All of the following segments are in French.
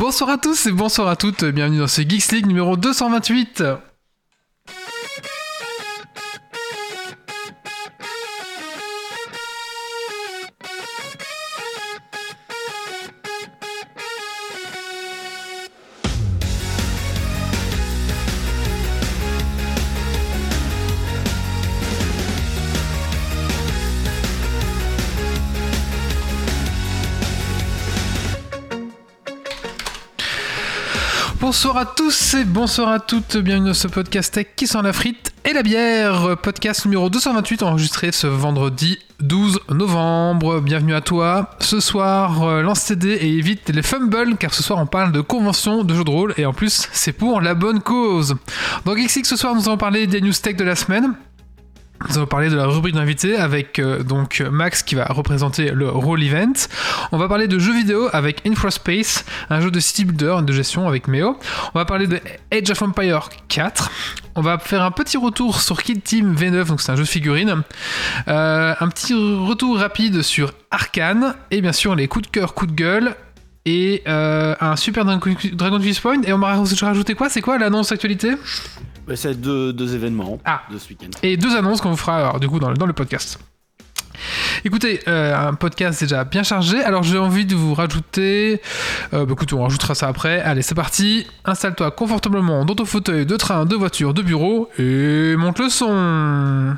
Bonsoir à tous et bonsoir à toutes, bienvenue dans ce Geeks League numéro 228. Bonsoir à tous et bonsoir à toutes, bienvenue dans ce podcast tech qui sent la frite et la bière. Podcast numéro 228 enregistré ce vendredi 12 novembre. Bienvenue à toi. Ce soir, euh, lance TD et évite les fumbles car ce soir on parle de convention de jeux de rôle et en plus c'est pour la bonne cause. Dans Geeksix ce soir nous allons parler des news tech de la semaine. Nous allons parler de la rubrique d'invités avec euh, donc Max qui va représenter le Roll Event. On va parler de jeux vidéo avec Infraspace, un jeu de city builder de gestion avec Meo. On va parler de Age of Empire 4. On va faire un petit retour sur Kid Team V9, donc c'est un jeu de figurines. Euh, un petit retour rapide sur Arkane et bien sûr les coups de cœur, coups de gueule et euh, un super Dragon Quest Point. Et on m'a rajouté quoi? C'est quoi l'annonce actualité? C'est deux, deux, événements ah. de ce week-end. Et deux annonces qu'on vous fera alors, du coup dans, dans le podcast. Écoutez, euh, un podcast déjà bien chargé. Alors j'ai envie de vous rajouter. Euh, bah, écoute, on rajoutera ça après. Allez, c'est parti. Installe-toi confortablement dans ton fauteuil de train, de voiture, de bureau et monte le son.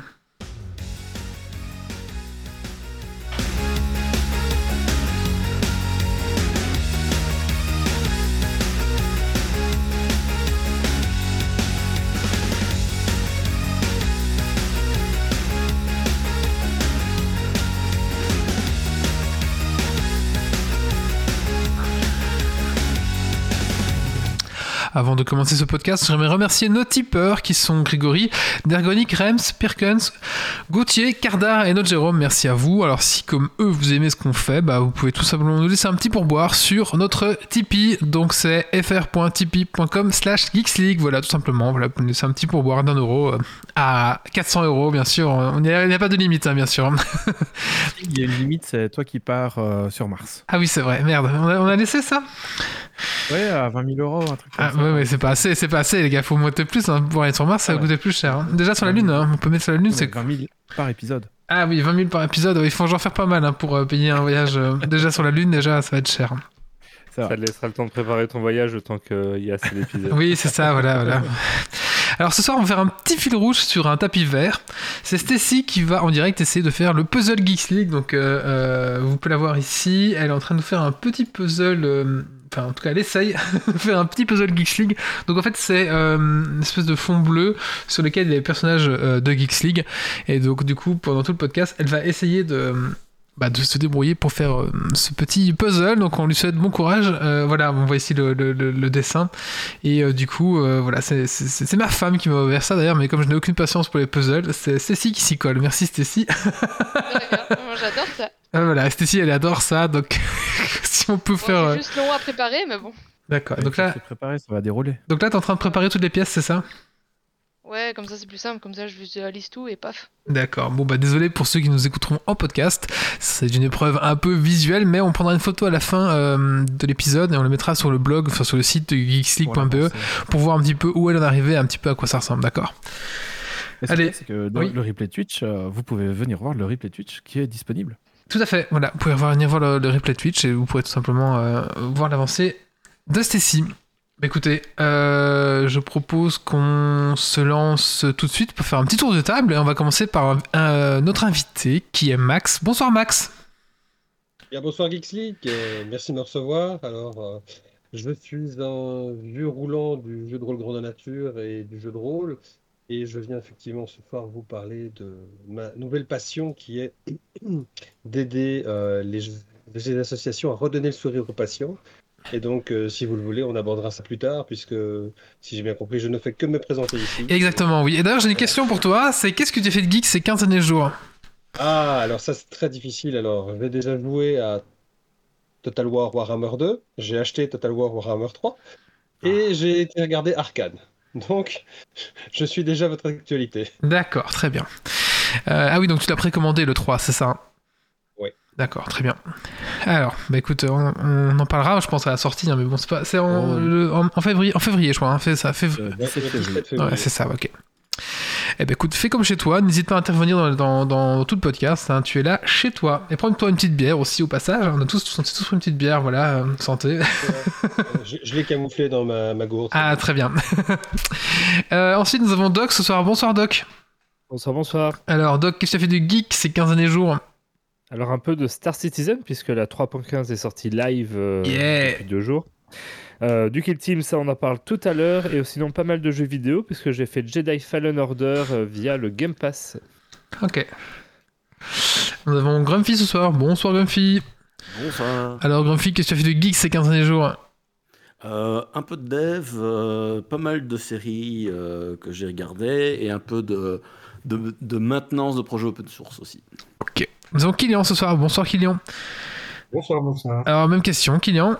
Avant de commencer ce podcast, j'aimerais remercier nos tipeurs qui sont Grégory, Dergonic, Rems, Pirkens, Gauthier, Cardar et notre Jérôme. Merci à vous. Alors si comme eux vous aimez ce qu'on fait, bah, vous pouvez tout simplement nous laisser un petit pourboire sur notre Tipeee. Donc c'est fr.tipeee.com slash geeksleague. Voilà tout simplement. Voilà, vous nous laisser un petit pourboire d'un euro euh, à 400 euros bien sûr. Il n'y a, pas de limite hein, bien sûr. Il y a une limite, c'est toi qui pars euh, sur Mars. Ah oui c'est vrai, merde. On a, on a laissé ça? Ouais, à 20 000 euros, un truc comme ah, ça. Ouais, ouais, c'est pas assez, c'est pas assez, les gars. Faut monter plus. Hein. Pour aller sur Mars, ça va coûter plus cher. Hein. Déjà sur la Lune, hein. on peut mettre sur la Lune, c'est. 20 000 par épisode. Ah oui, 20 000 par épisode. Il faut en faire pas mal pour euh, payer un voyage. Euh, déjà sur la Lune, déjà, ça va être cher. Ça, te laissera le temps de préparer ton voyage autant qu'il y a assez d'épisodes. oui, c'est ça, voilà, voilà. Alors ce soir, on va faire un petit fil rouge sur un tapis vert. C'est Stacy qui va en direct essayer de faire le puzzle Geeks League. Donc euh, vous pouvez la voir ici. Elle est en train de faire un petit puzzle enfin en tout cas elle essaye de faire un petit puzzle Geeks League. Donc en fait c'est euh, une espèce de fond bleu sur lequel il y a les personnages euh, de Geeks League. Et donc du coup pendant tout le podcast elle va essayer de... Bah, de se débrouiller pour faire euh, ce petit puzzle. Donc on lui souhaite bon courage. voilà, on voit ici le, le, dessin. Et du coup, voilà, c'est ma femme qui m'a ouvert ça d'ailleurs, mais comme je n'ai aucune patience pour les puzzles, c'est Stécie qui s'y colle. Merci Stécie. J'adore ça. Ah, voilà, Stécie elle adore ça, donc si on peut faire. C'est juste long à préparer, mais bon. D'accord. Donc là, préparé, ça va dérouler. Donc là, t'es en train de préparer toutes les pièces, c'est ça? Ouais, comme ça c'est plus simple, comme ça je visualise tout et paf. D'accord, bon bah désolé pour ceux qui nous écouteront en podcast, c'est une épreuve un peu visuelle, mais on prendra une photo à la fin euh, de l'épisode et on le mettra sur le blog, enfin sur le site de geeksleague.be pour voir un petit peu où elle en est arrivée, un petit peu à quoi ça ressemble, d'accord? Allez, c'est que dans le replay Twitch, euh, vous pouvez venir voir le replay Twitch qui est disponible. Tout à fait, voilà, vous pouvez venir voir le, replay Twitch et vous pourrez tout simplement euh, voir l'avancée de Stacy. Bah, écoutez, euh, je propose qu'on se lance tout de suite pour faire un petit tour de table et on va commencer par notre invité qui est Max. Bonsoir Max. Bien, bonsoir Geeks merci de me recevoir. Alors, je suis un vieux roulant du jeu de rôle grande nature et du jeu de rôle. Et je viens effectivement ce soir vous parler de ma nouvelle passion qui est d'aider euh, les, associations à redonner le sourire aux patients. Et donc, euh, si vous le voulez, on abordera ça plus tard, puisque, si j'ai bien compris, je ne fais que me présenter ici. Exactement, oui. Et d'ailleurs, j'ai une question pour toi, c'est qu'est-ce que tu as fait de geek ces 15 derniers jours? Ah, alors ça, c'est très difficile. Alors, j'ai déjà joué à Total War Warhammer 2, j'ai acheté Total War Warhammer 3, et ah. j'ai été regarder Arcane. Donc, je suis déjà votre actualité. D'accord, très bien. Euh, ah oui, donc tu l'as précommandé le 3, c'est ça Oui. D'accord, très bien. Alors, bah écoute, on, en parlera, je pense, à la sortie, hein, mais bon, c'est pas. C'est en, oh. février, en février, je crois, hein, fait ça. Février. Ouais, c'est ça, ok. Eh ben écoute, fais comme chez toi, n'hésite pas à intervenir dans, tout le podcast, hein, tu es là chez toi. Et prends-toi une petite bière aussi au passage, on a tous, tous une petite bière, voilà, euh, santé. je, l'ai camouflé dans ma, ma gourde. Ah, très bien. Euh, ensuite, nous avons Doc ce soir. Bonsoir Doc. Bonsoir, bonsoir. Alors Doc, qu'est-ce que tu as fait du geek ces 15 années jours? Alors un peu de Star Citizen, puisque la 3.15 est sortie live euh, depuis deux jours. Euh, du Kill Team, ça on en parle tout à l'heure, et sinon pas mal de jeux vidéo, puisque j'ai fait Jedi Fallen Order euh, via le Game Pass. Ok. Nous avons Grumpy ce soir. Bonsoir Grumpy. Bonsoir. Alors Grumpy, qu'est-ce que tu as fait de geek ces 15 derniers jours euh, un peu de dev, pas mal de séries que j'ai regardées et un peu de, de, maintenance de projets open source aussi. Ok. Nous avons Kylian ce soir. Bonsoir Kylian. Bonsoir, bonsoir. Alors même question, Kylian.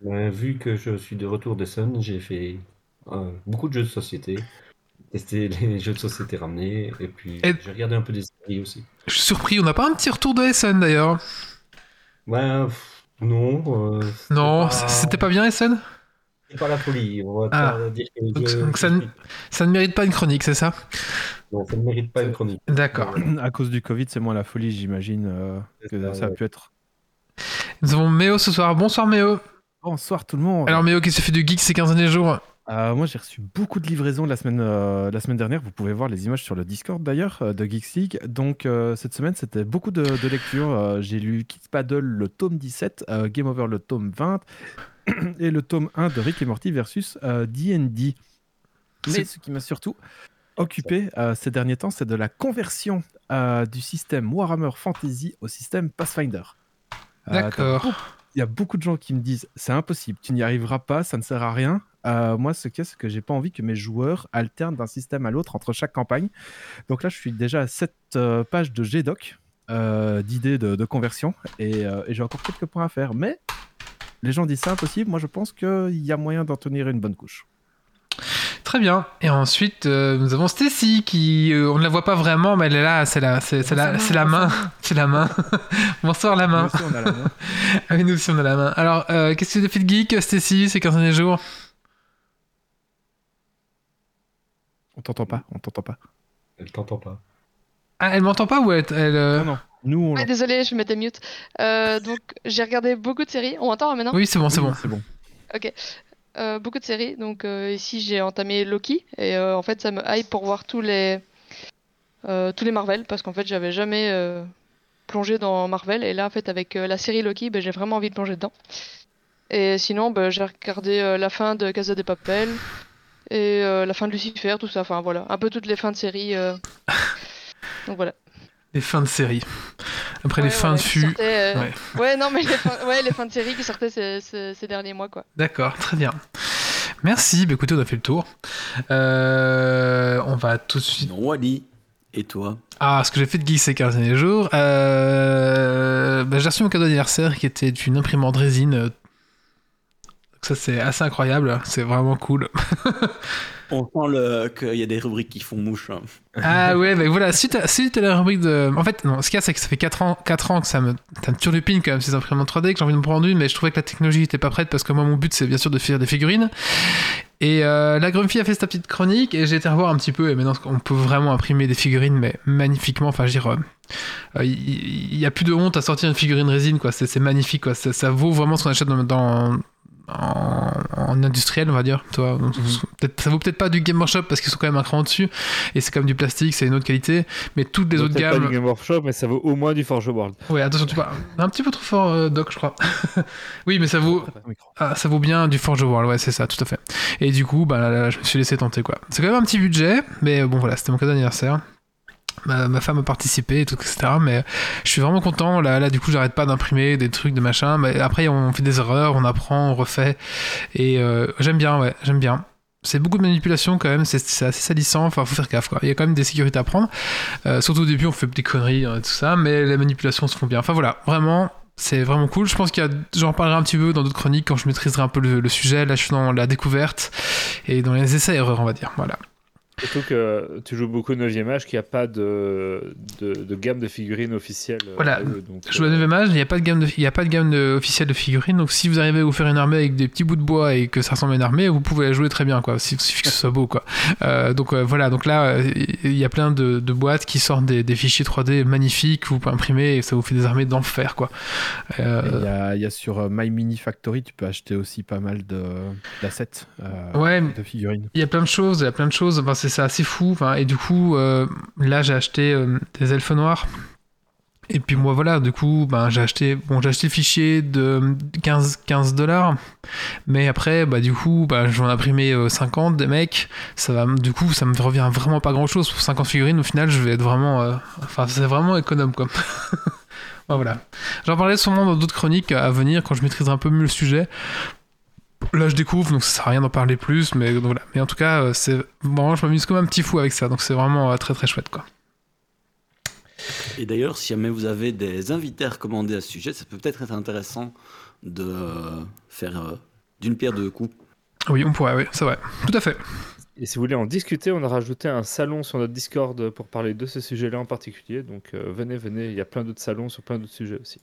Ben, vu que je suis de retour de Sun, j'ai fait euh, beaucoup de jeux de société, testé les jeux de société ramenés, et puis j'ai regardé un peu des séries aussi. Je suis surpris, on n'a pas un petit retour de Essen d'ailleurs. Ouais, non. Euh, non, c'était pas bien Essen C'est pas la folie, on va ah. pas dire que donc, ça, ne, ça, ne, mérite pas une chronique, c'est ça? Non, ça ne mérite pas une chronique. D'accord. À cause du Covid, c'est moins la folie, j'imagine, euh, que ça, a pu être. Nous avons Méo ce soir. Bonsoir Méo. Bonsoir tout le monde. Alors Méo, qu'est-ce que tu fais du geek ces 15 derniers jours euh, moi, j'ai reçu beaucoup de livraisons la semaine, euh, la semaine dernière. Vous pouvez voir les images sur le Discord d'ailleurs euh, de Geeks League. Donc, cette semaine, c'était beaucoup de, lectures. j'ai lu Kids Paddle, le tome 17, Game Over, le tome 20, et le tome 1 de Rick et Morty versus D&D. Mais ce qui m'a surtout occupé ces derniers temps, c'est de la conversion du système Warhammer Fantasy au système Pathfinder. D'accord y a beaucoup de gens qui me disent c'est impossible, tu n'y arriveras pas, ça ne sert à rien. Euh, moi, ce a, c'est que j'ai pas envie que mes joueurs alternent d'un système à l'autre entre chaque campagne. Donc là, je suis déjà à 7 euh, pages de GDoc euh, d'idées de, conversion et, et j'ai encore quelques points à faire. Mais les gens disent c'est impossible. Moi, je pense qu'il y a moyen d'en tenir une bonne couche. Très bien. Et ensuite, euh, nous avons Stacy qui, euh, on ne la voit pas vraiment, mais elle est là. C'est la, c'est, la, c'est la main. C'est la main. Bonsoir la main. Nous aussi on a la main. ah oui, nous aussi on a la main. Alors, euh, qu'est-ce que tu fais de geek, Stacy, ces 15 derniers jours? On t'entend pas. On t'entend pas. Elle t'entend pas. Ah, elle m'entend pas ou elle, Non, non. Nous, on désolé, je m'étais mute. donc, j'ai regardé beaucoup de séries. On m'entend maintenant? Oui, c'est bon, c'est bon. C'est bon. Ok. Euh, beaucoup de séries. Donc euh, ici j'ai entamé Loki et euh, en fait ça me hype pour voir tous les tous les Marvel parce qu'en fait j'avais jamais plongé dans Marvel et là en fait avec la série Loki ben, j'ai vraiment envie de plonger dedans. Et sinon ben, j'ai regardé la fin de Casa de Papel et la fin de Lucifer tout ça. Enfin voilà un peu toutes les fins de série. Donc voilà. Les fins de série. Après les fins de fût. Euh, ouais. non, mais les fins... Ouais, les fins de série qui sortaient ces, derniers mois, quoi. D'accord, très bien. Merci, bah, écoutez, on a fait le tour. Euh, on va tout de suite. Wally, et toi Ah, ce que j'ai fait de geek ces 15 derniers jours. Euh... Bah, j'ai reçu mon cadeau d'anniversaire qui était une imprimante résine. Ça, c'est assez incroyable. C'est vraiment cool. On sent qu'il y a des rubriques qui font mouche. Hein. Ah ouais, mais voilà, à, suite à la rubrique de. En fait, non, ce qu'il y a, c'est que ça fait 4 ans, 4 ans que ça me, ça me turlupine quand même ces imprimantes 3D, que j'ai envie de me prendre une, mais je trouvais que la technologie n'était pas prête parce que moi, mon but, c'est bien sûr de faire des figurines. Et euh, la Grumpy a fait sa petite chronique et j'ai été revoir un petit peu. Et maintenant, on peut vraiment imprimer des figurines, mais magnifiquement. Enfin, je veux dire, euh, il n'y a plus de honte à sortir une figurine résine, quoi. C'est magnifique, quoi. Ça, ça, vaut vraiment ce qu'on achète dans, dans, en, industriel, on va dire. Toi, mhm. ça vaut peut-être pas du Game Workshop parce qu'ils sont quand même un cran dessus et c'est comme du plastique, c'est une autre qualité. Mais toutes les autres gammes. Pas du Game Workshop, mais ça vaut au moins du Forge World. Ouais, attention, tu parles un petit peu trop fort, euh, Doc, je crois. oui, mais ça vaut, ah, ça vaut bien du Forge World, ouais, c'est ça, tout à fait. Et du coup, bah, je me suis laissé tenter, quoi. C'est quand même un petit budget, mais bon, voilà, c'était mon cadeau d'anniversaire ma, femme a participé et tout, etc. Mais je suis vraiment content. Là, là du coup, j'arrête pas d'imprimer des trucs, de machin. Mais après, on fait des erreurs, on apprend, on refait. Et euh, j'aime bien, ouais, j'aime bien. C'est beaucoup de manipulation quand même, c'est assez salissant, enfin faut faire gaffe quoi. Il y a quand même des sécurités à prendre. Euh, surtout au début on fait des conneries et hein, tout ça, mais les manipulations se font bien. Enfin voilà, vraiment, c'est vraiment cool. Je pense qu'il y a, j'en parlerai un petit peu dans d'autres chroniques quand je maîtriserai un peu le, le, sujet. Là je suis dans la découverte et dans les essais erreurs on va dire. Voilà. Surtout que tu joues beaucoup 9e âge, qu'il n'y a pas de, de, gamme de figurines officielle. Euh, voilà, donc, je joue à 9e âge, il n'y a pas de gamme, de, il y a pas de gamme officielle de figurines, donc si vous arrivez à vous faire une armée avec des petits bouts de bois et que ça ressemble à une armée, vous pouvez la jouer très bien, quoi. Il suffit que ce soit beau, quoi. Euh, donc voilà, donc là, il y a plein de, de boîtes qui sortent des, des, fichiers 3D magnifiques, vous pouvez imprimer et ça vous fait des armées d'enfer, quoi. Il y, a sur My Mini Factory, tu peux acheter aussi pas mal d'assets ouais, de figurines. Il y a plein de choses, il y a plein de choses. Enfin, c'est assez fou. Et du coup, euh, là, j'ai acheté euh, des elfes noirs. Et puis moi voilà, du coup, ben, j'ai acheté, bon, j'ai acheté le fichier de 15, 15 dollars, mais après, bah, du coup, bah, je vais en imprimer 50 des mecs, ça va, du coup, ça me revient vraiment pas grand chose pour 50 figurines, au final, je vais être vraiment, euh, enfin, c'est vraiment économe, quoi. voilà. J'en parlais sûrement dans d'autres chroniques à venir quand je maîtriserai un peu mieux le sujet. Là, je découvre, donc ça sert à rien d'en parler plus, mais voilà. Mais en tout cas, euh, c'est bon, je m'amuse comme un petit fou avec ça, donc c'est vraiment euh, très très chouette, quoi. Et d'ailleurs, si jamais vous avez des invités à recommander à ce sujet, ça peut peut-être être intéressant de euh, faire d'une pierre deux coups. Oui, on pourrait, oui, c'est vrai. Tout à fait. Et si vous voulez en discuter, on a rajouté un salon sur notre Discord pour parler de ce sujet-là en particulier. Donc venez, venez, il y a plein d'autres salons sur plein d'autres sujets aussi.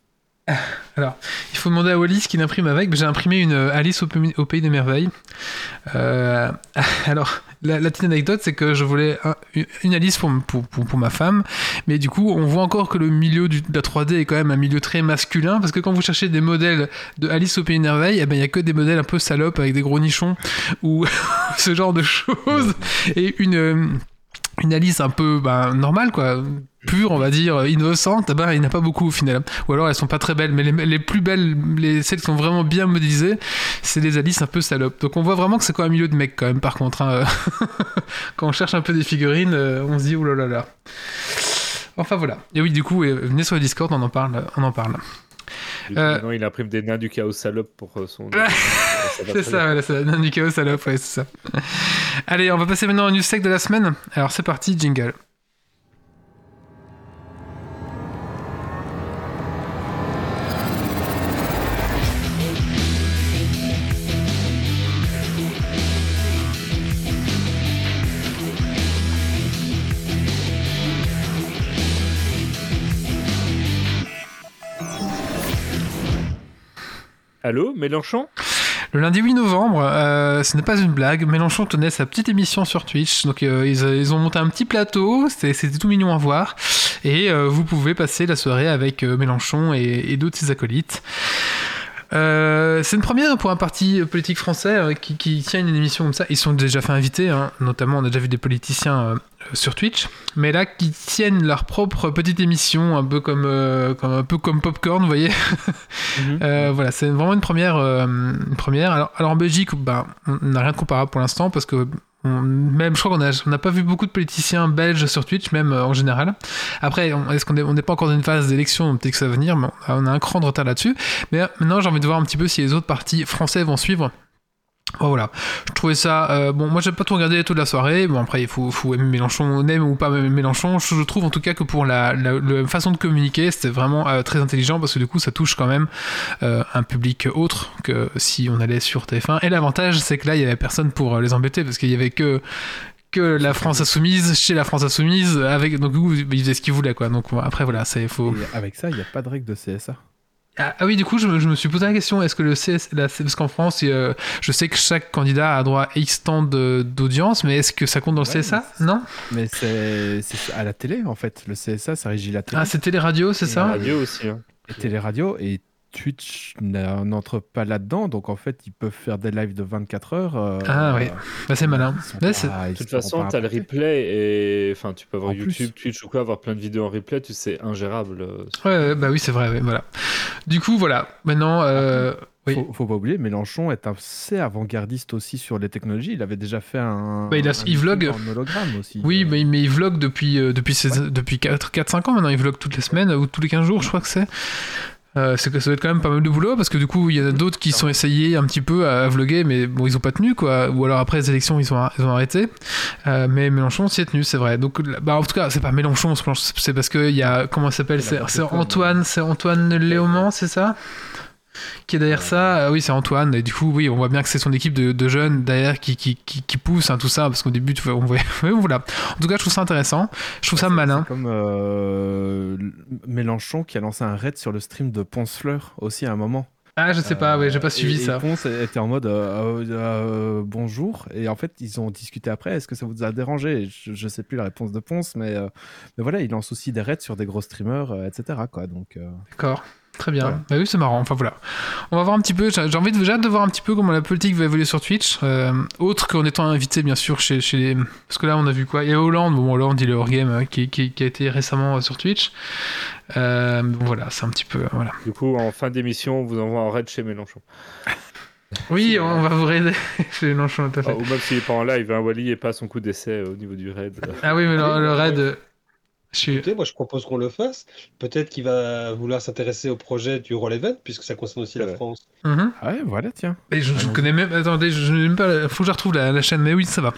Alors, il faut demander à Wallis qui imprime avec. J'ai imprimé une euh, Alice au, Pays des Merveilles. Euh, alors, la, petite anecdote, c'est que je voulais une Alice pour, pour, ma femme, mais du coup, on voit encore que le milieu de la 3D est quand même un milieu très masculin, parce que quand vous cherchez des modèles de Alice au Pays des Merveilles, eh ben, il n'y a que des modèles un peu salopes avec des gros nichons, ou ce genre de choses, et une euh, une Alice un peu ben, normale, quoi, pure, on va dire, innocente, ben, il n'y en a pas beaucoup au final. Ou alors elles sont pas très belles, mais les, plus belles, les, celles qui sont vraiment bien modélisées, c'est les Alice un peu salopes. Donc on voit vraiment que c'est quoi un milieu de mecs quand même, par contre. Hein. Quand on cherche un peu des figurines, euh, on se dit, oulala. Enfin voilà. Et oui, du coup, venez sur le Discord, on en parle. On en parle. Euh... Non, il imprime des nains du chaos salope pour euh, son. c'est ça, voilà, c'est nains du chaos salope, ouais, c'est ça. Allez, on va passer maintenant au news sec de la semaine. Alors c'est parti, jingle. Allô, Mélenchon? Le lundi 8 novembre, euh, ce n'est pas une blague, Mélenchon tenait sa petite émission sur Twitch. Donc euh, ils, ont monté un petit plateau, c'était tout mignon à voir. Et euh, vous pouvez passer la soirée avec Mélenchon et, et d'autres de ses acolytes. Euh, c'est une première pour un parti politique français euh, qui, qui, tient une émission comme ça. Ils sont déjà fait inviter, hein. notamment on a déjà vu des politiciens euh, sur Twitch, mais là qui tiennent leur propre petite émission, un peu comme, comme un peu comme Popcorn, vous voyez. Mhm. voilà, c'est vraiment une première. une première. Alors, alors en Belgique, bah, on n'a rien de comparable pour l'instant parce que même, je crois qu'on n'a pas vu beaucoup de politiciens belges sur Twitch, même euh, en général. Après, est-ce qu'on n'est pas encore dans une phase d'élection Peut-être que ça va venir, mais on a un cran de retard là-dessus. Mais euh, maintenant, j'ai envie de voir un petit peu si les autres partis français vont suivre. Oh, voilà, je trouvais ça. Euh, bon, moi j'ai pas tout regardé toute la soirée. Bon, après, il faut, faut aimer Mélenchon, on aime ou pas Mélenchon. Je, trouve en tout cas que pour la, façon de communiquer, c'était vraiment euh, très intelligent parce que du coup, ça touche quand même euh, un public autre que si on allait sur TF1. Et l'avantage, c'est que là, il y avait personne pour les embêter parce qu'il y avait que que la France insoumise chez la France insoumise avec donc ils faisaient ce qu'ils voulaient quoi donc après voilà c'est faux avec ça il n'y a pas de règle de CSA ah, ah, oui, du coup, je, me suis posé la question est-ce que le CS, parce qu'en France, euh, je sais que chaque candidat a droit à X temps d'audience, mais est-ce que ça compte dans le CSA Non Mais c'est à la télé, en fait. Le CSA, ça régit la télé. Ah, c'est télé-radio, c'est ça radio aussi. Hein. Et télé-radio, et Twitch n'entre pas là-dedans, donc en fait, ils peuvent faire des lives de 24 heures. Euh, ah oui, bah, c'est malin. de toute façon, tu as le replay et enfin, tu peux avoir YouTube, Twitch ou quoi, avoir plein de vidéos en replay, tu sais, ingérable. Ouais, bah oui, c'est vrai, voilà. Du coup, voilà, maintenant. Euh... Oui. Faut, pas oublier, Mélenchon est assez avant-gardiste aussi sur les technologies. Il avait déjà fait un. Bah, il, a, il vlog. hologramme aussi. Oui, mais, mais il vlog depuis, euh, depuis, depuis 4-5 ans maintenant. Il vlog toutes les semaines ou tous les 15 jours, je crois que c'est. Euh, c'est que ça va être quand même pas mal de boulot parce que du coup il y en a d'autres qui sont essayés un petit peu à, vloguer mais bon ils ont pas tenu quoi. Ou alors après les élections ils ont, ils ont arrêté. Euh, mais Mélenchon s'y est tenu c'est vrai. Donc bah, en tout cas c'est pas Mélenchon c'est parce qu'il y a comment ça s'appelle? C'est Antoine c'est Antoine Léaumont c'est ça? Qui est derrière ça. oui, c'est Antoine. Et du coup, oui, on voit bien que c'est son équipe de, jeunes derrière qui, qui, qui, pousse hein, tout ça. Parce qu'au début, on voit. voilà. En tout cas, je trouve ça intéressant. Je trouve ça malin. comme Mélenchon qui a lancé un raid sur le stream de Ponce Fleur aussi à un moment. Ah, je sais pas, ouais, j'ai pas suivi ça. Et Ponce était en mode euh, euh, euh, bonjour. Et en fait, ils ont discuté après. Est-ce que ça vous a dérangé? Je, je, sais plus la réponse de Ponce, mais, mais voilà, il lance aussi des raids sur des gros streamers, etc. Quoi, donc, D'accord. Très bien. Bah oui, c'est marrant. Enfin voilà. On va voir un petit peu. J'ai envie de, déjà de voir un petit peu comment la politique va évoluer sur Twitch. Euh, autre qu'en étant invité, bien sûr, chez, chez les. Parce que là, on a vu quoi? Il y a Hollande. Bon, Hollande, il est hors game, hein, qui, qui, qui, a été récemment euh, sur Twitch. Euh, bon, voilà, c'est un petit peu. Voilà. Du coup, en fin d'émission, on vous envoie un raid chez Mélenchon. Oui, on va vous raider chez Mélenchon, tout à fait. Ah, ou même s'il n'est pas en live, hein, Wally n'est pas son coup d'essai au niveau du raid. Ah oui, mais le raid. Écoutez, moi je propose qu'on le fasse. Peut-être qu'il va vouloir s'intéresser au projet du Roll Event, puisque ça concerne aussi la France. Ah ouais, voilà, tiens. Et je, je connais même. Attendez, je n'ai même pas. Faut que je retrouve la, chaîne, mais oui, ça va.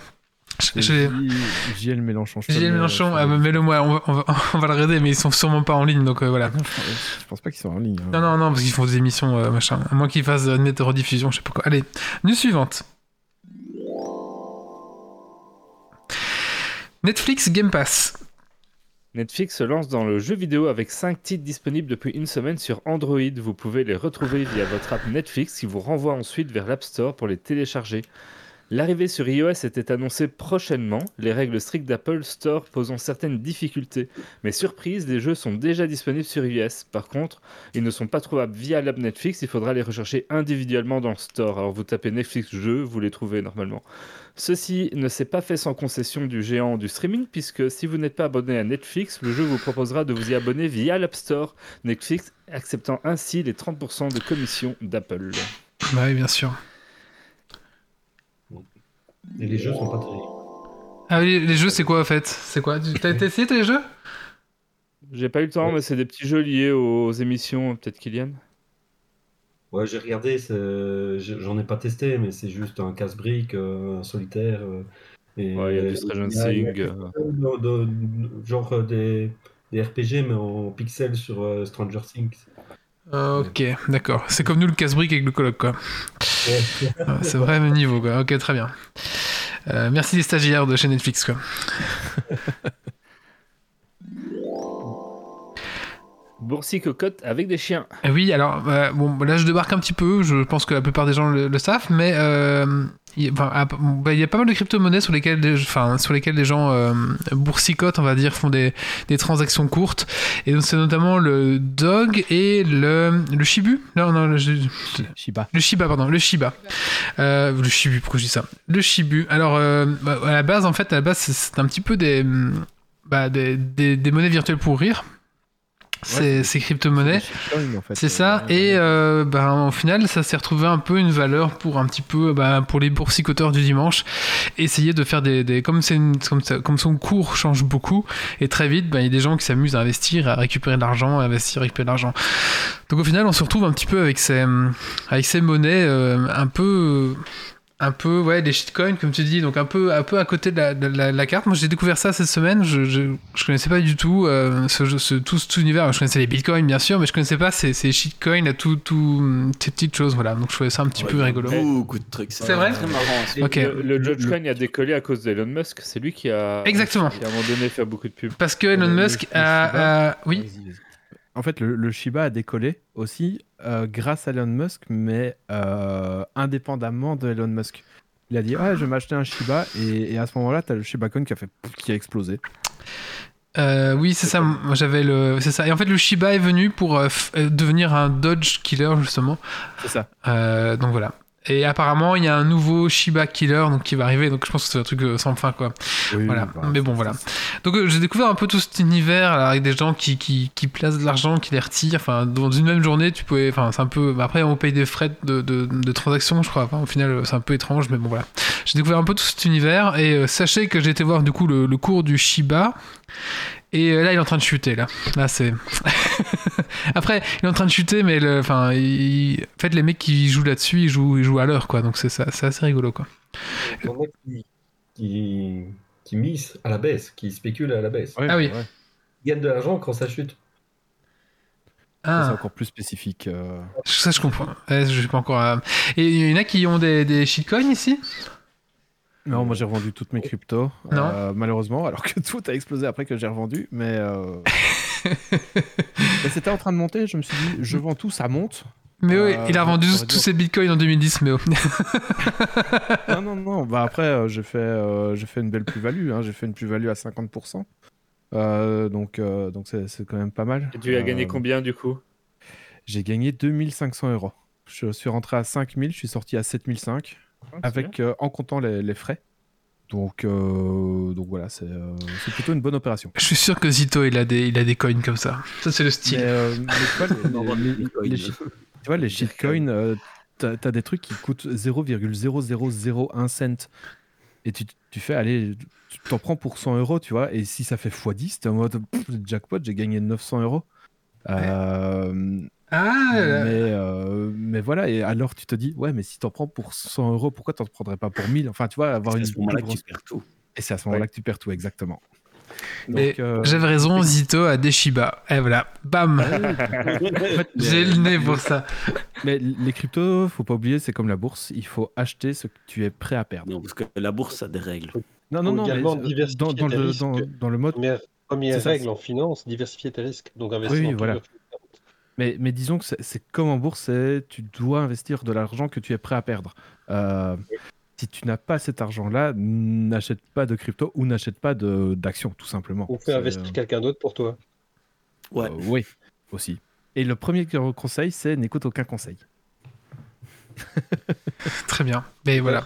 JL Mélenchon. JL Mélenchon, ah, mets-le moi, on va, on, va, on va, le raider, mais ils sont sûrement pas en ligne, donc euh, voilà. je, pense pas qu'ils sont en ligne. Hein. Non, non, non, parce qu'ils font des émissions, euh, machin. À moins qu'ils fassent euh, net rediffusion, je sais pas quoi. Allez, news suivante. Netflix Game Pass. Netflix se lance dans le jeu vidéo avec 5 titres disponibles depuis une semaine sur Android. Vous pouvez les retrouver via votre app Netflix qui vous renvoie ensuite vers l'App Store pour les télécharger. L'arrivée sur iOS était annoncée prochainement, les règles strictes d'Apple Store posant certaines difficultés. Mais surprise, les jeux sont déjà disponibles sur iOS. Par contre, ils ne sont pas trouvables via l'app Netflix, il faudra les rechercher individuellement dans le store. Alors vous tapez Netflix jeux, vous les trouvez normalement. Ceci ne s'est pas fait sans concession du géant du streaming, puisque si vous n'êtes pas abonné à Netflix, le jeu vous proposera de vous y abonner via l'App Store, Netflix acceptant ainsi les 30% de commission d'Apple. Oui, bien sûr. Et les jeux sont pas terribles. Ah oui, les jeux, c'est quoi en fait? C'est quoi? T'as essayé tes jeux? J'ai pas eu le temps, mais c'est des petits jeux liés aux émissions, peut-être Kylian Ouais, j'ai regardé, j'en ai pas testé, mais c'est juste un casse-brique, euh, un solitaire. Euh, et ouais, il y a du Stranger Things. Euh. genre des, des, RPG, mais en pixels sur Stranger Things. Ok, d'accord. C'est comme nous le casse-brique avec le coloc, quoi. c'est vrai, même niveau, quoi. Ok, très bien. merci les stagiaires de chez Netflix, quoi. Boursicocotte avec des chiens. Eh oui, alors, euh, bon, là je débarque un petit peu, je pense que la plupart des gens le, savent, mais euh, il, bah, il, y a pas mal de crypto-monnaies sur lesquelles, des, enfin, sur lesquelles les gens euh, boursicotent, on va dire, font des, des transactions courtes. Et donc c'est notamment le Dog et le, le Shibu. Non, non, le, Shiba. Le Shiba, pardon, le Shiba. le Shibu, pourquoi je dis ça? Le Shibu. Alors, bah, à la base, en fait, à la base, c'est un petit peu des, bah, des, des, des monnaies virtuelles pour rire ces, crypto-monnaies. C'est ça. Et euh, ben, au final, ça s'est retrouvé un peu une valeur pour un petit peu ben, pour les boursicoteurs du dimanche. Essayer de faire des. des comme, comme, comme, son cours change beaucoup, et très vite, ben, il y a des gens qui s'amusent à investir, à récupérer de l'argent, à investir, à récupérer de l'argent. Donc au final, on se retrouve un petit peu avec ces, avec ces monnaies euh, un peu un peu ouais des shitcoins comme tu dis donc un peu un peu à côté de la, la, carte. Moi j'ai découvert ça cette semaine. Je, je, je connaissais pas du tout euh, ce, ce, tout cet univers. Je connaissais les bitcoins bien sûr mais je connaissais pas ces, ces shitcoins tout, tout ces petites choses voilà. Donc je trouvais ça un petit peu rigolo. beaucoup de trucs c'est vrai très marrant ok. le, le Dogecoin a décollé à cause d'Elon Musk. C'est lui qui a exactement. qui a à un moment donné fait beaucoup de pubs. Parce que Elon Musk a, a, oui. En fait, le, Shiba a décollé aussi euh, grâce à Elon Musk, mais euh, indépendamment de Elon Musk. Il a dit Ouais, je vais m'acheter un Shiba, et, à ce moment-là, tu as le Shiba Coin qui a, fait, qui a explosé. Euh, oui, c'est ça. Moi, j'avais le, c'est ça. Et en fait, le Shiba est venu pour devenir un Dodge Killer justement. C'est ça. donc voilà. Et apparemment, il y a un nouveau Shiba Killer donc, qui va arriver. Donc je pense que c'est un truc euh, sans fin. Quoi. voilà. Bah, Mais bon, voilà. Donc euh, j'ai découvert un peu tout cet univers avec des gens qui, qui, qui placent de l'argent, qui les retirent. Enfin, dans une même journée, tu pouvais. Enfin, c'est un peu. Bah, après, on paye des frais de, de, de transaction, je crois. Enfin, au final, c'est un peu étrange. Mais bon, voilà. J'ai découvert un peu tout cet univers. Et euh, sachez que j'ai été voir du coup le, le cours du Shiba. Et là, il est en train de chuter, là. Là, c'est. Après, il est en train de chuter, mais le... enfin, en fait, les mecs qui jouent là-dessus, ils jouent, ils jouent à l'heure, quoi. Donc, c'est, c'est assez rigolo, quoi. Il y en a qui, qui, qui misent à la baisse, qui spéculent à la baisse. ah oui. Ils gagnent de l'argent quand ça chute. Ah. C'est encore plus spécifique. Euh. Ça, je comprends. je suis pas encore. Euh, et il y en a qui ont des, des shitcoins ici? Non, moi j'ai revendu toutes mes cryptos. Euh, malheureusement, alors que tout a explosé après que j'ai revendu. Mais. C'était en train de monter, je me suis dit, je vends tout, ça monte. Mais oui, il a vendu tous ses bitcoins en 2010, mais. non, non, non. Bah après, j'ai fait, fait une belle plus-value. Hein. J'ai fait une plus-value à 50%. Euh, donc, euh, donc c'est, quand même pas mal. Et tu as gagné euh, combien du coup? J'ai gagné 2500 euros. Je suis rentré à 5000, je suis sorti à 7005, ah, avec, en comptant les, frais. Donc, donc voilà, c'est, plutôt une bonne opération. Je suis sûr que Zito, il a des, il a des coins comme ça. Ça, c'est le style. tu vois, les shitcoins, t'as, as des trucs qui coûtent 0,0001 cent. Et tu, tu fais, allez, tu t'en prends pour 100 euros, tu vois, et si ça fait x10, t'es en mode jackpot, j'ai gagné 900 euros. Euh, ah mais, euh, mais voilà, et alors tu te dis, ouais, mais si t'en prends pour 100 euros, pourquoi t'en prendrais pas pour 1000 Enfin, tu vois, avoir une. C'est à ce moment-là que tu perds tout. Et c'est à ce moment-là que tu perds tout, exactement. Euh, j'avais raison, Zito à Deshiba. Et voilà, bam J'ai le nez pour ça. Mais les cryptos, faut pas oublier, c'est comme la bourse, il faut acheter ce que tu es prêt à perdre. Non, parce que la bourse a des règles. Non, non, non, mais dans, dans, le, dans, dans, le mode. Première, règle en finance, diversifier tes risques. Donc investir oui, voilà. Mais, mais, disons que c'est comme en bourse, tu dois investir de l'argent que tu es prêt à perdre. Euh, si tu n'as pas cet argent-là, n'achète pas de crypto ou n'achète pas d'actions, tout simplement. Ou fais investir euh, quelqu'un d'autre pour toi. Ouais. Euh, oui, aussi. Et le premier conseil, c'est n'écoute aucun conseil. Très bien. Mais voilà.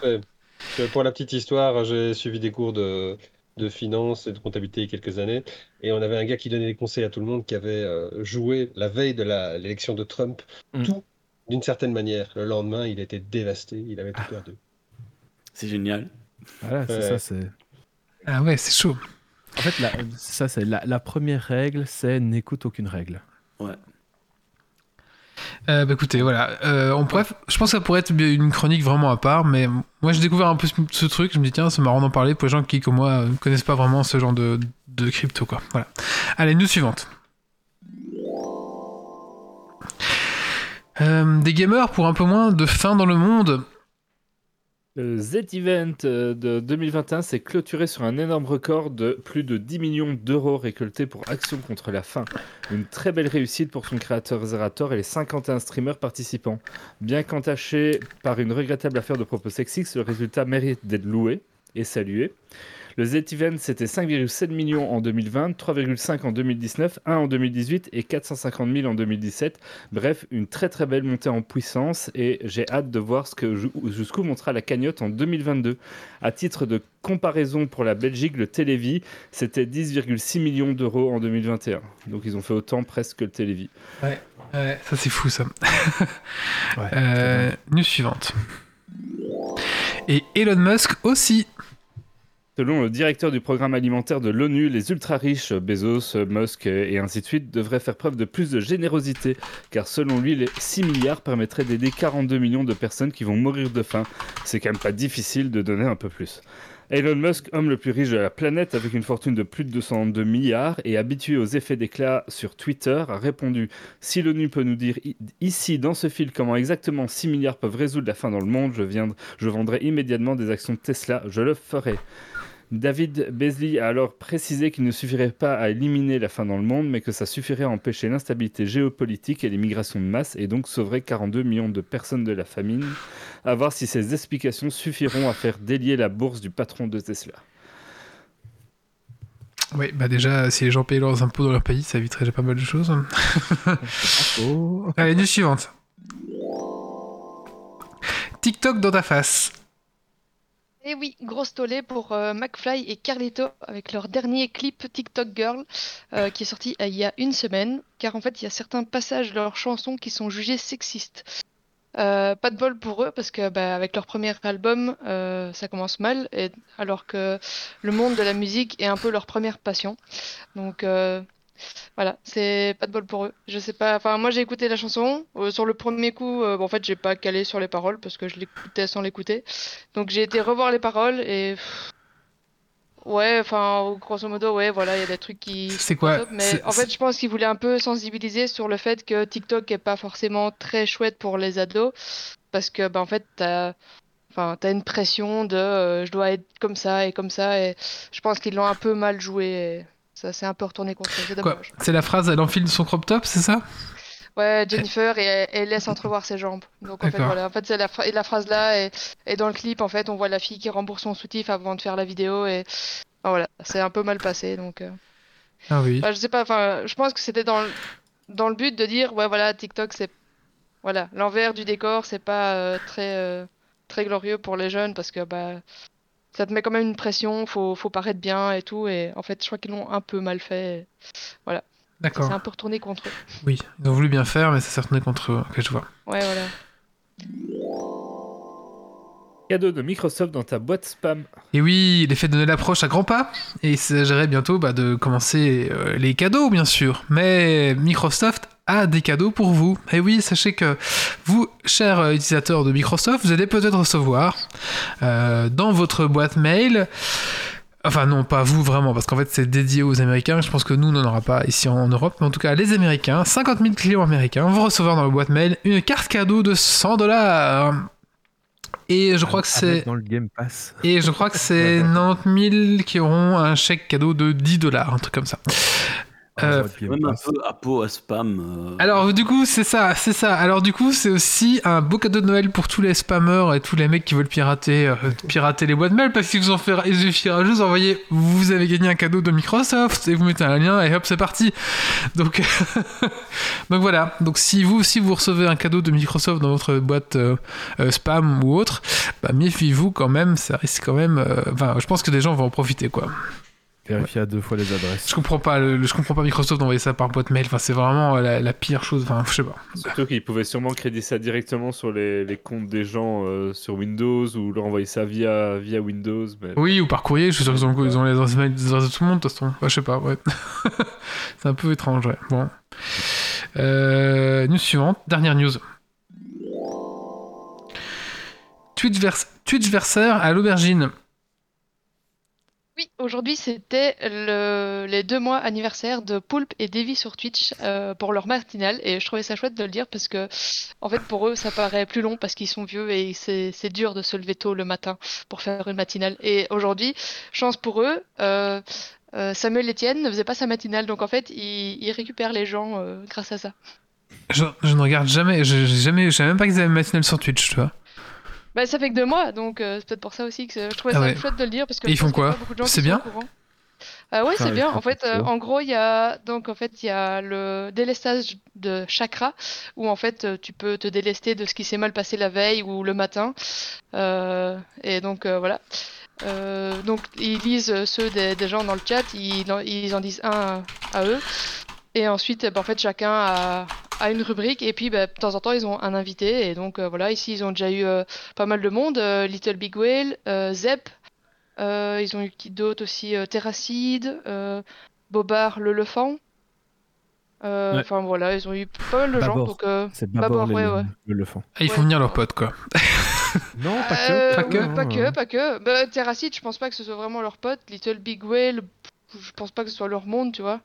Pour la petite histoire, j'ai suivi des cours de, de finance et de comptabilité il y a quelques années. Et on avait un gars qui donnait des conseils à tout le monde qui avait euh, joué la veille de l'élection de Trump mm. tout d'une certaine manière. Le lendemain, il était dévasté, il avait tout perdu. C'est génial. Voilà, c'est ça, c'est. Ah ouais, c'est chaud. En fait, la, ça, c'est la, première règle, c'est n'écoute aucune règle. Ouais. Euh, bah écoutez, voilà. Euh, je pense que ça pourrait être une chronique vraiment à part, mais moi j'ai découvert un peu ce, truc. Je me dis, tiens, c'est marrant d'en parler pour les gens qui, comme moi, ne connaissent pas vraiment ce genre de, de crypto, quoi. Voilà. Allez, news suivante. Euh, des gamers pour un peu moins de faim dans le monde. Le Z-Event euh, de 2021 s'est clôturé sur un énorme record de plus de 10 millions d'euros récoltés pour Action contre la faim. Une très belle réussite pour son créateur Zerator et les 51 streamers participants. Bien qu'entaché par une regrettable affaire de propos sexistes, le résultat mérite d'être loué et salué. Le Z-Event, c'était 5,7 millions en 2020, 3,5 en 2019, 1 en 2018 et 450 000 en 2017. Bref, une très très belle montée en puissance et j'ai hâte de voir ce que jusqu'où montera la cagnotte en 2022. À titre de comparaison pour la Belgique, le Télévis, c'était 10,6 millions d'euros en 2021. Donc ils ont fait autant presque que le Télévis. Ouais, ouais ça c'est fou ça. ouais, euh, news suivante. Et Elon Musk aussi Selon le directeur du programme alimentaire de l'ONU, les ultra-riches, Bezos, Musk et ainsi de suite, devraient faire preuve de plus de générosité, car selon lui, les 6 milliards permettraient d'aider 42 millions de personnes qui vont mourir de faim. C'est quand même pas difficile de donner un peu plus. Elon Musk, homme le plus riche de la planète avec une fortune de plus de 202 milliards et habitué aux effets d'éclat sur Twitter, a répondu Si l'ONU peut nous dire ici dans ce fil comment exactement 6 milliards peuvent résoudre la faim dans le monde, je, je vendrai immédiatement des actions Tesla, je le ferai. David Beasley a alors précisé qu'il ne suffirait pas à éliminer la faim dans le monde, mais que ça suffirait à empêcher l'instabilité géopolitique et les migrations de masse, et donc sauverait 42 millions de personnes de la famine. À voir si ces explications suffiront à faire délier la bourse du patron de Tesla. Oui, bah déjà, si les gens payaient leurs impôts dans leur pays, ça éviterait déjà pas mal de choses. Allez, news suivante. TikTok dans ta face. Et oui, grosse tollé pour euh, McFly et Carlito avec leur dernier clip TikTok Girl euh, qui est sorti euh, il y a une semaine, car en fait il y a certains passages de leurs chansons qui sont jugés sexistes. pas de bol pour eux parce que bah, avec leur premier album ça commence mal alors que le monde de la musique est un peu leur première passion. Donc voilà, c'est pas de bol pour eux. Je sais pas. Enfin, moi j'ai écouté la chanson. Euh, sur le premier coup, euh, en fait, j'ai pas calé sur les paroles parce que je l'écoutais sans l'écouter. Donc j'ai été revoir les paroles et Ouais, enfin, grosso modo, ouais, voilà, il y a des trucs qui. C'est quoi Mais en fait, je pense qu'il voulait un peu sensibiliser sur le fait que TikTok est pas forcément très chouette pour les ados. Parce que, bah, en fait, t'as. Enfin, t'as une pression de euh, je dois être comme ça et comme ça. Et je pense qu'ils l'ont un peu mal joué. Ça s'est un peu retourné contre eux. C'est dommage. C'est la phrase elle enfile son crop top, c'est ça? Ouais, Jennifer, et elle, laisse entrevoir ses jambes. Donc en fait, voilà. En fait, c'est la, la, phrase là, et, et, dans le clip, en fait, on voit la fille qui rembourse son soutif avant de faire la vidéo, et voilà, c'est un peu mal passé. Donc, euh. ah oui. je sais pas, enfin, je pense que c'était dans, dans le but de dire, ouais, voilà, TikTok, c'est. Voilà, l'envers du décor, c'est pas euh, très, euh, très glorieux pour les jeunes, parce que, bah. Ça te met quand même une pression, faut, faut paraître bien et tout, et en fait, je crois qu'ils l'ont un peu mal fait. Voilà. D'accord. C'est un peu retourné contre eux. Oui, ils ont voulu bien faire, mais ça s'est retourné contre eux. Ok, je vois. Ouais, voilà. Cadeau de Microsoft dans ta boîte spam. Et oui, il est fait donner l'approche à grands pas. Et il s'agirait bientôt bah, de commencer euh, les cadeaux, bien sûr. Mais Microsoft a des cadeaux pour vous. Et oui, sachez que vous, chers utilisateurs de Microsoft, vous allez peut-être recevoir euh, dans votre boîte mail Enfin non, pas vous vraiment, parce qu'en fait c'est dédié aux Américains. Je pense que nous, on n'en aura pas ici en Europe. Mais en tout cas, les Américains, 50 000 clients américains vont recevoir dans la boîte mail une carte cadeau de 100 dollars. Et je crois que c'est. Dans le Game Pass. Et je crois que c'est 90 000 qui auront un chèque cadeau de 10 dollars, un truc comme ça. Euh, même un peu à peau à spam. Euh. Alors du coup c'est ça, c'est ça. Alors du coup c'est aussi un beau cadeau de Noël pour tous les spammers et tous les mecs qui veulent pirater, euh, pirater les boîtes mail parce qu'ils vous en fait, il suffira juste d'envoyer, vous avez gagné un cadeau de Microsoft et vous mettez un lien et hop c'est parti. Donc donc voilà. Donc si vous si vous recevez un cadeau de Microsoft dans votre boîte spam ou autre, bah méfiez-vous quand même, ça risque quand même. Enfin je pense que des gens vont en profiter quoi. Vérifier à deux fois les adresses. Je comprends pas, je comprends pas Microsoft d'envoyer ça par boîte mail. Enfin, c'est vraiment la, pire chose. Enfin, je sais pas. Surtout qu'ils pouvaient sûrement créditer ça directement sur les, les comptes des gens euh, sur Windows ou leur envoyer ça via, via Windows. Oui, ou par courrier. Je suis sûr qu'ils ont, ils ont les adresses mail de tout le monde, de toute façon. je sais pas, ouais. c'est un peu étrange, ouais. Bon. Euh, news suivante, dernière news. Twitch, vers... à l'aubergine. Oui, aujourd'hui c'était le... les deux mois anniversaire de Poulpe et Davy sur Twitch euh, pour leur matinale et je trouvais ça chouette de le dire parce que en fait pour eux ça paraît plus long parce qu'ils sont vieux et c'est dur de se lever tôt le matin pour faire une matinale et aujourd'hui chance pour eux euh, euh, Samuel Etienne ne faisait pas sa matinale donc en fait il, il récupère les gens grâce à ça. Je, je ne regarde jamais, je, jamais, je savais même pas qu'ils avaient une matinale sur Twitch, tu vois. Bah, ça fait que deux mois, donc euh, c'est peut-être pour ça aussi que je trouvais ah ça chouette de le dire. Parce que ils font quoi C'est bien euh, ouais, c'est bien. En fait, euh, en gros, il y a donc en fait il y a le délestage de chakra où en fait tu peux te délester de ce qui s'est mal passé la veille ou le matin. et donc voilà. donc ils lisent ceux des, des, gens dans le chat, ils, ils en disent un à eux. Et ensuite, bah, en fait, chacun a, a, une rubrique. Et puis, bah, de temps en temps, ils ont un invité. Et donc, euh, voilà, ici, ils ont déjà eu euh, pas mal de monde. Euh, Little Big Whale, Zep. ils ont eu qui d'autres aussi Terracide, Bobard le Lefant. Enfin, voilà, ils ont eu pas mal de gens. Donc, C'est Babor, ouais, ouais. le Lefant. Ah, ils font venir leurs potes, quoi. non, pas que. Pas que, pas que. Pas que. Bah, Terracide, je pense pas que ce soit vraiment leurs potes. Little Big Whale, je pense pas que ce soit leur monde, tu vois.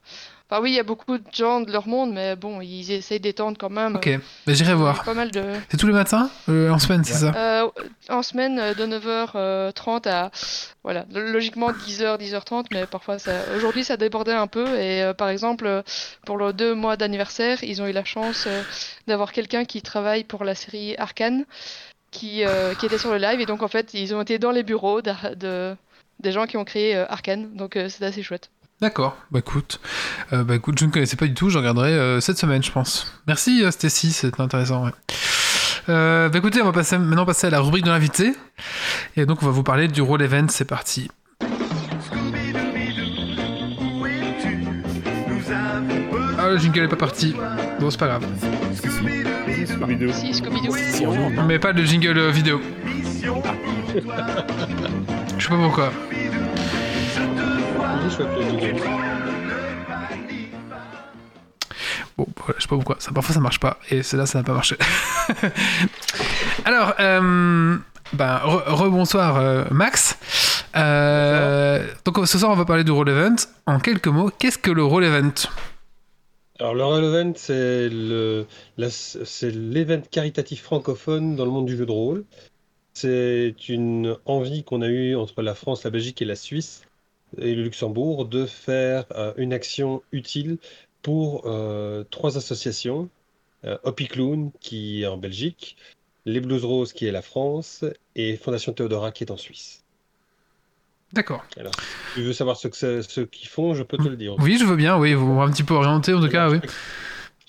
Enfin oui, il y a beaucoup de gens de leur monde, mais bon, ils essayent d'étendre quand même. Ok, mais j'irai voir. Pas mal de... C'est tous les matins euh, En semaine, c'est ça euh, En semaine, euh, de 9h30 à... Voilà, logiquement 10h, 10h30, mais parfois, ça... aujourd'hui, ça débordait un peu. Et par exemple, pour leurs deux mois d'anniversaire, ils ont eu la chance d'avoir quelqu'un qui travaille pour la série Arkane, qui, qui était sur le live. Et donc, en fait, ils ont été dans les bureaux de des gens qui ont créé euh, Arkane, donc euh, c'est assez chouette. D'accord, bah écoute, euh, bah écoute, je ne connaissais pas du tout, je regarderai cette semaine, je pense. Merci Stacy, c'est intéressant. Ouais. bah écoutez, on va passer, maintenant passer à la rubrique de l'invité, et donc on va vous parler du Roll Event, c'est parti. Ah, le jingle est pas parti. Bon, c'est pas grave. Si, Mais pas le jingle vidéo. Je sais pas pourquoi. Bon, je sais pas pourquoi. Ça, parfois ça marche pas. Et c'est là ça n'a pas marché. Alors, euh, ben, rebonsoir euh, Max. donc ce soir, on va parler du Roll Event. En quelques mots, qu'est-ce que le Roll Event? Alors, le Roll Event, c'est l'event caritatif francophone dans le monde du jeu de rôle. C'est une envie qu'on a eue entre la France, la Belgique et la Suisse et le Luxembourg de faire euh, une action utile pour euh, trois associations. Euh, Hoppy Clown, qui est en Belgique, les Blues Roses, qui est la France, et Fondation Théodora, qui est en Suisse. D'accord. Alors, si tu veux savoir ce qu'ils ce qu'ils font, je peux te le dire. Oui, je veux bien, oui, vous un petit peu orienté en tout cas, oui.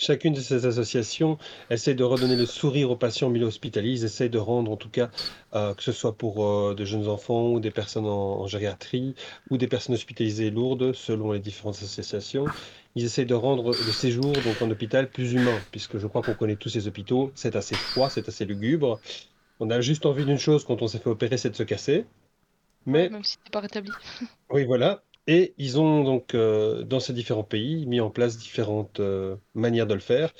Chacune de ces associations essaie de redonner le sourire aux patients milieu hospitaliers. Ils essayent de rendre, en tout cas, euh, que ce soit pour euh, de jeunes enfants ou des personnes en, gériatrie ou des personnes hospitalisées lourdes, selon les différentes associations, ils essayent de rendre le séjour donc en hôpital plus humain, puisque je crois qu'on connaît tous ces hôpitaux. C'est assez froid, c'est assez lugubre. On a juste envie d'une chose quand on s'est fait opérer, c'est de se casser. Mais... Même si t'es pas rétabli. oui, voilà. Et ils ont donc, euh, dans ces différents pays, mis en place différentes euh, manières de le faire.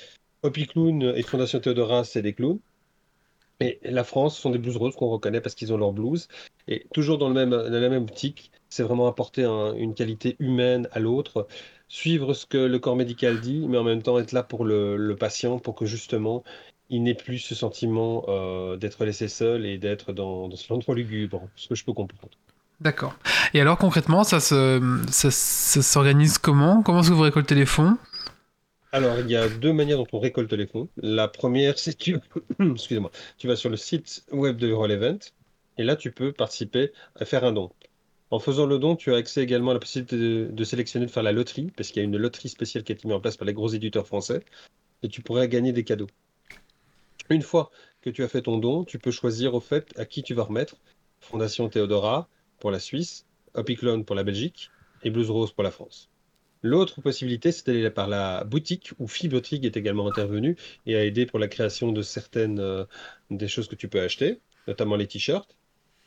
Hopi Clown et Fondation Théodora, c'est des clowns. Et la France sont des blues roses qu'on reconnaît parce qu'ils ont leur blues. Et toujours dans la même optique, c'est vraiment apporter une qualité humaine à l'autre, suivre ce que le corps médical dit, mais en même temps être là pour le, patient, pour que justement il n'ait plus ce sentiment euh, d'être laissé seul et d'être dans, dans ce endroit lugubre, ce que je peux comprendre. D'accord. Et alors concrètement, ça s'organise comment? Comment est-ce que vous récoltez les fonds? Alors, il y a deux manières dont on récolte les fonds. La première, c'est que tu, excusez-moi, tu vas sur le site web de Roll Event et là, tu peux participer à faire un don. En faisant le don, tu as accès également à la possibilité de, sélectionner, de faire la loterie, parce qu'il y a une loterie spéciale qui a été mise en place par les gros éditeurs français, et tu pourrais gagner des cadeaux. Une fois que tu as fait ton don, tu peux choisir au fait à qui tu vas remettre. Fondation Théodora, pour la Suisse, Hoppy pour la Belgique et Blues Rose pour la France. L'autre possibilité, c'est d'aller par la boutique où Fibotrig est également intervenu et a aidé pour la création de certaines euh, des choses que tu peux acheter, notamment les t-shirts.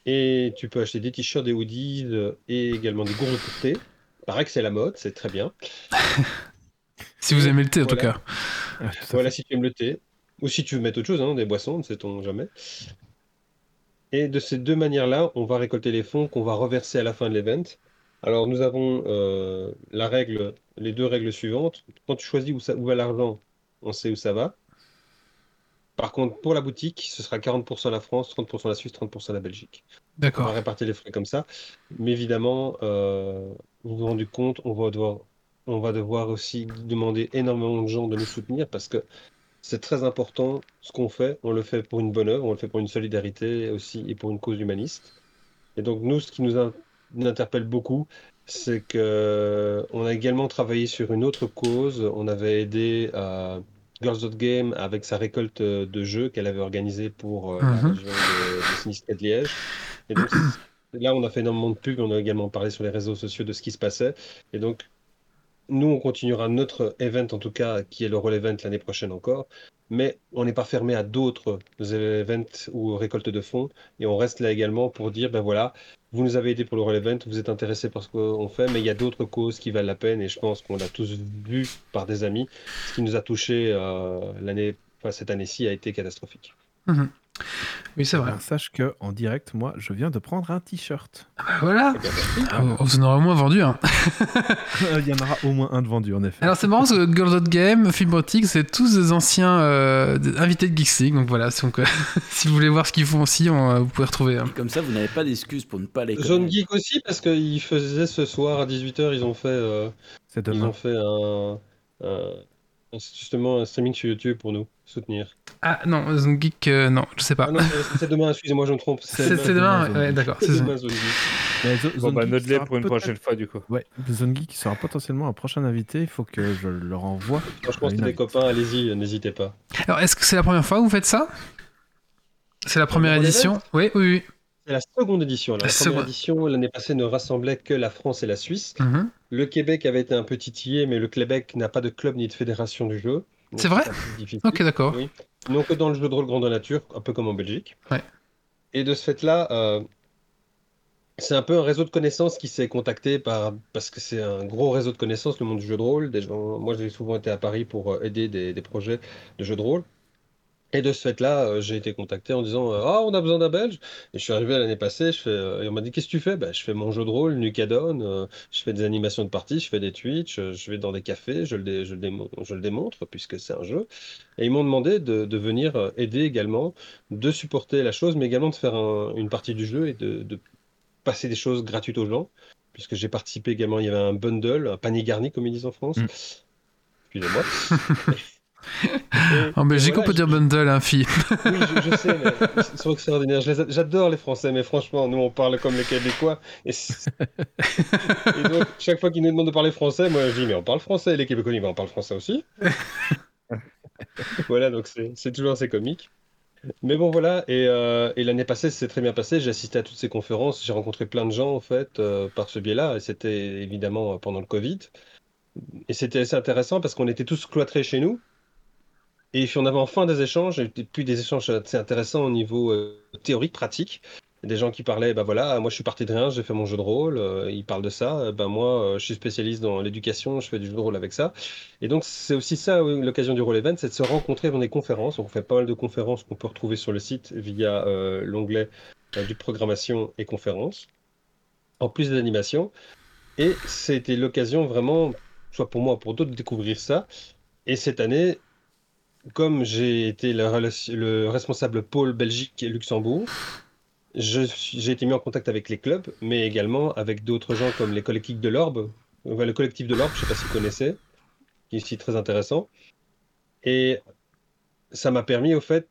Et tu peux acheter des t-shirts, des hoodies euh, et également des gourdes de thé. Pareil que c'est la mode, c'est très bien. si vous aimez le thé, en tout cas. Voilà, si tu aimes le thé. Ou si tu veux mettre autre chose, hein, des boissons, ne sait-on jamais. Et de ces deux manières-là, on va récolter les fonds qu'on va reverser à la fin de l'event. Alors nous avons euh, la règle, les deux règles suivantes. Quand tu choisis où, ça, où va l'argent, on sait où ça va. Par contre, pour la boutique, ce sera 40% la France, 30% la Suisse, 30% la Belgique. D'accord. On va répartir les frais comme ça. Mais évidemment, euh, vous vous rendez compte, on va, devoir, on va devoir aussi demander énormément de gens de nous soutenir parce que c'est très important ce qu'on fait. On le fait pour une bonne œuvre, on le fait pour une solidarité aussi et pour une cause humaniste. Et donc nous, ce qui nous, interpelle beaucoup, c'est que on a également travaillé sur une autre cause. On avait aidé à Girls of Game avec sa récolte de jeux qu'elle avait organisée pour euh, la mhm. région de, de de Liège. Et donc là, on a fait énormément de pubs. On a également parlé sur les réseaux sociaux de ce qui se passait. Et donc nous, on continuera notre event, en tout cas, qui est le Roll Event l'année prochaine encore. Mais on n'est pas fermé à d'autres events ou récoltes de fonds. Et on reste là également pour dire, ben voilà, vous nous avez aidé pour le Roll Event, vous êtes intéressé par ce qu'on fait, mais il y a d'autres causes qui valent la peine. Et je pense qu'on l'a tous vu par des amis. Ce qui nous a touché euh, l'année, cette année-ci a été catastrophique. Mhm. Oui, c'est vrai. sache que en direct, moi, je viens de prendre un t-shirt. Ah bah voilà. Ah, on s'en aura au moins vendu. Hein. Il y en aura au moins un de vendu, en effet. Alors c'est marrant parce que Girls Game, Fibrotic, c'est tous des anciens euh, invités de Geeks Donc voilà, donc, euh, si vous voulez voir ce qu'ils font aussi, on, vous pouvez retrouver. Hein. Comme ça, vous n'avez pas d'excuses pour ne pas les. Zone Geek aussi, parce qu'ils faisaient ce soir à 18h, ils ont fait. Euh, ils ont fait un justement un streaming sur YouTube pour nous soutenir. Ah non, Zone Geek, euh, non, je sais pas. Ah c'est demain, excusez-moi, je me trompe. C'est demain, ouais, d'accord. C'est demain, Zone Geek. bon, bah, note-les pour une prochaine fois, du coup. Ouais, Zone Geek sera potentiellement un prochain invité, il faut que je leur envoie. Franchement, c'est des copains, allez-y, n'hésitez pas. Alors, est-ce que c'est la première fois que vous faites ça? C'est la première édition? Oui, oui, oui. C'est la seconde édition. la, première édition, l'année passée, ne rassemblait que la France et la Suisse. Mhm. Le Québec avait été un peu titillé, mais le Québec n'a pas de club ni de fédération du jeu. C'est vrai Ok, d'accord. Oui. Donc, dans le jeu de rôle grandeur nature, un peu comme en Belgique. Ouais. Et de ce fait-là, euh, c'est un peu un réseau de connaissances qui s'est contacté par, parce que c'est un gros réseau de connaissances, le monde du jeu de rôle. Des gens... Moi, j'ai souvent été à Paris pour euh, aider des, des projets de jeux de rôle. Et de ce fait-là, euh, j'ai été contacté en disant Ah, on a besoin d'un Belge. Et je suis arrivé l'année passée, je fais, euh, et on m'a dit Qu'est-ce que tu fais? Bah, Je fais mon jeu de rôle, Nucadon, euh, je fais des animations de parties, je fais des Twitch, je vais dans des cafés, je le, je le, démontre puisque c'est un jeu. Et ils m'ont demandé de, venir aider également, de supporter la chose, mais également de faire une partie du jeu et de, de passer des choses gratuites aux gens. Puisque j'ai participé également, il y avait un bundle, un panier garni, comme ils disent en France. Mm. Excusez-moi. en Belgique, on peut dire bundle, hein, fille. oui, je, sais, mais ils sont extraordinaires. J'adore les Français, mais franchement, nous, on parle comme les Québécois. Et, et donc, chaque fois qu'ils nous demandent de parler français, moi, je dis, mais on parle français. Les Québécois, mais on parle français aussi. voilà, donc c'est toujours assez comique. Mais bon, voilà. Et, euh, et l'année passée, c'est très bien passé. J'ai assisté à toutes ces conférences. J'ai rencontré plein de gens, en fait, euh, par ce biais-là. Et c'était évidemment pendant le Covid. Et c'était assez intéressant parce qu'on était tous cloîtrés chez nous. Et puis on avait enfin des échanges, et puis des échanges assez intéressants au niveau euh, théorique, pratique. Des gens qui parlaient, bah voilà, moi je suis parti de rien, j'ai fait mon jeu de rôle, euh, ils parlent de ça, ben moi euh, je suis spécialiste dans l'éducation, je fais du jeu de rôle avec ça. Et donc c'est aussi ça l'occasion du Rôle Event, c'est de se rencontrer dans des conférences. On fait pas mal de conférences qu'on peut retrouver sur le site via l'onglet du programmation et conférences, en plus des animations. Et c'était l'occasion vraiment, soit pour moi ou pour d'autres, de découvrir ça. Et cette année, comme j'ai été le, responsable pôle Belgique et Luxembourg, j'ai été mis en contact avec les clubs, mais également avec d'autres gens comme les collectifs de l'Orbe. le collectif de l'Orbe, je ne sais pas si vous connaissez, qui est aussi très intéressant. Et ça m'a permis, au fait,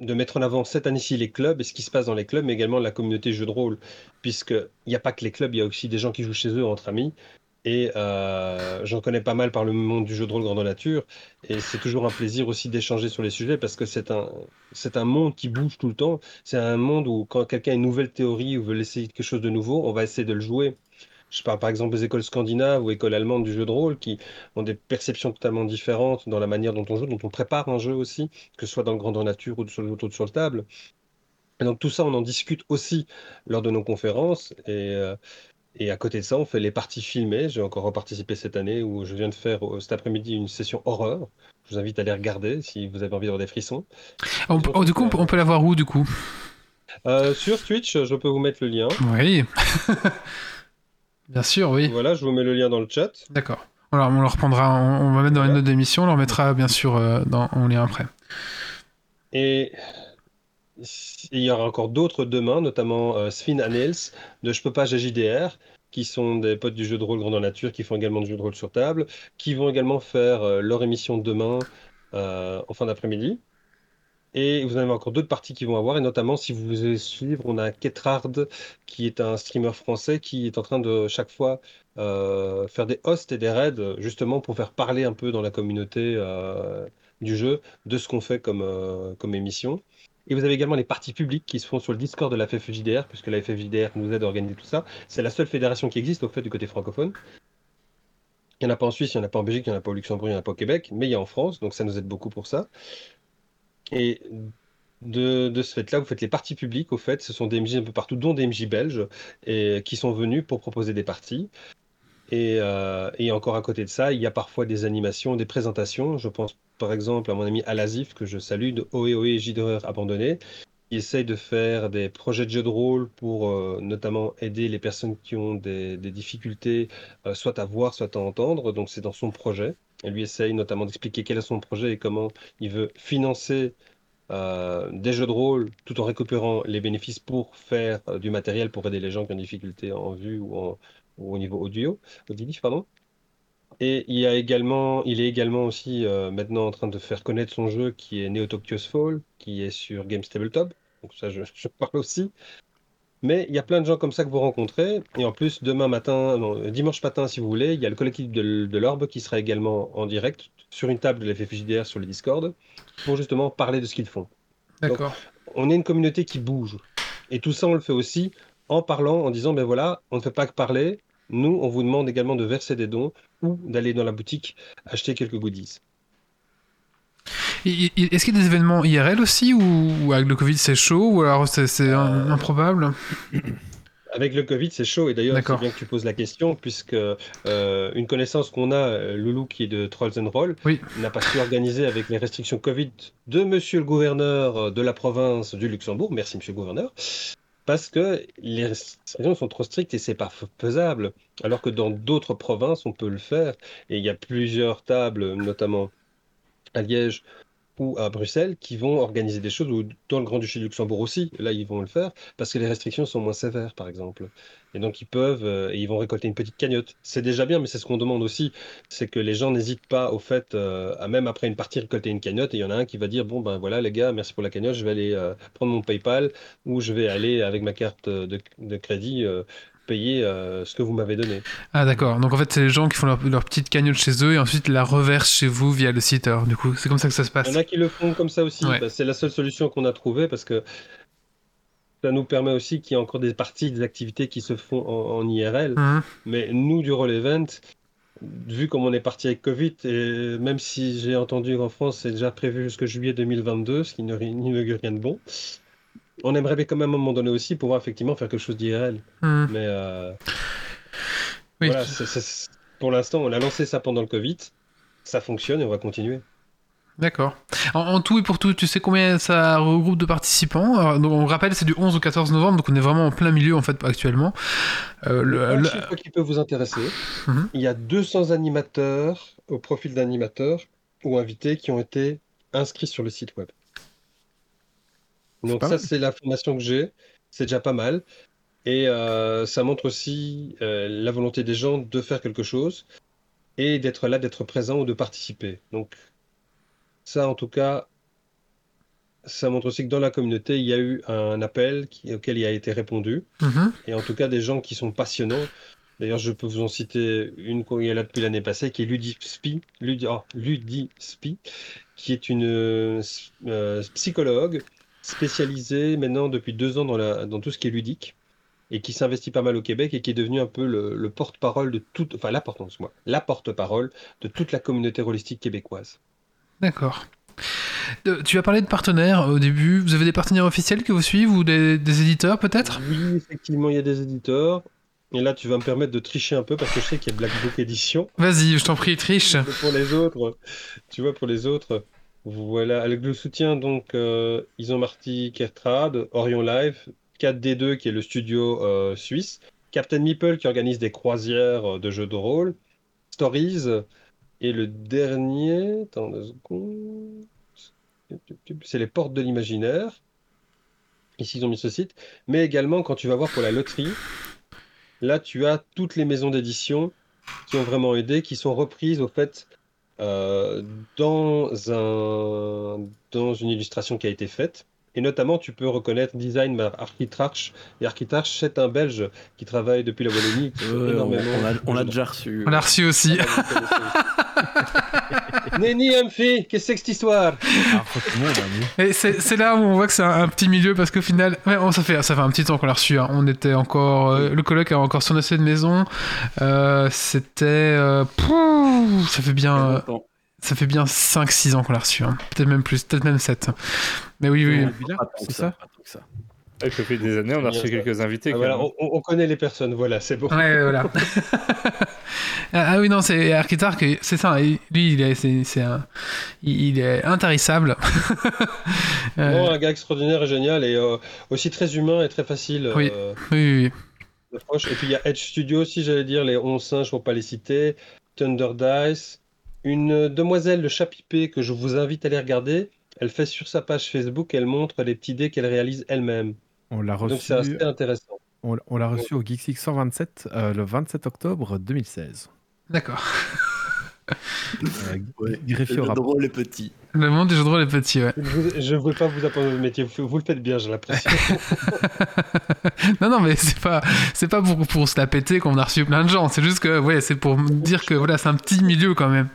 de mettre en avant cette année-ci les clubs et ce qui se passe dans les clubs, mais également la communauté jeu de rôle. Puisqu'il n'y a pas que les clubs, il y a aussi des gens qui jouent chez eux entre amis. Et euh, j'en connais pas mal par le monde du jeu de rôle grandeur nature. Et c'est toujours un plaisir aussi d'échanger sur les sujets parce que c'est un, un monde qui bouge tout le temps. C'est un monde où quand quelqu'un a une nouvelle théorie ou veut essayer quelque chose de nouveau, on va essayer de le jouer. Je parle par exemple des écoles scandinaves ou écoles allemandes du jeu de rôle qui ont des perceptions totalement différentes dans la manière dont on joue, dont on prépare un jeu aussi, que ce soit dans le grandeur nature ou sur le, autour sur le table. Et donc tout ça, on en discute aussi lors de nos conférences. Et, euh, et à côté de ça, on fait les parties filmées. J'ai encore participé cette année où je viens de faire euh, cet après-midi une session horreur. Je vous invite à les regarder si vous avez envie d'avoir des frissons. Oh, du coup, on peut la voir où du coup? Euh, Sur Twitch, je peux vous mettre le lien. Oui. Bien sûr, oui. Voilà, je vous mets le lien dans le chat. D'accord. Alors, on le reprendra, on, va mettre dans une autre émission, on le remettra bien sûr euh, dans, en lien après. Et il y aura encore d'autres demain, notamment euh, Sven Anels de Je peux pas JDR, qui sont des potes du jeu de rôle grandeur nature, qui font également du jeu de rôle sur table, qui vont également faire euh, leur émission demain euh, en fin d'après-midi. Et vous avez encore d'autres parties qui vont avoir, et notamment si vous voulez suivre, on a Ketrard, qui est un streamer français qui est en train de chaque fois faire des hosts et des raids, justement pour faire parler un peu dans la communauté du jeu de ce qu'on fait comme émission. Et vous avez également les parties publiques qui se font sur le Discord de la FFJDR, puisque la FFJDR nous aide à organiser tout ça. C'est la seule fédération qui existe au fait du côté francophone. Il n'y en a pas en Suisse, il n'y en a pas en Belgique, il n'y en a pas au Luxembourg, il n'y en a pas au Québec, mais il y a en France, donc ça nous aide beaucoup pour ça. Et de, ce fait-là, vous faites les parties publiques, au fait, ce sont des MJ un peu partout, dont des MJ belges, et, qui sont venus pour proposer des parties. Euh, et, encore à côté de ça, il y a parfois des animations, des présentations. Je pense par exemple à mon ami Alazif, que je salue, de OEOE Gidoreur Abandonné, qui essaye de faire des projets de jeux de rôle pour euh, notamment aider les personnes qui ont des, difficultés, euh, soit à voir, soit à entendre. Donc c'est dans son projet. Et lui essaye notamment d'expliquer quel est son projet et comment il veut financer des jeux de rôle tout en récupérant les bénéfices pour faire du matériel pour aider les gens qui ont des difficultés en vue ou au niveau audio, auditif, pardon. Et il, y a également, il est également aussi euh, maintenant en train de faire connaître son jeu qui est Neo Fall, qui est sur Games Tabletop. Donc ça, je, parle aussi. Mais il y a plein de gens comme ça que vous rencontrez. Et en plus, demain matin, non, dimanche matin, si vous voulez, il y a le collectif de, de l'Orbe qui sera également en direct sur une table de la FFJDR sur le Discord pour justement parler de ce qu'ils font. D'accord. On est une communauté qui bouge. Et tout ça, on le fait aussi en parlant, en disant, ben voilà, on ne fait pas que parler, nous, on vous demande également de verser des dons ou d'aller dans la boutique acheter quelques goodies. Est-ce qu'il y a des événements IRL aussi ou, avec le Covid c'est chaud ou alors c'est euh, improbable? Avec le Covid, c'est chaud. Et d'ailleurs, c'est bien que tu poses la question, puisque euh, une connaissance qu'on a, euh, Loulou, qui est de Trolls and Roll, n'a pas su organiser avec les restrictions Covid de monsieur le gouverneur de la province du Luxembourg. Merci, monsieur le gouverneur. Parce que les restrictions sont trop strictes et c'est pas faisable. Alors que dans d'autres provinces, on peut le faire. Et il y a plusieurs tables, notamment à Liège, ou à Bruxelles qui vont organiser des choses, ou dans le Grand-Duché de Luxembourg aussi, là ils vont le faire, parce que les restrictions sont moins sévères par exemple. Et donc ils peuvent, euh, et ils vont récolter une petite cagnotte. C'est déjà bien, mais c'est ce qu'on demande aussi, c'est que les gens n'hésitent pas au fait, euh, à même après une partie récolter une cagnotte, et il y en a un qui va dire, bon ben voilà les gars, merci pour la cagnotte, je vais aller euh, prendre mon PayPal, ou je vais aller avec ma carte de, de crédit payer euh, ce que vous m'avez donné. Ah d'accord, donc en fait c'est les gens qui font leur, petite cagnotte chez eux et ensuite la reversent chez vous via le site. du coup, c'est comme ça que ça se passe. Il y en a qui le font comme ça aussi. Bah, c'est la seule solution qu'on a trouvée parce que ça nous permet aussi qu'il y ait encore des parties, des activités qui se font en, IRL. Mhm. Mais nous, du Roll Event, vu comme on est parti avec Covid, et même si j'ai entendu qu'en France c'est déjà prévu jusqu'au juillet 2022, ce qui ne n'inaugure rien de bon, on aimerait quand même à un moment donné aussi pouvoir effectivement faire quelque chose d'IRL. Hmm. Mais euh, voilà, pour l'instant, on a lancé ça pendant le Covid. Ça fonctionne et on va continuer. D'accord. En, tout et pour tout, tu sais combien ça regroupe de participants? Donc On rappelle, c'est du 11 au 14 novembre, donc on est vraiment en plein milieu en fait actuellement. Euh, le, chiffre qui peut vous intéresser, mhm. il y a 200 animateurs au profil d'animateurs ou invités qui ont été inscrits sur le site web. Donc ça, c'est l'information que j'ai. C'est déjà pas mal. Et euh, ça montre aussi euh, la volonté des gens de faire quelque chose et d'être là, d'être présent ou de participer. Donc ça, en tout cas, ça montre aussi que dans la communauté, il y a eu un appel auquel il a été répondu. Mm-hmm. Et en tout cas, des gens qui sont passionnants. D'ailleurs, je peux vous en citer une qui est là depuis l'année passée, qui est Ludispi, Ludi, oh, Ludispi qui est une euh, psychologue spécialisé maintenant depuis deux ans dans, la, dans tout ce qui est ludique et qui s'investit pas mal au Québec et qui est devenu un peu le, porte-parole de toute, enfin la moi, la porte-parole de toute la communauté holistique québécoise. D'accord. Euh, tu as parlé de partenaires au début. Vous avez des partenaires officiels que vous suivez ou des, éditeurs peut-être? Oui, effectivement, il y a des éditeurs. Et là, tu vas me permettre de tricher un peu parce que je sais qu'il y a Black Book Edition. Vas-y, je t'en prie, triche. Pour les autres, tu vois, pour les autres, voilà, avec le soutien donc euh, Isomarty Kertrad, Orion Live, 4D2 qui est le studio euh, suisse, Captain Meeple qui organise des croisières euh, de jeux de rôle, Stories, et le dernier, attends deux secondes, c'est les portes de l'imaginaire. Ici, ils ont mis ce site. Mais également, quand tu vas voir pour la loterie, là, tu as toutes les maisons d'édition qui ont vraiment aidé, qui sont reprises au fait euh, dans, un, dans une illustration qui a été faite. Et notamment, tu peux reconnaître Design par Architrarch. Et Architrarch, c'est un Belge qui travaille depuis la Wallonie. on l'a déjà reçu. On l'a reçu aussi. Nenny Humphrey, qu'est-ce que c'est que cette histoire? C'est là où on voit que c'est un, petit milieu parce qu'au final, ça, fait, ça fait un petit temps qu'on l'a reçu. Hein. On était encore. Euh, le colloque a encore son essai de maison. Euh, c'était. Euh, ça fait bien. Ça fait bien 5-6 ans qu'on l'a reçu. Hein. Peut-être même plus, peut-être même 7. Mais oui, oui. C'est ça, ça. ça fait des années, on a reçu quelques invités. Ah, on, connaît les personnes, voilà, c'est bon. Ouais, voilà. Ah, ah, oui, non, c'est Architarch, c'est ça. Lui, il est, c'est, un, il est intarissable. Euh, un gars extraordinaire et génial et euh, aussi très humain et très facile. Oui, euh, oui, oui. Et puis il y a Edge Studio aussi, j'allais dire, les 11 singes, pour pas les citer. Thunder Dice. Une demoiselle de Chapipé que je vous invite à aller regarder. Elle fait sur sa page Facebook, elle montre les petits dés qu'elle réalise elle-même. On l'a reçu. Donc c'est assez intéressant. On, l'a reçu au Geeksix 127 le 27 octobre 2016. D'accord. Euh, le jeu de rôle est petit. Le monde du jeu de rôle est petit, ouais. Je ne veux pas vous apprendre le métier, vous, le faites bien, j'ai l'impression. non, non, mais c'est pas, c'est pas pour, pour se la péter qu'on a reçu plein de gens, c'est juste que, ouais, c'est pour dire que voilà, c'est un petit milieu quand même.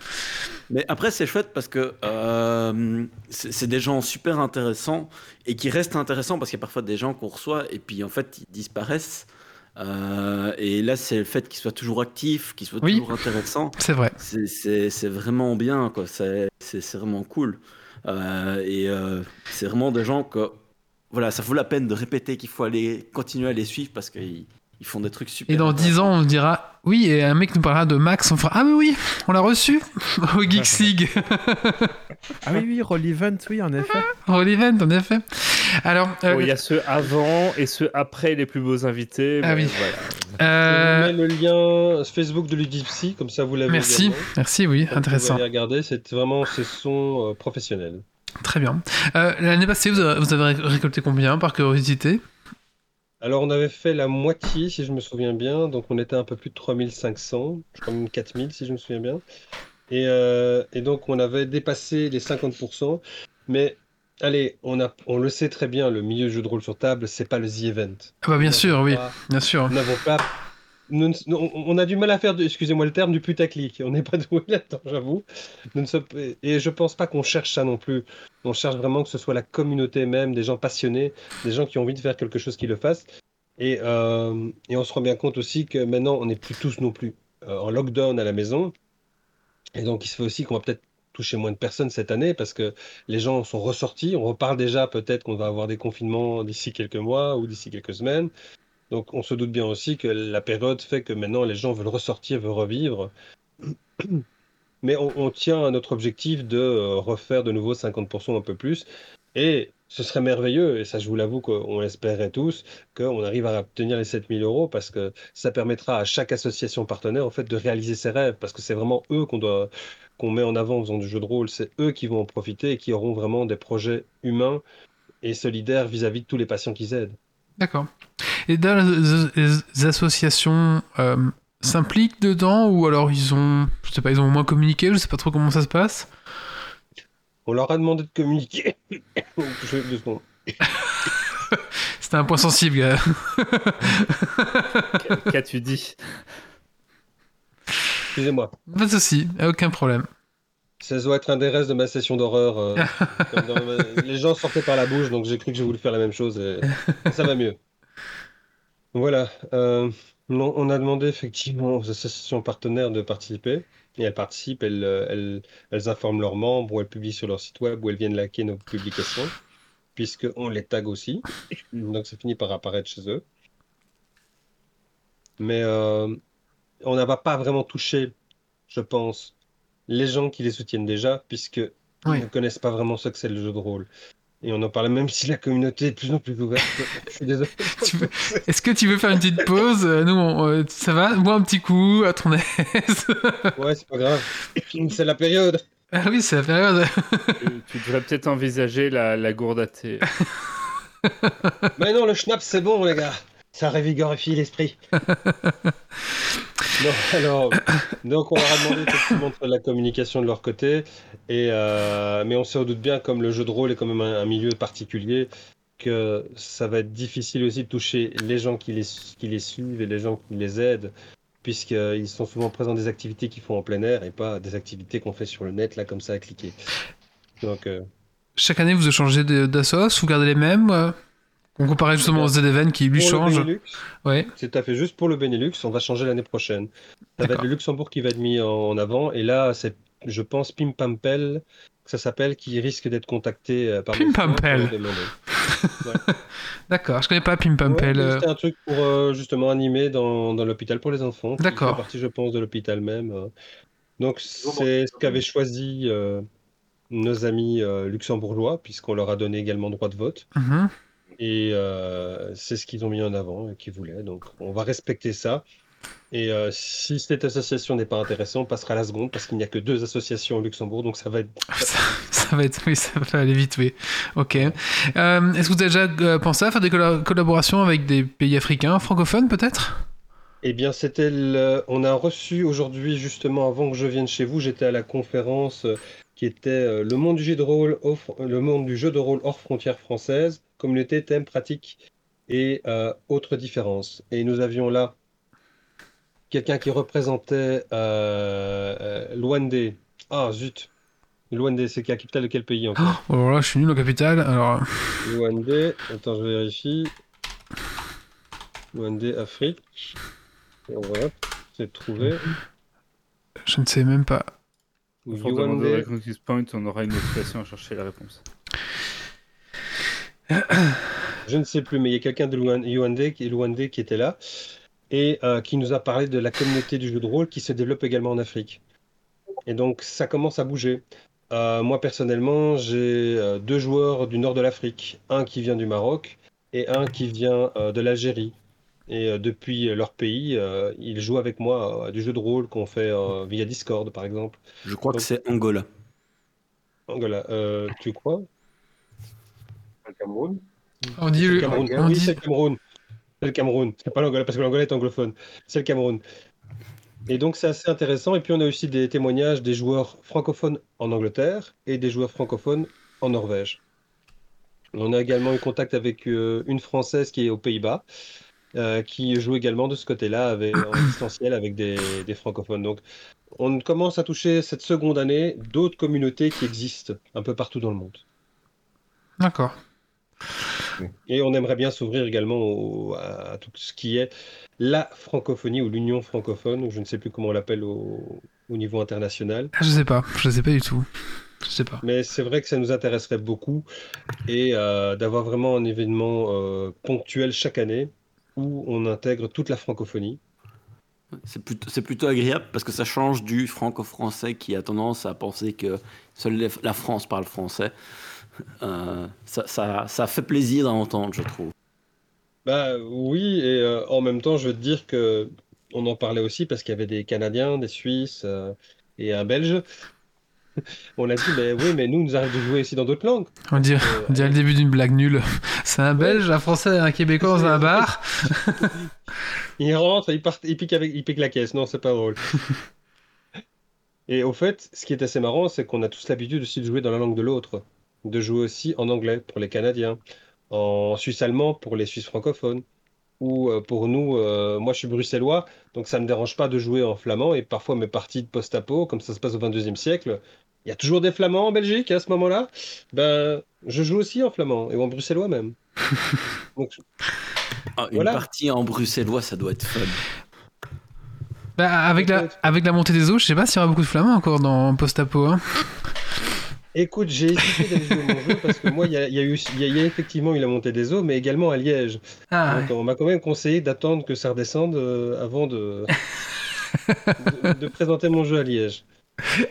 Mais après, c'est chouette parce que euh, c'est des gens super intéressants et qui restent intéressants parce qu'il y a parfois des gens qu'on reçoit et puis en fait ils disparaissent. Euh, et là, c'est le fait qu'il soit toujours actif, qu'il soit toujours intéressant. C'est vrai. C'est vraiment bien, quoi. C'est vraiment cool. Euh, et c'est vraiment des gens que, voilà, ça vaut la peine de répéter qu'il faut aller continuer à les suivre parce qu'ils Ils font des trucs super. Et dans 10 ans, on dira oui, et un mec nous parlera de Max, on fera Ah, mais oui, on l'a reçu au Geeks League. ah, oui, oui, Roll Event, oui, en effet. Roll Event, en effet. Alors. Euh, il y a ceux avant et ceux après les plus beaux invités. Ah oui. Voilà. Euh... Je mets le lien Facebook de Ludipsy, comme ça vous l'avez. Merci, merci, oui, intéressant. Vous regardez, c'est vraiment ce son euh, professionnel. Très bien. Euh, l'année passée, vous avez, vous avez récolté combien par curiosité? Alors, on avait fait la moitié, si je me souviens bien. Donc, on était un peu plus de 3500, je crois même 4000, si je me souviens bien. Et, euh, et, donc, on avait dépassé les 50%. Mais, allez, on, a, on le sait très bien, le milieu jeu de rôle sur table, c'est pas le The Event. Ah bah bien sûr, oui, bien sûr. Nous n'avons pas on a du mal à faire, excusez-moi le terme, du putaclic. On n'est pas doué là-dedans, j'avoue. Et je pense pas qu'on cherche ça non plus. On cherche vraiment que ce soit la communauté même, des gens passionnés, des gens qui ont envie de faire quelque chose qui le fassent. Et, euh, on se rend bien compte aussi que maintenant, on n'est plus tous non plus euh, en lockdown à la maison. Et donc, il se fait aussi qu'on va peut-être toucher moins de personnes cette année parce que les gens sont ressortis. On reparle déjà peut-être qu'on va avoir des confinements d'ici quelques mois ou d'ici quelques semaines. Donc on se doute bien aussi que la période fait que maintenant les gens veulent ressortir, veulent revivre. Mais on, tient à notre objectif de euh, refaire de nouveau 50% un peu plus. Et ce serait merveilleux, et ça je vous l'avoue qu'on l'espérait tous, qu'on arrive à obtenir les 7000 euros parce que ça permettra à chaque association partenaire en fait de réaliser ses rêves parce que c'est vraiment eux qu'on doit qu'on met en avant en faisant du jeu de rôle, c'est eux qui vont en profiter et qui auront vraiment des projets humains et solidaires vis-à-vis -vis de tous les patients qu'ils aident. D'accord. Et dans les associations euh, s'impliquent dedans ou alors ils ont, je sais pas, ils ont au moins communiqué, je sais pas trop comment ça se passe? On leur a demandé de communiquer. C'était un point sensible. Qu'as-tu dit Excusez-moi. Pas de souci, aucun problème. Ça doit être un des restes de ma session d'horreur. Euh, les gens sortaient par la bouche, donc j'ai cru que j'ai voulu faire la même chose et ça va mieux. Voilà. Euh, on a demandé effectivement aux associations partenaires de participer. Et elles participent, elles, elles, informent leurs membres, ou elles publient sur leur site web, ou elles viennent liker nos publications, puisqu'on les tag aussi. Donc ça finit par apparaître chez eux. Mais euh, on n'a pas vraiment touché, je pense, les gens qui les soutiennent déjà, puisque ne connaissent pas vraiment ce que c'est le jeu de rôle. Et on en parle même si la communauté est de plus en plus ouverte. Je suis désolé. Est-ce que tu veux faire une petite pause? Nous, euh, ça va? Bois un petit coup à ton aise. ouais, c'est pas grave. C'est la période. Ah oui, c'est la période. tu, devrais peut-être envisager la, la gourde à thé. Mais non, le schnapp, c'est bon, les gars. Ça révigorifie l'esprit. alors, donc on leur a demandé effectivement de la communication de leur côté, et, euh, mais on se doute bien, comme le jeu de rôle est quand même un, milieu particulier, que ça va être difficile aussi de toucher les gens qui les, qui les suivent et les gens qui les aident, puisqu'ils sont souvent présents des activités qu'ils font en plein air et pas des activités qu'on fait sur le net, là, comme ça, à cliquer. Donc, euh, Chaque année, vous changez d'assos, vous gardez les mêmes on comparait justement au ZEven qui lui change. Ouais. C'est à fait juste pour le Benelux, on va changer l'année prochaine. Ça va être le Luxembourg qui va être mis en avant. Et là, c'est, je pense, Pim Pampel, ça s'appelle, qui risque d'être contacté euh, par Pim Pampel. D'accord, je connais pas Pim Pampel. Euh. c'est un truc pour euh, justement animer dans, dans l'hôpital pour les enfants. D'accord. C'est partie, je pense, de l'hôpital même. Donc, c'est ce qu'avaient choisi nos amis luxembourgeois, puisqu'on leur a donné également droit de vote. Mm et euh, c'est ce qu'ils ont mis en avant et qu'ils voulaient. Donc on va respecter ça. Et euh, si cette association n'est pas intéressante, on passera à la seconde parce qu'il n'y a que deux associations au Luxembourg, donc ça va être. ça, va être, oui, ça va aller vite, oui. Ok. Euh, est-ce que vous avez déjà pensé à faire des collaborations avec des pays africains, francophones peut-être? Eh bien, c'était. On a reçu aujourd'hui, justement, avant que je vienne chez vous, j'étais à la conférence qui était le monde du jeu de rôle, le monde du jeu de rôle hors frontières françaises communauté, thème, pratique et euh, autres différences. Et nous avions là quelqu'un qui représentait euh, euh Luande. Ah zut Luande, c'est la capitale de quel pays encore? Oh, oh là, je suis nul en capitale. Alors... Luande, attends, je vérifie. Luande, Afrique. Et on va c'est trouvé. Je ne sais même pas. Luande... Point, on aura une motivation à chercher la réponse. Je ne sais plus, mais il y a quelqu'un de Luande qui, qui était là. et qui nous a parlé de la communauté du jeu de rôle qui se développe également en Afrique. Et donc ça commence à bouger. moi personnellement, j'ai deux joueurs du nord de l'Afrique, un qui vient du Maroc et un qui vient de l'Algérie. Et depuis leur pays, ils jouent avec moi à du jeu de rôle qu'on fait via Discord par exemple. Je crois que c'est Angola. Angola, tu crois? Le Cameroun On dit le Cameroun. Oui, c'est le Cameroun. C'est le Cameroun. C'est pas l'Angola parce que l'Angola est anglophone. C'est le Cameroun. Et donc c'est assez intéressant. Et puis on a aussi des témoignages des joueurs francophones en Angleterre et des joueurs francophones en Norvège. On a également eu contact avec euh, une Française qui est aux Pays-Bas, euh, qui joue également de ce côté-là avec, en distanciel avec des, des, francophones. Donc on commence à toucher cette seconde année d'autres communautés qui existent un peu partout dans le monde. D'accord. Et on aimerait bien s'ouvrir également à tout ce qui est la francophonie ou l'union francophone, ou je ne sais plus comment on l'appelle au, niveau international. Ah, je sais pas, je sais pas du tout. Je sais pas. Mais c'est vrai que ça nous intéresserait beaucoup et euh, d'avoir vraiment un événement euh, ponctuel chaque année où on intègre toute la francophonie. C'est plutôt, plutôt, agréable parce que ça change du franco-français qui a tendance à penser que seule la France parle français. Euh, ça, ça, fait plaisir d'entendre, je trouve. Bah oui, et euh, en même temps, je veux te dire que on en parlait aussi parce qu'il y avait des Canadiens, des Suisses euh, et un Belge. on a dit, mais oui, mais nous, nous arrive de jouer aussi dans d'autres langues. On dirait, on dirait le début d'une blague nulle. C'est un Belge, un Français, un Québécois dans un bar. il rentre, il, part, il, pique avec, il pique la caisse. Non, c'est pas drôle. Et au fait, ce qui est assez marrant, c'est qu'on a tous l'habitude aussi de jouer dans la langue de l'autre de jouer aussi en anglais pour les Canadiens, en suisse allemand pour les Suisses francophones, ou euh, pour nous, euh, moi je suis bruxellois, donc ça ne me dérange pas de jouer en flamand, et parfois mes parties de post-apo, comme ça se passe au 22e siècle, il y a toujours des flamands en Belgique à ce moment-là, ben je joue aussi en flamand, et en bruxellois même. Ah, une partie en bruxellois, ça doit être fun. Bah, avec, la, avec la montée des eaux, je sais pas s'il y aura beaucoup de flamands encore dans post-apo. Hein. Écoute, j'ai hésité d'aller jouer mon jeu parce que moi, il y a, eu, y a effectivement eu la montée des eaux, mais également à Liège. Ah, Donc, on m'a quand même conseillé d'attendre que ça redescende euh, avant de, de, présenter mon jeu à Liège.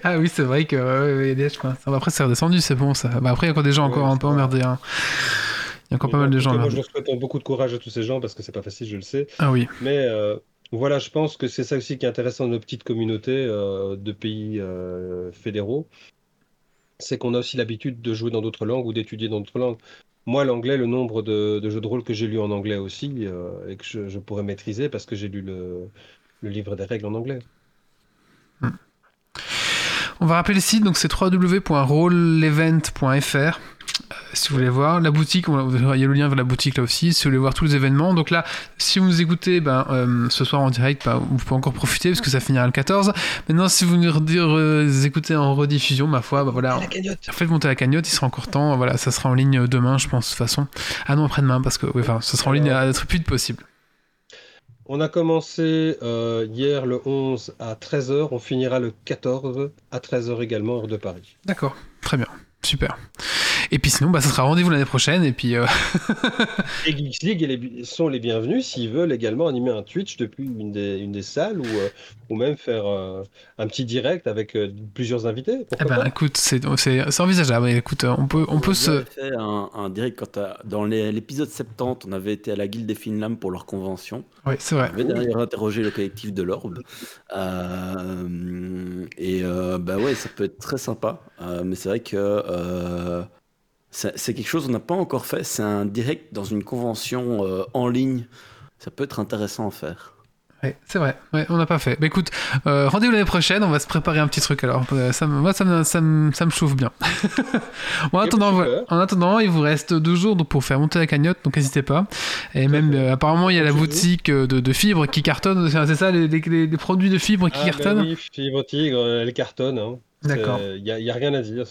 Ah oui, c'est vrai que ouais, Liège, après, c'est redescendu, c'est bon ça. Bah, après, il y a encore des gens encore un peu emmerdés. Hein. Il y a encore pas mal de gens. Moi, je souhaite beaucoup de courage à tous ces gens parce que c'est pas facile, je le sais. Ah oui. Mais euh, voilà, je pense que c'est ça aussi qui est intéressant dans nos petites communautés euh, de pays fédéraux c'est qu'on a aussi l'habitude de jouer dans d'autres langues ou d'étudier dans d'autres langues. Moi, l'anglais, le nombre de, jeux de rôle que j'ai lu en anglais aussi euh, et que je, pourrais maîtriser parce que j'ai lu le, livre des règles en anglais. Hmm. On va rappeler le site, donc c'est www.rollevent.fr. Euh, si vous voulez voir la boutique, il y a le lien vers la boutique là aussi. Si vous voulez voir tous les événements, donc là, si vous nous écoutez ben, euh, ce soir en direct, ben, vous pouvez encore profiter parce que ça finira le 14. Maintenant, si vous nous écoutez en rediffusion, ma foi, ben, voilà, faites monter la cagnotte, il sera encore temps. Voilà, ça sera en ligne demain, je pense, de toute façon. Ah non, après-demain, parce que enfin, ça sera en ligne à être plus vite possible. On a commencé euh, hier le 11 à 13h, on finira le 14 à 13h également, hors de Paris. D'accord, très bien. Super. Et puis sinon, bah, ça sera rendez-vous l'année prochaine. Et puis. Euh... et Geeks League sont les bienvenus s'ils veulent également animer un Twitch depuis une des, une des salles ou, euh, ou même faire euh, un petit direct avec euh, plusieurs invités. Eh ben, écoute, c'est envisageable. Écoute, on peut, on, peut se. fait un, un, direct quand dans l'épisode 70, on avait été à la Guilde des Finlam pour leur convention. Oui, c'est vrai. On avait d'ailleurs interrogé le collectif de l'Orbe. et bah ouais, ça peut être très sympa. mais c'est vrai que c'est quelque chose qu'on n'a pas encore fait. C'est un direct dans une convention euh, en ligne. Ça peut être intéressant à faire. Oui, c'est vrai. Ouais, on n'a pas fait. Mais écoute, euh, rendez-vous l'année prochaine. On va se préparer un petit truc alors. Euh, ça, moi, ça me, ça me, ça me chauffe bien. en, attendant, en attendant, il vous reste deux jours pour faire monter la cagnotte, donc n'hésitez pas. Et même, apparemment, il y a la boutique de, de fibres qui cartonne. C'est ça, les, les, produits de fibres qui ah, ben cartonnent? Oui, Fibre Tigre, elle cartonne. Hein. D'accord. Il n'y a, a, rien à dire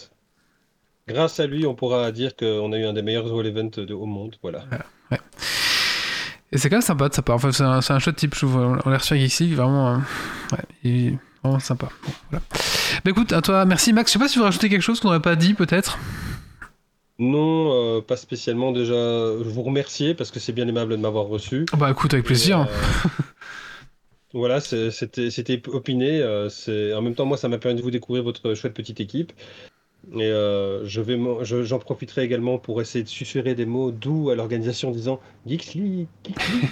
grâce à lui, on pourra dire qu'on a eu un des meilleurs Roll Event de, au monde. Voilà. Ouais. Et c'est quand même sympa de sa part. Enfin, c'est un, un chouette type, je trouve. On l'a reçu ici, vraiment. Euh, ouais, il est vraiment sympa. Bon, voilà. Bah écoute, à toi, merci Max. Je sais pas si vous rajouter quelque chose qu'on n'aurait pas dit, peut-être. Non, euh, pas spécialement. Déjà, je vous remercier parce que c'est bien aimable de m'avoir reçu. Bah écoute, avec plaisir. Euh, Voilà, c'était opiné. en même temps, moi, ça m'a permis de vous découvrir votre chouette petite équipe. Et je vais, j'en profiterai également pour essayer de susurrer des mots doux à l'organisation en disant Geekly, Geekly.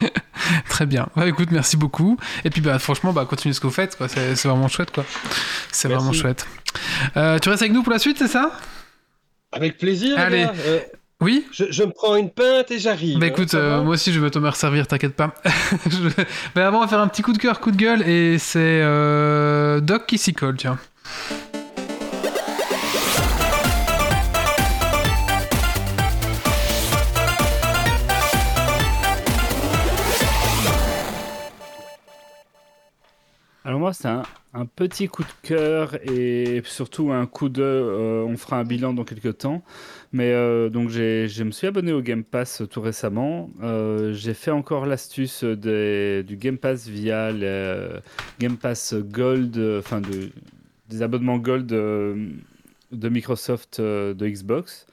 Très bien. Écoute, merci beaucoup. Et puis, bah, franchement, bah, continuez ce que vous faites. Quoi. C'est, vraiment chouette. Quoi. C'est vraiment chouette. Euh, tu restes avec nous pour la suite, c'est ça? Avec plaisir. Allez. Euh, oui? je, me prends une pinte et j'arrive. Bah écoute, euh, moi aussi je vais te me servir, t'inquiète pas. Mais avant, on va faire un petit coup de cœur, coup de gueule, et c'est Doc qui s'y colle, tiens. Alors moi, c'est un, petit coup de cœur et surtout un coup de... Euh, on fera un bilan dans quelques temps. Mais euh, donc je me suis abonné au Game Pass tout récemment. Euh, j'ai fait encore l'astuce du Game Pass via le Game Pass Gold, enfin des abonnements Gold de Microsoft de Xbox.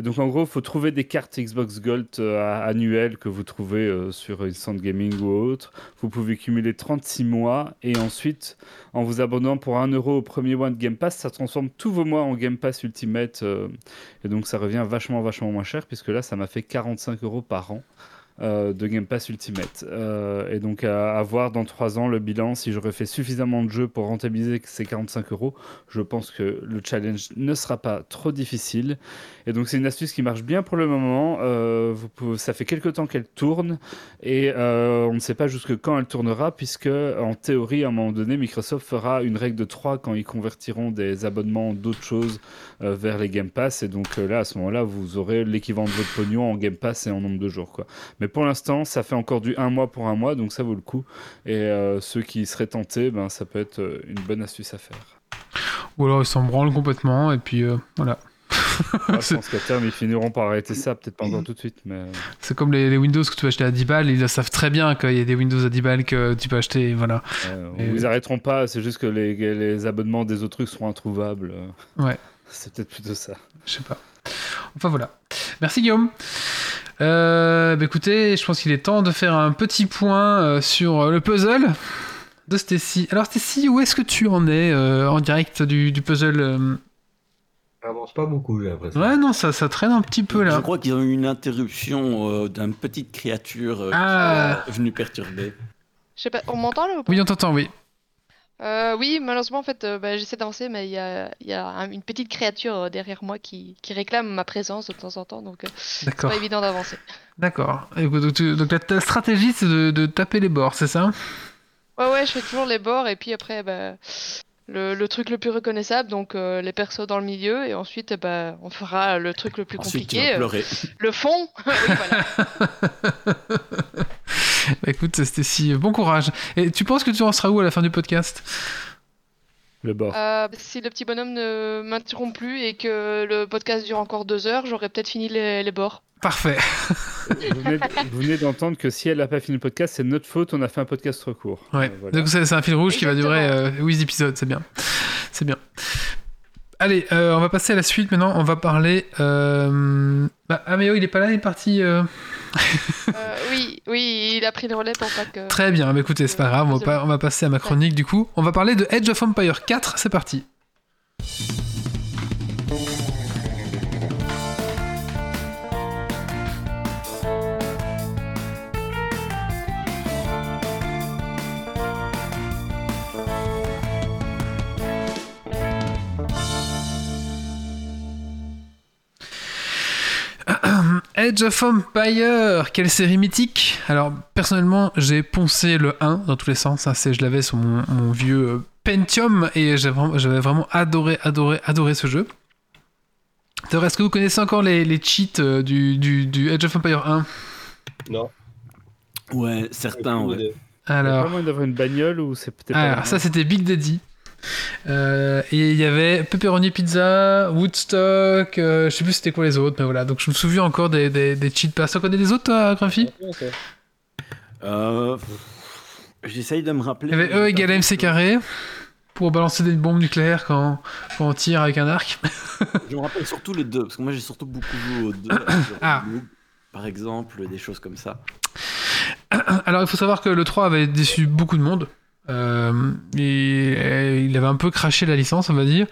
Et donc en gros, il faut trouver des cartes Xbox Gold euh, annuelles que vous trouvez euh, sur Instant Gaming ou autre. Vous pouvez cumuler 36 mois et ensuite, en vous abonnant pour 1 euro au premier mois de Game Pass, ça transforme tous vos mois en Game Pass Ultimate. Euh, et donc ça revient vachement, vachement moins cher puisque là, ça m'a fait 45 euros par an. Euh, de Game Pass Ultimate. Euh, et donc à, voir dans 3 ans le bilan, si j'aurais fait suffisamment de jeux pour rentabiliser ces 45 euros, je pense que le challenge ne sera pas trop difficile. Et donc c'est une astuce qui marche bien pour le moment. Euh, ça fait quelques temps qu'elle tourne et on ne sait pas jusque quand elle tournera puisque en théorie à un moment donné Microsoft fera une règle de 3 quand ils convertiront des abonnements d'autres choses vers les Game Pass. Et donc là à ce moment-là vous aurez l'équivalent de votre pognon en Game Pass et en nombre de jours. Quoi. Mais pour l'instant, ça fait encore du un mois pour un mois, donc ça vaut le coup. Et euh, ceux qui seraient tentés, ben, ça peut être euh, une bonne astuce à faire. Ou alors ils s'en branlent complètement, et puis euh, voilà. je pense qu'à terme, ils finiront par arrêter ça, peut-être pas encore tout de suite. mais... C'est comme les, Windows que tu peux acheter à 10 balles, ils le savent très bien qu'il y a des Windows à 10 balles que tu peux acheter. Voilà. Ils arrêteront pas, c'est juste que les, les, abonnements des autres trucs seront introuvables. Ouais. C'est peut-être plutôt ça. Je sais pas. Enfin voilà. Merci Guillaume. Euh, bah écoutez, je pense qu'il est temps de faire un petit point euh, sur euh, le puzzle de Stacy. Alors Stacy, où est-ce que tu en es en direct du, puzzle Ça avance pas beaucoup, j'ai l'impression. Ouais, non, ça, ça traîne un petit peu là. Je crois qu'ils ont eu une interruption d'une petite créature ah. qui est venue perturber. Je sais pas, on m'entend là ou pas? Oui, on t'entend, oui. Euh, oui, malheureusement, en fait, euh, bah, j'essaie d'avancer, mais il y a, y a une petite créature euh, derrière moi qui, qui, réclame ma présence de temps en temps, donc c'est pas évident d'avancer. D'accord. Donc, ta stratégie, c'est de, de, taper les bords, c'est ça? Ouais, ouais, je fais toujours les bords, et puis après, bah, le, le, truc le plus reconnaissable, donc les persos dans le milieu, et ensuite, bah, on fera le truc le plus compliqué, le fond. oui, voilà. bah écoute, c'était si bon courage. Et tu penses que tu en seras où à la fin du podcast? Le bord. Euh, si le petit bonhomme ne m'interrompt plus et que le podcast dure encore deux heures, j'aurais peut-être fini les, bords. Parfait. vous venez d'entendre que si elle n'a pas fini le podcast, c'est notre faute, on a fait un podcast trop court. Ouais. Euh, Donc c'est un fil rouge qui va durer euh, 8 épisodes, c'est bien. C'est bien. Allez, euh, on va passer à la suite maintenant. On va parler. Euh... Bah, Améo, il est pas là, il est parti. Euh. Euh, oui, oui, il a pris le relais pour pas que. Très bien, bah, écoutez, c'est pas grave, on va, on va passer à ma chronique du coup. On va parler de Edge of Empire 4, c'est parti. Edge of Empire, quelle série mythique Alors personnellement j'ai poncé le 1 dans tous les sens, hein, je l'avais sur mon, vieux euh, Pentium et j'avais vraiment adoré, adoré, adoré ce jeu. D'ailleurs, est-ce que vous connaissez encore les, cheats euh, du, du, Edge of Empire 1 Non. Ouais, certains, ouais. Alors, vraiment d'avoir une bagnole ou c'est peut-être. Alors, ça c'était Big Daddy. Euh, et il y avait Pepperoni Pizza, Woodstock, euh, je sais plus c'était quoi les autres, mais voilà. Donc je me souviens encore des, des, des cheat pass. Tu connais des autres, toi, Grumpy? Euh, J'essaye de me rappeler. Il y avait E égale MC carré pour balancer des bombes nucléaires quand, quand on tire avec un arc. je me rappelle surtout les deux, parce que moi j'ai surtout beaucoup joué aux deux. ah. Par exemple, des choses comme ça. alors il faut savoir que le 3 avait déçu beaucoup de monde. Euh, et, il avait un peu craché la licence, on va dire.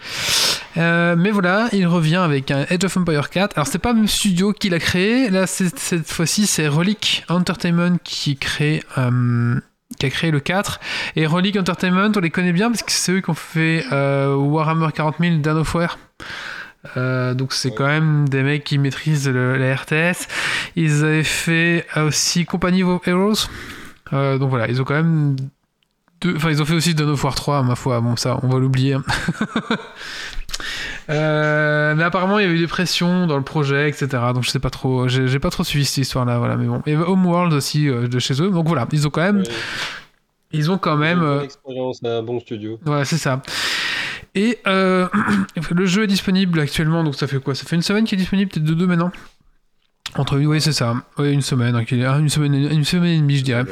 Euh, mais voilà, il revient avec un Edge of Empire 4. Alors c'est pas le même studio qui l'a créé. Là, cette fois-ci, c'est Relic Entertainment qui a créé le 4 et Relic Entertainment on les connaît bien parce que c'est eux qui ont fait Warhammer 40 000 Dawn of War euh, donc c'est quand même des mecs qui maîtrisent la RTS. Ils avaient fait aussi Company of Heroes. Euh, donc voilà, ils ont quand même Enfin, ils ont fait aussi Dawn of War 3, ma foi. Bon, ça, on va l'oublier. Euh, mais apparemment, il y a eu des pressions dans le projet, etc. Donc je sais pas trop. J'ai pas trop suivi cette histoire-là. Voilà, mais bon. Et Homeworld aussi de chez eux. Donc voilà, ils ont quand même. Ils ont quand même. Une expérience, un bon studio. Voilà, c'est ça. Et euh, le jeu est disponible actuellement, donc ça fait quoi? Ça fait une semaine qu'il est disponible, peut-être de deux maintenant? Entre oui c'est ça, une semaine, hein, une semaine, une semaine et demie je dirais.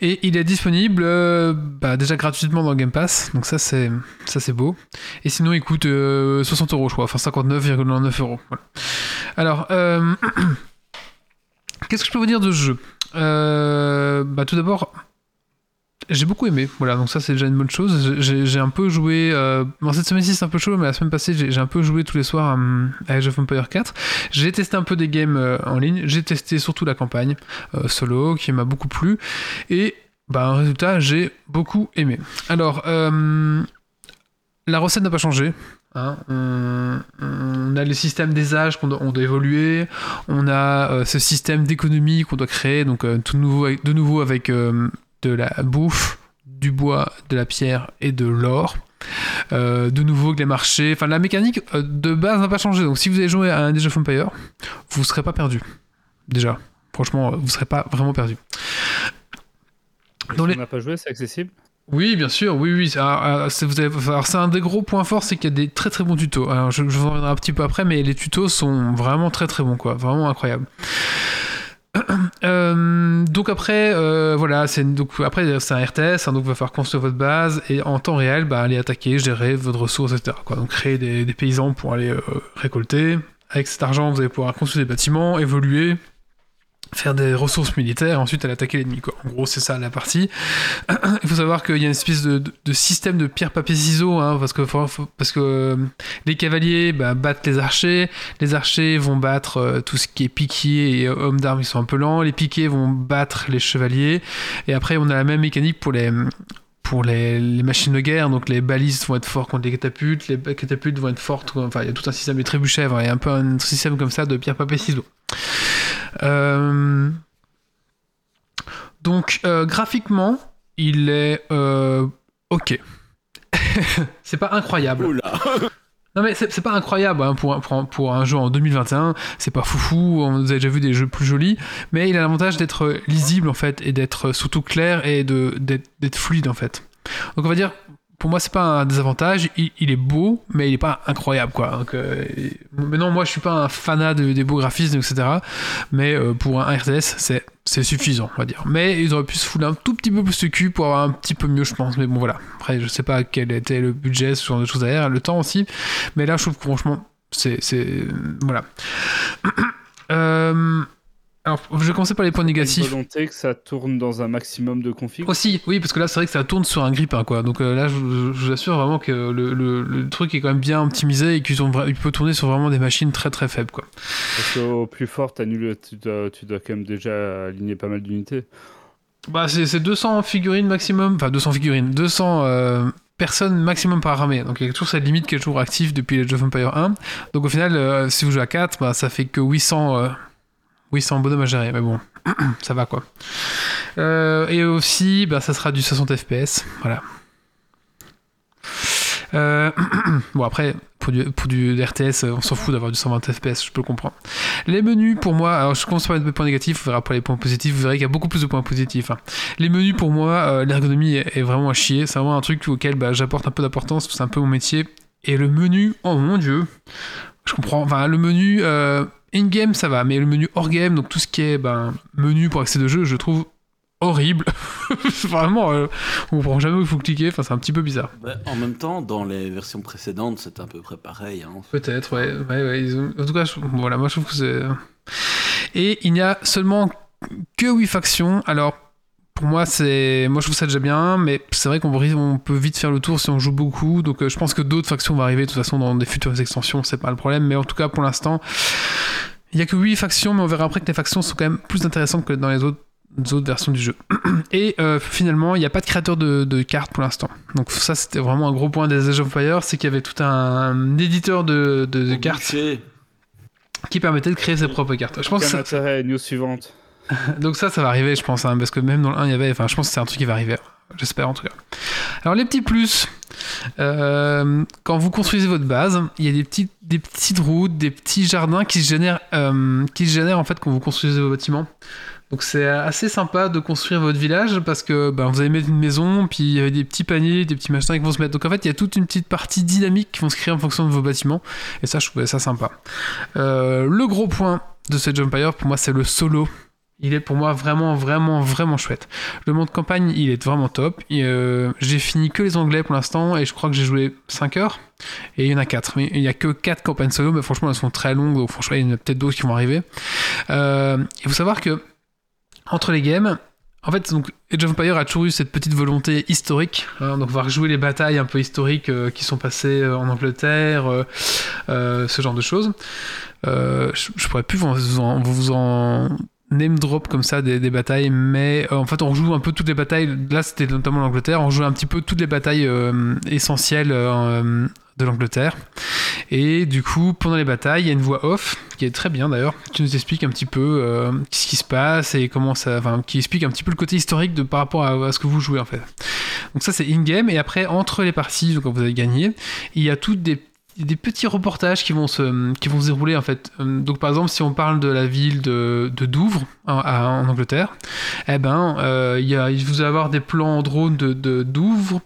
Et il est disponible euh, bah, déjà gratuitement dans Game Pass, donc ça c'est ça c'est beau. Et sinon il coûte 60 euh, euros je crois, enfin 59,99 euros. Alors qu'est-ce que je peux vous dire de ce jeu? Bah, tout d'abord j'ai beaucoup aimé, voilà, donc ça c'est déjà une bonne chose. J'ai un peu joué, euh... cette semaine-ci c'est un peu chaud, mais la semaine passée j'ai un peu joué tous les soirs à, Age of Empire 4. J'ai testé un peu des games euh, en ligne, j'ai testé surtout la campagne euh, solo qui m'a beaucoup plu, et bah, résultat j'ai beaucoup aimé. Alors, euh, la recette n'a pas changé. Hein. on, a le système des âges qu'on doit, évoluer, on a ce système d'économie qu'on doit créer, donc tout nouveau, de nouveau avec de la bouffe, du bois, de la pierre et de l'or. Euh, de nouveau les marchés, enfin la mécanique euh, de base n'a pas changé. Donc si vous avez joué à un of Empire, vous ne serez pas perdu. Déjà, franchement, vous ne serez pas vraiment perdu. on n'a pas joué, c'est accessible oui, bien sûr, oui, oui. Ah, ah, c'est un des gros points forts, c'est qu'il y a des très très bons tutos. Alors, je, je vous en reviendrai un petit peu après, mais les tutos sont vraiment très très bons, quoi. Vraiment incroyables. Euh, donc après, euh, voilà, c'est donc après c'est un RTS, hein, donc va falloir construire votre base et en temps réel, bah, aller attaquer, gérer votre ressources, etc. Donc créer des, paysans pour aller euh, récolter. Avec cet argent, vous allez pouvoir construire des bâtiments, évoluer, faire des ressources militaires, ensuite aller attaquer l'ennemi. En gros, c'est ça la partie. Il faut savoir qu'il y a une espèce de, système de pierre, papier, ciseaux, hein, parce que, parce que euh, les cavaliers bah, battent les archers, les archers vont battre euh, tout ce qui est piquier et hommes d'armes qui sont un peu lents, les piquets vont battre les chevaliers, et après on a la même mécanique pour les, pour les, machines de guerre, donc les balises vont être fortes contre les catapultes, les catapultes vont être fortes, enfin il y a tout un système, de trébuchets, il y a un peu un système comme ça de pierre, papier, ciseaux. Euh, donc, euh, graphiquement, il est euh, ok. c'est pas incroyable. Non mais c'est pas incroyable hein, pour, pour, pour, un jeu en 2021, c'est pas foufou, on a déjà vu des jeux plus jolis, mais il a l'avantage d'être lisible en fait, et d'être surtout clair et d'être fluide en fait. Donc on va dire, pour moi, c'est pas un désavantage. Il, est beau, mais il est pas incroyable, quoi. Donc, euh, mais non, moi, je suis pas un fanat des beaux graphismes, etc. Mais euh, pour un RTS, c'est c'est suffisant, on va dire. Mais ils auraient pu se fouler un tout petit peu plus de cul pour avoir un petit peu mieux, je pense. Mais bon, voilà. Après, je sais pas quel était le budget, ce genre de choses derrière, le temps aussi. Mais là, je trouve que franchement, c'est. Voilà. euh. Alors, je vais commencer par les points négatifs. Une volonté que ça tourne dans un maximum de config. Aussi, oui, parce que là, c'est vrai que ça tourne sur un grip, quoi. Donc euh, là, je, vous assure vraiment que le, le, truc est quand même bien optimisé et qu'il peut tourner sur vraiment des machines très très faibles, quoi. Parce qu'au plus fort, tu dois, tu dois quand même déjà aligner pas mal d'unités. Bah, c'est 200 figurines maximum, enfin 200 figurines, 200 euh, personnes maximum par armée. Donc il y a toujours cette limite qui est toujours active depuis Age of Empire 1. Donc au final, euh, si vous jouez à 4, bah, ça fait que 800 oui, c'est un bonhomme à gérer, mais bon, ça va quoi. Euh, et aussi, bah, ça sera du 60 FPS, voilà. Euh, bon après, pour du, pour RTS, on s'en fout d'avoir du 120 FPS, je peux le comprendre. Les menus, pour moi, alors je commence par les points négatifs, on verra pour les points positifs, vous verrez qu'il y a beaucoup plus de points positifs. Hein. Les menus, pour moi, euh, l'ergonomie est, vraiment à chier, c'est vraiment un truc auquel bah, j'apporte un peu d'importance, c'est un peu mon métier. Et le menu, oh mon dieu, je comprends, enfin le menu in-game, ça va, mais le menu hors-game, donc tout ce qui est ben, menu pour accéder au jeu, je trouve horrible. Vraiment, euh, on comprend jamais où il faut cliquer, enfin, c'est un petit peu bizarre. Bah, en même temps, dans les versions précédentes, c'était à peu près pareil. Hein. Peut-être, ouais. ouais, ouais En tout cas, voilà, moi je trouve que c'est. Et il n'y a seulement que 8 factions. Alors, pour moi, c'est, moi je trouve ça déjà bien, mais c'est vrai qu'on on peut vite faire le tour si on joue beaucoup. Donc je pense que d'autres factions vont arriver de toute façon dans des futures extensions, c'est pas le problème. Mais en tout cas, pour l'instant, il y a que 8 factions, mais on verra après que les factions sont quand même plus intéressantes que dans les autres autres versions du jeu. Et finalement, il n'y a pas de créateur de, cartes pour l'instant. Donc ça, c'était vraiment un gros point des Age of Fire, c'est qu'il y avait tout un, éditeur de, de cartes qui permettait de créer ses propres cartes. Je pense que ça... news suivante. Donc ça, ça va arriver, je pense, hein, parce que même dans le 1, il y avait... Enfin, je pense que c'est un truc qui va arriver. J'espère en tout cas. Alors les petits plus, euh, quand vous construisez votre base, il y a des petites, des petites routes, des petits jardins qui se génèrent, euh, qui génèrent en fait quand vous construisez vos bâtiments. Donc c'est assez sympa de construire votre village parce que ben, vous allez mettre une maison, puis il y a des petits paniers, des petits machins qui vont se mettre. Donc en fait, il y a toute une petite partie dynamique qui vont se créer en fonction de vos bâtiments. Et ça, je trouvais ça sympa. Euh, le gros point de ce Empire, pour moi, c'est le solo. Il est pour moi vraiment, vraiment, vraiment chouette. Le monde campagne, il est vraiment top. Euh, j'ai fini que les anglais pour l'instant et je crois que j'ai joué 5 heures. Et il y en a 4. Mais il n'y a que 4 campagnes solo, mais franchement, elles sont très longues. Donc franchement, il y en a peut-être d'autres qui vont arriver. Euh, il faut savoir que entre les games, en fait, donc, Age of Empires a toujours eu cette petite volonté historique, hein, donc on va rejouer les batailles un peu historiques euh, qui sont passées en Angleterre, ce genre de choses. je, pourrais plus en, vous en name drop comme ça des, batailles, mais en fait on joue un peu toutes les batailles. Là c'était notamment l'Angleterre, on joue un petit peu toutes les batailles essentielles de l'Angleterre. Et du coup, pendant les batailles, il y a une voix off qui est très bien d'ailleurs, qui nous explique un petit peu euh, ce qui se passe et comment ça, enfin, qui explique un petit peu le côté historique de par rapport à, ce que vous jouez en fait. Donc ça c'est in game et après entre les parties, quand vous avez gagné, il y a toutes des des petits reportages qui vont se, qui vont dérouler en fait. Euh, donc par exemple, si on parle de la ville de, Douvres en, Angleterre, eh ben, euh, y a, vous avoir des plans en drone de, Douvres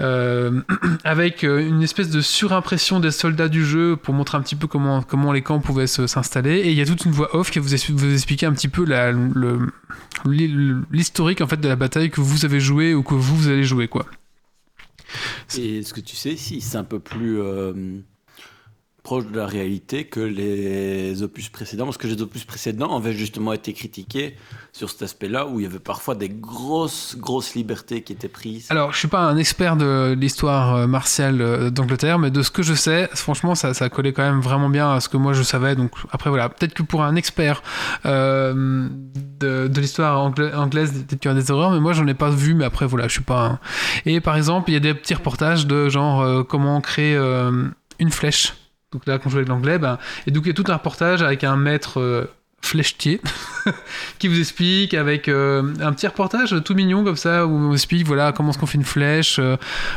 euh, avec une espèce de surimpression des soldats du jeu pour montrer un petit peu comment, les camps pouvaient s'installer. Et il y a toute une voix off qui vous, vous expliquer un petit peu l'historique en fait de la bataille que vous avez joué ou que vous, vous allez jouer quoi. Et ce que tu sais, si c'est un peu plus euh, proche de la réalité que les opus précédents, parce que les opus précédents avaient justement été critiqués sur cet aspect-là, où il y avait parfois des grosses, grosses libertés qui étaient prises. Alors, je suis pas un expert de l'histoire euh, martiale euh, d'Angleterre, mais de ce que je sais, franchement, ça, ça collait quand même vraiment bien à ce que moi je savais. Donc, après, voilà, peut-être que pour un expert euh, de, l'histoire anglaise, peut-être qu'il y a des erreurs, mais moi, j'en ai pas vu, mais après, voilà, je suis pas. Et par exemple, il y a des petits reportages de genre comment créer une flèche donc là, je joue avec l'anglais, ben, et donc il y a tout un reportage avec un maître euh, flèchetier qui vous explique avec euh, un petit reportage tout mignon comme ça où on explique voilà comment est-ce qu'on fait une flèche euh,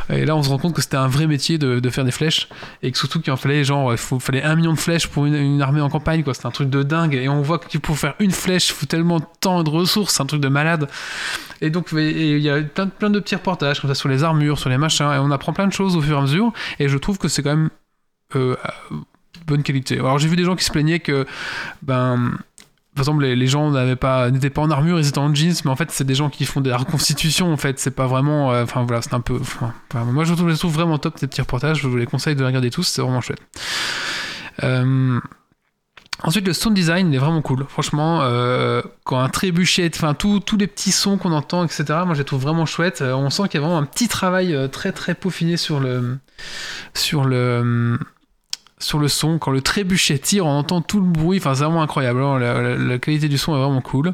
et là on se rend compte que c'était un vrai métier de, de, faire des flèches et que surtout qu'il en fallait genre il fallait un million de flèches pour une, armée en campagne quoi. C'était un truc de dingue et on voit que pour faire une flèche il faut tellement de temps et de ressources c'est un truc de malade. Et donc il y a plein, plein de petits reportages comme ça sur les armures sur les machins et on apprend plein de choses au fur et à mesure et je trouve que c'est quand même euh, bonne qualité. Alors j'ai vu des gens qui se plaignaient que, ben, par exemple, les, gens n'avaient pas, n'étaient pas en armure, ils étaient en jeans, mais en fait, c'est des gens qui font des reconstitutions, en fait, c'est pas vraiment, euh, enfin voilà, c'est un peu, moi je trouve, vraiment top ces petits reportages, je vous les conseille de regarder tous, c'est vraiment chouette. Euh, ensuite, le sound design, est vraiment cool. Franchement, quand un trébuchet, enfin, tous les petits sons qu'on entend, etc., moi, je les trouve vraiment chouettes. on sent qu'il y a vraiment un petit travail très, très peaufiné sur le, sur le, sur le son. Quand le trébuchet tire, on entend tout le bruit. Enfin, c'est vraiment incroyable. Hein. La, qualité du son est vraiment cool.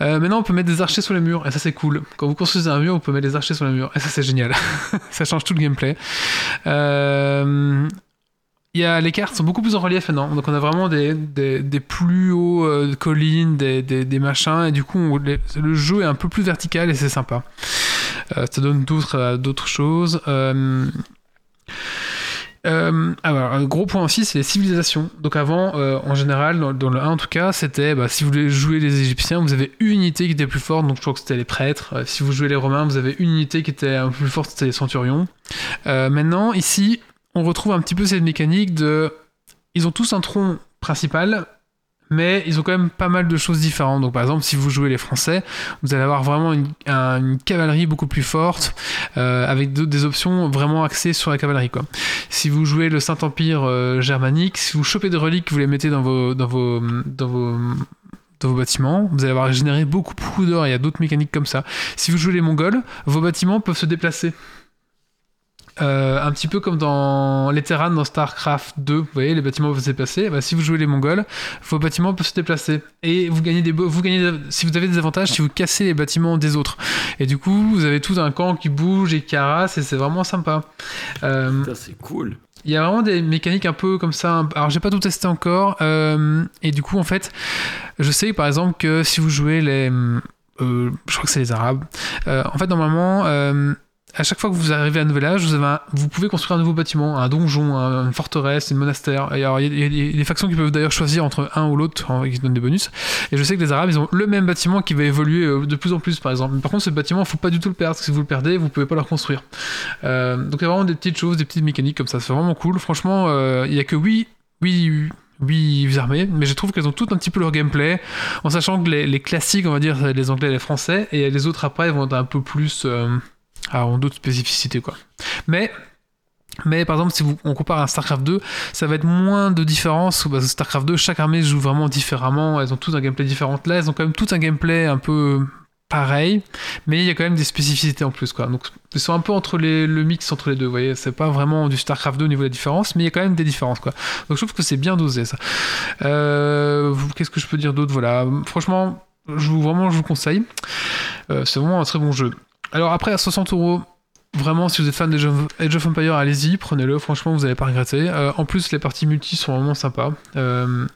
Euh, maintenant, on peut mettre des archers sur les murs. Et ça, c'est cool. Quand vous construisez un mur, on peut mettre des archers sur les murs. Et ça, c'est génial. ça change tout le gameplay. Euh, y a, les cartes sont beaucoup plus en relief maintenant. Donc, on a vraiment des, plus hauts euh, collines, des, machins. Et du coup, le jeu est un peu plus vertical et c'est sympa. ça donne d'autres choses. Alors, un gros point aussi, c'est les civilisations. Donc avant, euh, en général, dans, le 1 en tout cas, c'était, bah, si vous voulez jouer les Égyptiens, vous avez une unité qui était plus forte, donc je crois que c'était les prêtres. Euh, si vous jouez les Romains, vous avez une unité qui était un peu plus forte, c'était les centurions. maintenant, ici, on retrouve un petit peu cette mécanique de... Ils ont tous un tronc principal, mais ils ont quand même pas mal de choses différentes. Donc par exemple, si vous jouez les Français, vous allez avoir vraiment une, cavalerie beaucoup plus forte, euh, avec des options vraiment axées sur la cavalerie. Si vous jouez le Saint-Empire euh, germanique, si vous chopez des reliques, vous les mettez dans vos bâtiments, vous allez avoir généré beaucoup, beaucoup d'or. Il y a d'autres mécaniques comme ça. Si vous jouez les Mongols, vos bâtiments peuvent se déplacer. Euh, un petit peu comme dans les Terran dans StarCraft 2, vous voyez, les bâtiments peuvent se déplacer. Bah, si vous jouez les Mongols, vos bâtiments peuvent se déplacer. Et vous gagnez des, vous gagnez, si vous avez des avantages, si vous cassez les bâtiments des autres. Et du coup, vous avez tout un camp qui bouge et qui harasse, et c'est vraiment sympa. Euh, c'est cool. Il y a vraiment des mécaniques un peu comme ça. Alors, j'ai pas tout testé encore. Euh, et du coup, en fait, je sais par exemple que si vous jouez les. je crois que c'est les Arabes. en fait, normalement à chaque fois que vous arrivez à un nouvel âge, vous, avez vous pouvez construire un nouveau bâtiment, un donjon, une forteresse, une monastère. Et alors, il y, a des factions qui peuvent d'ailleurs choisir entre un ou l'autre, qui donnent des bonus. Et je sais que les Arabes, ils ont le même bâtiment qui va évoluer euh, de plus en plus, par exemple. par contre, ce bâtiment, il ne faut pas du tout le perdre, parce que si vous le perdez, vous ne pouvez pas le reconstruire. Euh, donc il y a vraiment des petites choses, des petites mécaniques comme ça. C'est vraiment cool. Franchement, euh, il n'y a que oui, oui, oui armées, mais je trouve qu'elles ont toutes un petit peu leur gameplay, en sachant que les, classiques, on va dire, les anglais et les français, et les autres après vont être un peu plus ah, ont d'autres spécificités quoi. Mais mais par exemple, si on compare à StarCraft 2, ça va être moins de différence. StarCraft 2, chaque armée joue vraiment différemment. Elles ont toutes un gameplay différent. Là, elles ont quand même tout un gameplay un peu pareil, mais il y a quand même des spécificités en plus. Quoi. Donc, ils sont un peu entre le mix entre les deux. Vous voyez, c'est pas vraiment du StarCraft 2 au niveau de la différence, mais il y a quand même des différences. Quoi. Donc, je trouve que c'est bien dosé ça. Euh, qu'est-ce que je peux dire d'autre? Voilà, franchement, je vous, vraiment, je vous conseille. Euh, c'est vraiment un très bon jeu. Alors après, à 60 euros, vraiment, si vous êtes fan d'Age of Empire, allez-y, prenez-le. Franchement, vous n'allez pas regretter. Euh, en plus, les parties multi sont vraiment sympas. Euh,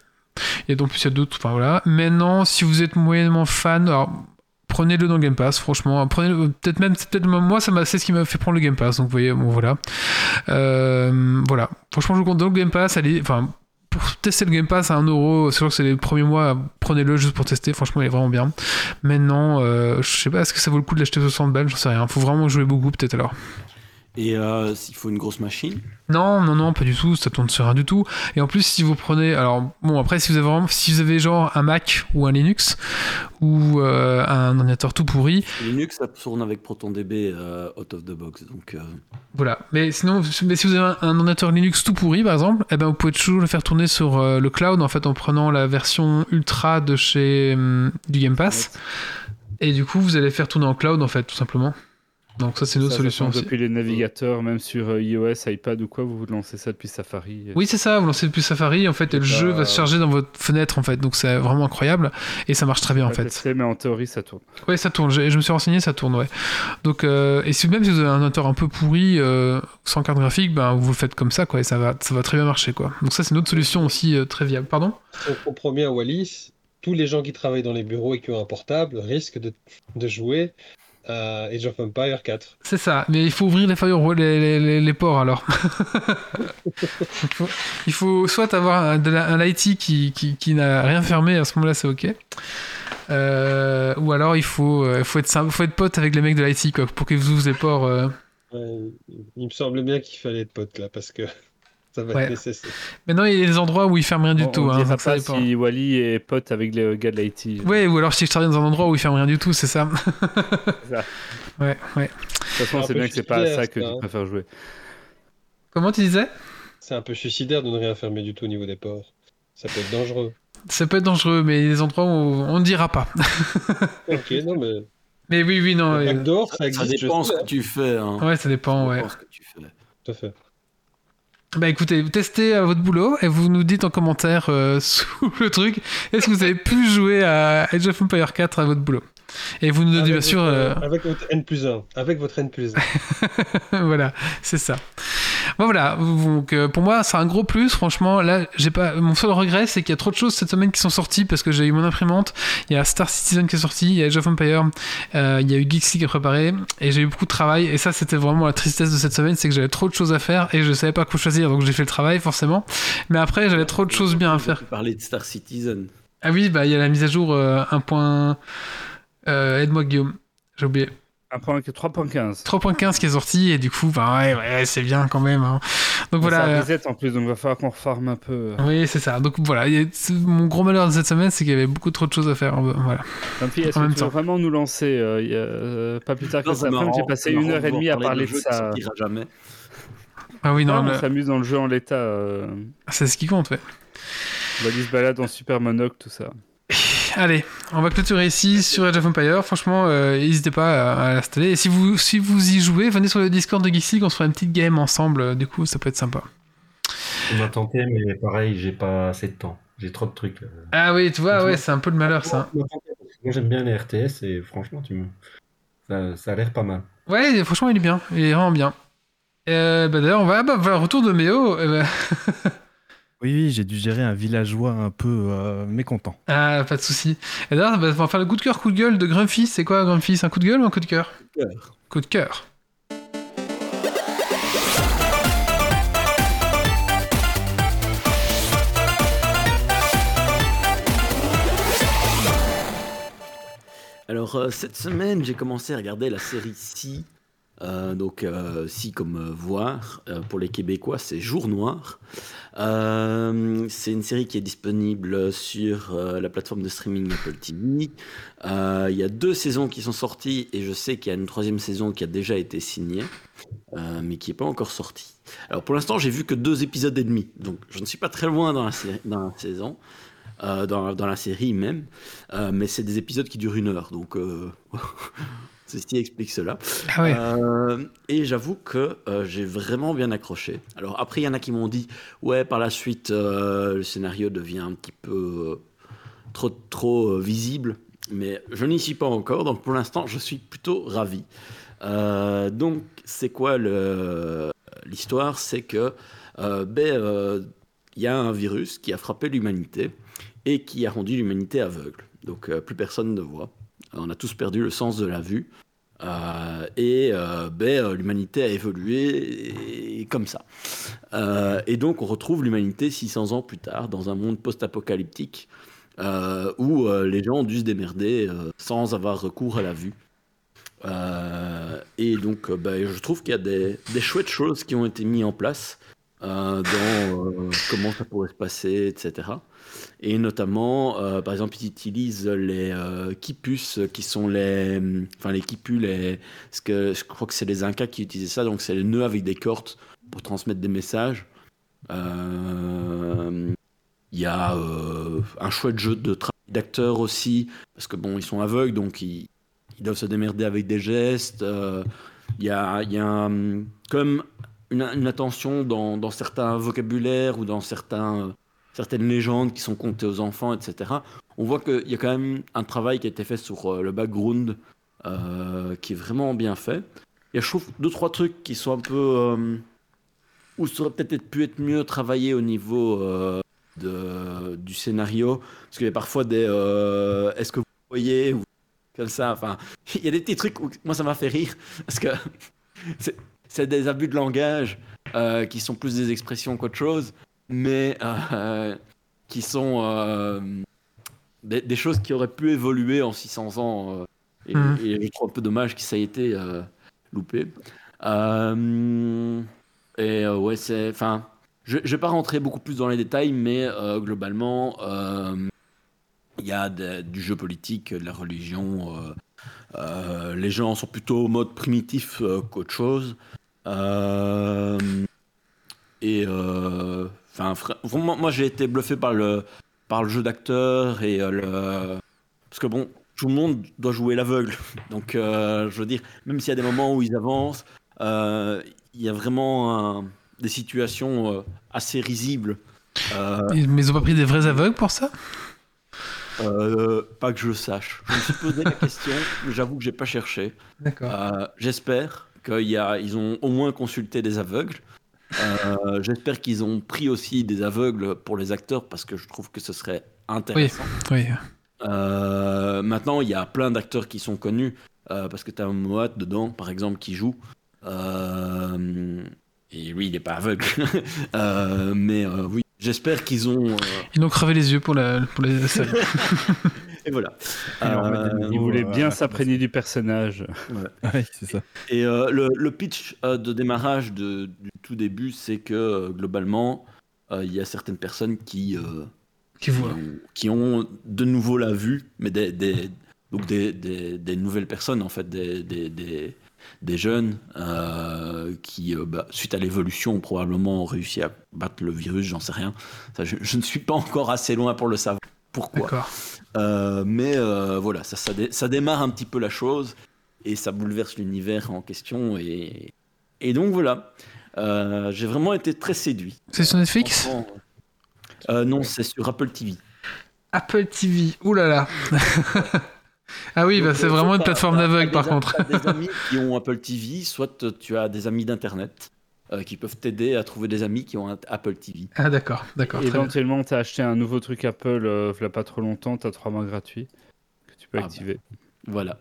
et donc, plus il y a d'autres. Enfin voilà. Maintenant, si vous êtes moyennement fan, alors prenez-le dans le Game Pass, franchement. Prenez peut-être même, peut-être moi, c'est ce qui m'a fait prendre le Game Pass. Donc, vous voyez, bon, voilà. Euh, voilà. Franchement, je vous compte dans le Game Pass. Allez, enfin, pour tester le Game Pass à 1€, c'est sûr que c'est les premiers mois, prenez-le juste pour tester, franchement il est vraiment bien. Maintenant, euh, je sais pas, est-ce que ça vaut le coup de l'acheter 60 balles, j'en sais rien, faut vraiment jouer beaucoup peut-être alors. Et euh, il faut une grosse machine? Non, non, non, pas du tout, ça tourne sur rien du tout. Et en plus, si vous prenez. Alors, bon, après, si vous avez, vraiment, si vous avez genre un Mac ou un Linux ou euh, un ordinateur tout pourri. Linux, ça tourne avec ProtonDB euh, out of the box. Donc, euh. Voilà. Mais sinon, mais si vous avez un, ordinateur Linux tout pourri, par exemple, eh ben, vous pouvez toujours le faire tourner sur le cloud en fait en prenant la version ultra de chez hum, du Game Pass. Et du coup, vous allez faire tourner en cloud en fait, tout simplement. Donc ça c'est une autre solution aussi. Depuis les navigateurs, même sur euh, iOS, iPad ou quoi, vous vous lancez ça depuis Safari. Oui c'est ça, vous lancez depuis Safari en fait et le jeu va se charger dans votre fenêtre en fait, donc c'est vraiment incroyable et ça marche très bien en fait. mais en théorie ça tourne. Oui ça tourne, je, je me suis renseigné, ça tourne ouais. Donc euh, et si même si vous avez un ordinateur un peu pourri euh, sans carte graphique, ben vous le faites comme ça quoi et ça va ça va très bien marcher quoi. Donc ça c'est une autre solution aussi très viable. Pardon? On comprend bien Wallis, tous les gens qui travaillent dans les bureaux et qui ont un portable risquent de, de jouer euh, Age of Empire 4. C'est ça, mais il faut ouvrir les, firewalls, les, les, ports alors. il, faut, soit avoir un, un lighty qui, qui, qui n'a rien fermé, à ce moment-là c'est ok. Euh, ou alors il faut, euh, faut, être, faut être pote avec les mecs de l'IT pour qu'ils vous ouvrent les ports. Euh. il me semble bien qu'il fallait être pote là parce que ça va être nécessaire. Mais non, il y a des endroits où il ferme rien du tout. On hein, dira pas si Wally est pote avec les gars de l'IT. Ouais, ou alors si je travaille dans un endroit où il ferme rien du tout, c'est ça. ça. Ouais, ouais. De toute façon, c'est bien que c'est pas à ça que tu hein. préfères jouer. Comment tu disais? C'est un peu suicidaire de ne rien fermer du tout au niveau des ports. Ça peut être dangereux. Ça peut être dangereux, mais il y a des endroits où on ne dira pas. ok, non, mais. Mais oui, oui, non. ça, ça dépend ce que tu fais. Hein. Ouais, ça dépend, ouais. Ce que tu fais. Tout à fait. Bah écoutez, testez à votre boulot et vous nous dites en commentaire euh, sous le truc est-ce que vous avez pu jouer à Age of Empire 4 à votre boulot? Et vous nous dites bien sûr. Euh, avec votre N plus 1. Avec votre N plus 1. voilà, c'est ça. Bon, voilà, donc euh, pour moi, c'est un gros plus. Franchement, là, j'ai pas. Mon seul regret, c'est qu'il y a trop de choses cette semaine qui sont sorties parce que j'ai eu mon imprimante. Il y a Star Citizen qui est sorti, il y a Age of Empire, euh, il y a eu Geeksy qui est préparé et j'ai eu beaucoup de travail. Et ça, c'était vraiment la tristesse de cette semaine, c'est que j'avais trop de choses à faire et je savais pas quoi choisir. Donc j'ai fait le travail, forcément. Mais après, j'avais trop de choses bien à faire. Parler de Star Citizen. Ah oui, bah il y a la mise à jour 1. Euh, aide-moi Guillaume, j'ai oublié. 3.15. 3.15 qui est sorti et du coup, bah ouais, ouais c'est bien quand même. Hein. Donc voilà. Ça en plus, donc il va falloir qu'on refarme un peu. Oui, c'est ça. Donc voilà, mon gros malheur de cette semaine, c'est qu'il y avait beaucoup trop de choses à faire. Voilà. est-ce que tu veux vraiment nous lancer euh, euh, Pas plus tard que ça. J'ai passé une heure et demie à parler de ça. jamais. Ah oui, non. on s'amuse dans le jeu en l'état. C'est ce qui compte, ouais. On va dire se balade en super monocle, tout ça. Allez, on va clôturer ici sur Age of Empire. Franchement, euh, n'hésitez pas à, l'installer. Et si vous, si vous y jouez, venez sur le Discord de Geeksy, on se fera une petite game ensemble. Du coup, ça peut être sympa. On m'a tenté, mais pareil, j'ai pas assez de temps. J'ai trop de trucs. Euh. Ah oui, tu vois, ouais, c'est un peu le malheur ça. Moi j'aime bien les RTS et franchement, tu me... ça, a l'air pas mal. Ouais, franchement, il est bien. Il est vraiment bien. Euh, bah, D'ailleurs, on va. Ah, bah, retour de Méo. Eh ben. oui, j'ai dû gérer un villageois un peu euh, mécontent. Ah, pas de souci. Et d'ailleurs, on va faire le coup de cœur, coup de gueule de Grumpy. C'est quoi Grumpy? C'est un coup de gueule ou un coup de cœur? Coup de cœur. Coup de cœur. Alors, euh, cette semaine, j'ai commencé à regarder la série Si. Euh, donc, euh, Si comme voir. pour les Québécois, c'est Jour Noir. C'est une série qui est disponible sur la plateforme de streaming Apple TV. Il y a deux saisons qui sont sorties et je sais qu'il y a une troisième saison qui a déjà été signée, mais qui n'est pas encore sortie. Alors, pour l'instant, j'ai vu que deux épisodes et demi. Donc, je ne suis pas très loin dans la, saison. Euh, dans, la série même. Euh, mais c'est des épisodes qui durent une heure, donc euh, ceci explique cela. Ah et j'avoue que j'ai vraiment bien accroché. Alors après, il y en a qui m'ont dit, ouais, par la suite, le scénario devient un petit peu trop, trop visible. Mais je n'y suis pas encore, donc pour l'instant, je suis plutôt ravi. donc, c'est quoi l'histoire? C'est que ben, il y a un virus qui a frappé l'humanité et qui a rendu l'humanité aveugle. Donc euh, plus personne ne voit. On a tous perdu le sens de la vue. Euh, et euh, ben, l'humanité a évolué comme ça. et donc on retrouve l'humanité 600 ans plus tard dans un monde post-apocalyptique où les gens ont dû se démerder sans avoir recours à la vue. et donc ben, je trouve qu'il y a des, des, chouettes choses qui ont été mises en place dans comment ça pourrait se passer, etc. Et notamment, euh, par exemple, ils utilisent les euh, kipus, qui sont les. Enfin, les kipus, les, ce que, je crois que c'est les Incas qui utilisaient ça, donc c'est les nœuds avec des cordes pour transmettre des messages. Euh, il y a un chouette jeu de travail d'acteurs aussi, parce que bon, ils sont aveugles, donc ils, doivent se démerder avec des gestes. Il y a, y a comme une, attention dans, certains vocabulaires ou dans certains certaines légendes qui sont contées aux enfants, etc. On voit qu'il y a quand même un travail qui a été fait sur euh, le background euh, qui est vraiment bien fait. Il y a, je trouve, deux, trois trucs qui sont un peu. Euh, ou ça aurait peut-être pu être mieux travaillé au niveau de, du scénario. Parce qu'il y a parfois des. Est-ce que vous voyez comme ça. Enfin, il y a des petits trucs où moi ça m'a fait rire parce que c'est des abus de langage qui sont plus des expressions qu'autre chose mais euh, qui sont euh, des, choses qui auraient pu évoluer en 600 ans. Euh, et, mmh. et, je trouve un peu dommage que ça ait été loupé. et ouais, c'est. Enfin, je ne vais pas rentrer beaucoup plus dans les détails, mais globalement, il y a du jeu politique, de la religion. les gens sont plutôt au mode primitif qu'autre chose. et Enfin, vraiment, moi j'ai été bluffé par le, par le jeu d'acteur et euh, le. Parce que bon, tout le monde doit jouer l'aveugle. Donc, euh, je veux dire, même s'il y a des moments où ils avancent, euh, il y a vraiment des situations assez risibles. Mais ils ont pas pris des vrais aveugles pour ça? Pas que je le sache. Je me suis posé la question, mais j'avoue que j'ai pas cherché. D'accord. J'espère qu'ils ont au moins consulté des aveugles. Euh, j'espère qu'ils ont pris aussi des aveugles pour les acteurs parce que je trouve que ce serait intéressant. Oui, euh, maintenant, il y a plein d'acteurs qui sont connus euh, parce que tu as Moat dedans, par exemple, qui joue. et lui, il n'est pas aveugle. mais oui, j'espère qu'ils ont. Ils ont crevé les yeux pour, la, pour les Et voilà. Euh, il voulait bien s'imprégner du personnage. c'est ça. Et euh, le, pitch euh, de démarrage de, du tout début, c'est que globalement, il y a certaines personnes qui, qui, voient. qui, ont de nouveau la vue, mais des, des donc des, des, nouvelles personnes, en fait, des, des jeunes qui, bah, suite à l'évolution, ont probablement réussi à battre le virus, j'en sais rien. je, je, ne suis pas encore assez loin pour le savoir. Pourquoi? Mais voilà, ça, ça, démarre un petit peu la chose et ça bouleverse l'univers en question. Et, et donc voilà, j'ai vraiment été très séduit. C'est sur Netflix? Non, c'est sur Apple TV. Apple TV, oulala Ah oui, bah, c'est vraiment une plateforme d'aveugle par contre. Tu as des amis qui ont Apple TV, soit tu as des amis d'Internet. Euh, qui peuvent t'aider à trouver des amis qui ont un Apple TV. Ah d'accord, d'accord. Éventuellement, tu as acheté un nouveau truc Apple euh, il n'y a pas trop longtemps, tu as trois mois gratuits que tu peux ah activer. Voilà.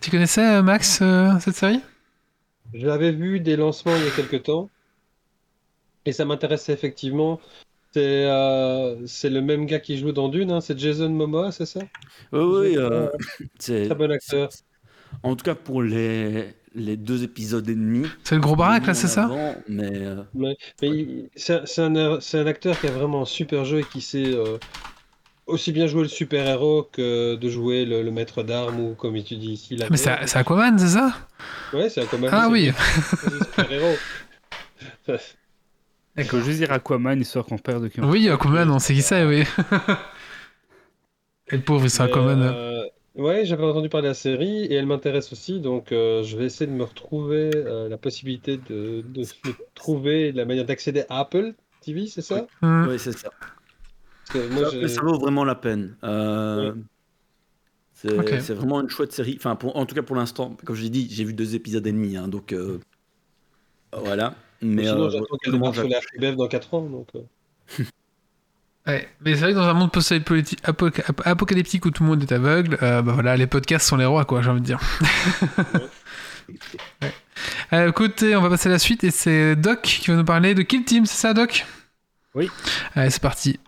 Tu connaissais euh, Max cette série? Je l'avais vu des lancements il y a quelques temps et ça m'intéressait effectivement. C'est le même gars qui joue dans Dune, hein, c'est Jason Momoa, c'est ça? Oui, oui, c'est très bon acteur. En tout cas pour les, les deux épisodes et demi. C'est le gros baraque là, c'est ça Mais, euh, c'est un, un, acteur qui a vraiment un super jeu et qui sait euh, aussi bien jouer le super-héros que de jouer le, maître d'armes ou comme tu dis ici. Mais c'est Aquaman, c'est ça Ouais, c'est Aquaman. Ah oui super-héros. Il faut juste dire Aquaman, histoire qu'on perd de Oui, Aquaman, on sait qui c'est, oui. et le pauvre, c'est Aquaman. Euh, Ouais, j'avais entendu parler de la série et elle m'intéresse aussi, donc euh, je vais essayer de me retrouver euh, la possibilité de, de trouver la manière d'accéder à Apple TV, c'est ça? Oui, c'est ça. ça, vaut vraiment la peine. Euh, c'est vraiment une chouette série. Enfin, en tout cas pour l'instant, comme je l'ai dit, j'ai vu deux épisodes et demi, hein, donc voilà. Mais sinon, j'attends qu'elle sur la dans 4 ans. Donc, Ouais, mais c'est vrai que dans un monde post-apocalyptique où tout le monde est aveugle, euh, bah voilà, les podcasts sont les rois, quoi, j'ai envie de dire. ouais. euh, écoutez, on va passer à la suite et c'est Doc qui va nous parler de Kill Team, c'est ça, Doc? Oui. Allez, c'est parti.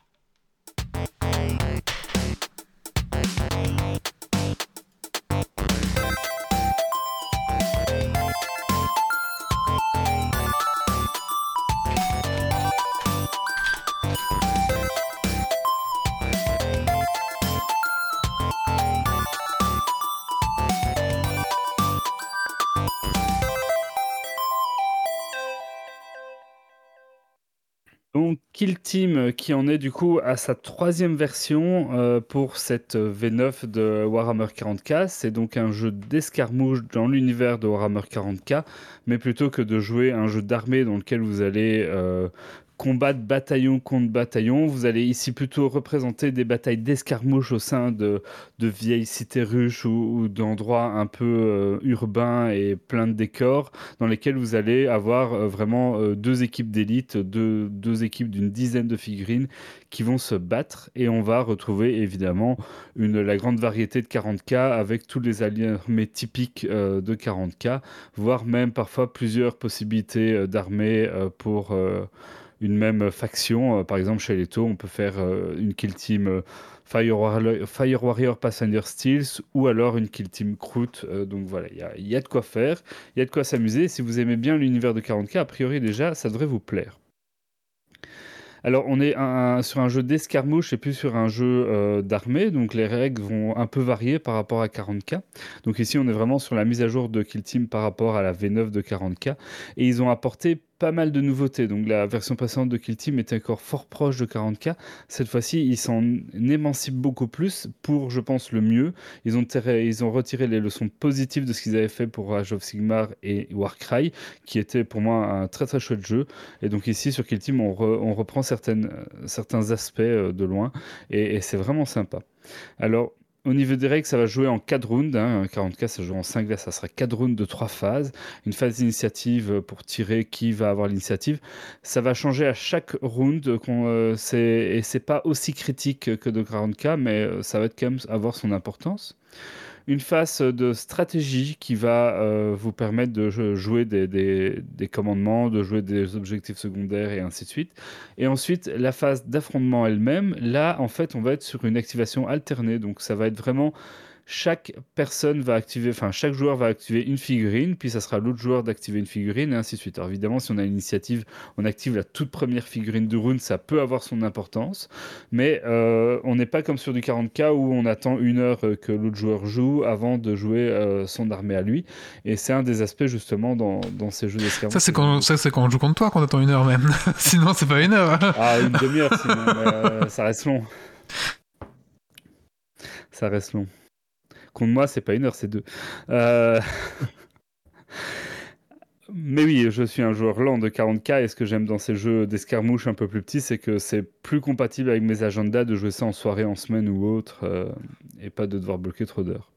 Kill Team euh, qui en est du coup à sa troisième version euh, pour cette V9 de Warhammer 40k. C'est donc un jeu d'escarmouche dans l'univers de Warhammer 40k, mais plutôt que de jouer un jeu d'armée dans lequel vous allez euh, combat de bataillon contre bataillon. Vous allez ici plutôt représenter des batailles d'escarmouche au sein de, de vieilles cités ruches ou, d'endroits un peu euh, urbains et pleins de décors, dans lesquels vous allez avoir euh, vraiment euh, deux équipes d'élite, deux, deux équipes d'une dizaine de figurines qui vont se battre. Et on va retrouver évidemment une, la grande variété de 40K avec tous les armées typiques de 40K, voire même parfois plusieurs possibilités d'armées pour une même faction. Euh, par exemple, chez Leto, on peut faire euh, une kill team euh, Fire Warrior, Fire Warrior Passenger Steels ou alors une kill team Kroot. donc voilà, il y, y a, de quoi faire, il y a de quoi s'amuser. Si vous aimez bien l'univers de 40K, a priori déjà, ça devrait vous plaire. Alors, on est sur un jeu d'escarmouche et plus sur un jeu d'armée, donc les règles vont un peu varier par rapport à 40K. Donc ici, on est vraiment sur la mise à jour de Kill Team par rapport à la V9 de 40K. Et ils ont apporté pas mal de nouveautés. Donc la version précédente de Kill Team était encore fort proche de 40K. Cette fois-ci, ils s'en émancipent beaucoup plus pour, je pense, le mieux. Ils ont, ont retiré les leçons positives de ce qu'ils avaient fait pour Age of Sigmar et Warcry, qui était pour moi un très très chouette jeu. Et donc ici, sur Kill Team, on, reprend certaines, certains aspects euh, de loin et, et c'est vraiment sympa. Alors, au niveau des règles, ça va jouer en 4 rounds. 40K, hein. ça joue en 5 là, ça sera 4 rounds de 3 phases. Une phase d'initiative pour tirer qui va avoir l'initiative. Ça va changer à chaque round. Euh, et c'est pas aussi critique que de 40K, mais euh, ça va quand même avoir son importance une phase de stratégie qui va euh, vous permettre de jouer des, commandements, de jouer des objectifs secondaires et ainsi de suite. Et ensuite, la phase d'affrontement elle-même, là, en fait, on va être sur une activation alternée. Donc, ça va être vraiment chaque personne va activer, enfin chaque joueur va activer une figurine, puis ça sera l'autre joueur d'activer une figurine et ainsi de suite. Alors évidemment, si on a l'initiative, on active la toute première figurine de rune, ça peut avoir son importance, mais euh, on n'est pas comme sur du 40k où on attend une heure euh, que l'autre joueur joue avant de jouer euh, son armée à lui. Et c'est un des aspects justement dans, dans ces jeux d'escalade. Ça c'est quand, c'est quand on joue contre toi qu'on attend une heure même. sinon c'est pas une heure. ah une demi-heure sinon, ça reste long. Ça reste long. Contre moi, c'est pas une heure, c'est deux. Euh, mais oui, je suis un joueur lent de 40k et ce que j'aime dans ces jeux d'escarmouche un peu plus petits, c'est que c'est plus compatible avec mes agendas de jouer ça en soirée, en semaine ou autre, euh, et pas de devoir bloquer trop d'heures.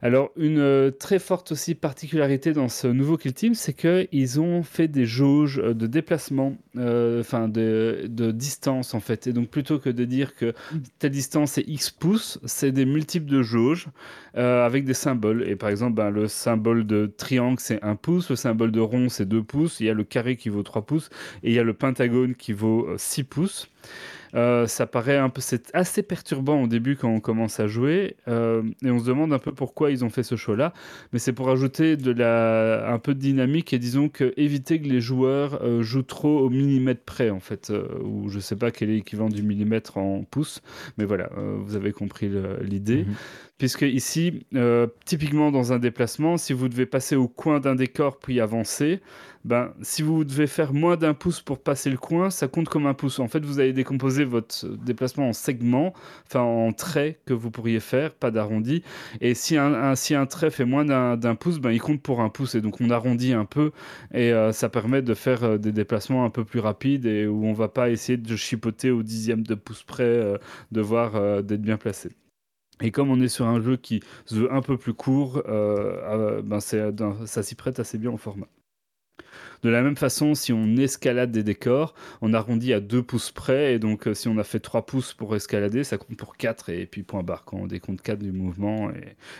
Alors, une euh, très forte aussi particularité dans ce nouveau Kill Team, c'est qu'ils ont fait des jauges euh, de déplacement, euh, enfin de, distance en fait. Et donc, plutôt que de dire que ta distance est X pouces, c'est des multiples de jauges avec des symboles. Et par exemple, ben, le symbole de triangle, c'est 1 pouce, le symbole de rond, c'est 2 pouces, il y a le carré qui vaut 3 pouces, et il y a le pentagone qui vaut 6 pouces. Euh, ça paraît un peu, c'est assez perturbant au début quand on commence à jouer, euh, et on se demande un peu pourquoi ils ont fait ce choix-là. Mais c'est pour ajouter de la, un peu de dynamique et disons que éviter que les joueurs euh, jouent trop au millimètre près en fait, ou je sais pas quel est l'équivalent du millimètre en pouce, mais voilà, vous avez compris l'idée. Mhm. Puisque ici, typiquement dans un déplacement, si vous devez passer au coin d'un décor puis avancer, ben, si vous devez faire moins d'un pouce pour passer le coin, ça compte comme un pouce. En fait, vous allez décomposer votre déplacement en segments, enfin en traits que vous pourriez faire, pas d'arrondi. Et si un, trait fait moins d'un pouce, ben, il compte pour un pouce. Et donc on arrondit un peu et euh, ça permet de faire euh, des déplacements un peu plus rapides et où on va pas essayer de chipoter au dixième de pouce près, euh, de voir d'être bien placé. Et comme on est sur un jeu qui se veut un peu plus court, ben ça s'y prête assez bien au format. De la même façon, si on escalade des décors, on arrondit à 2 pouces près, et donc euh, si on a fait 3 pouces pour escalader, ça compte pour 4, et puis point barre quand on décompte 4 du mouvement,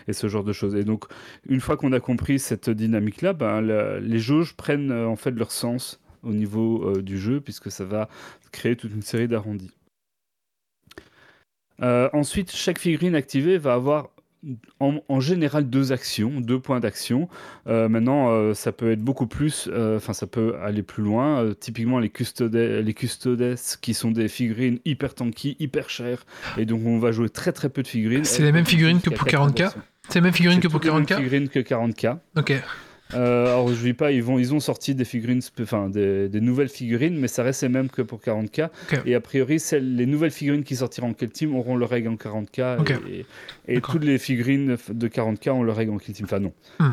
et, ce genre de choses. Et donc, une fois qu'on a compris cette dynamique-là, ben, les jauges prennent euh, en fait leur sens au niveau euh, du jeu, puisque ça va créer toute une série d'arrondis. ensuite, chaque figurine activée va avoir en, général deux actions, deux points d'action. Euh, maintenant, euh, ça peut être beaucoup plus, euh, enfin ça peut aller plus loin. typiquement les custodes, les custodes qui sont des figurines hyper tanky, hyper chères, et donc on va jouer très très peu de figurines. C'est les mêmes figurines que pour 40k. C'est les mêmes figurines que pour 40k. Figurines que 40k. Ok. Euh, alors je dis pas, ils, vont, ils ont sorti des figurines, enfin des, nouvelles figurines, mais ça reste les mêmes que pour 40k. Et a priori, les nouvelles figurines qui sortiront en Kill Team auront le règle en 40k. Et, toutes les figurines de 40k ont le règle en Kill Team. Enfin non. Hmm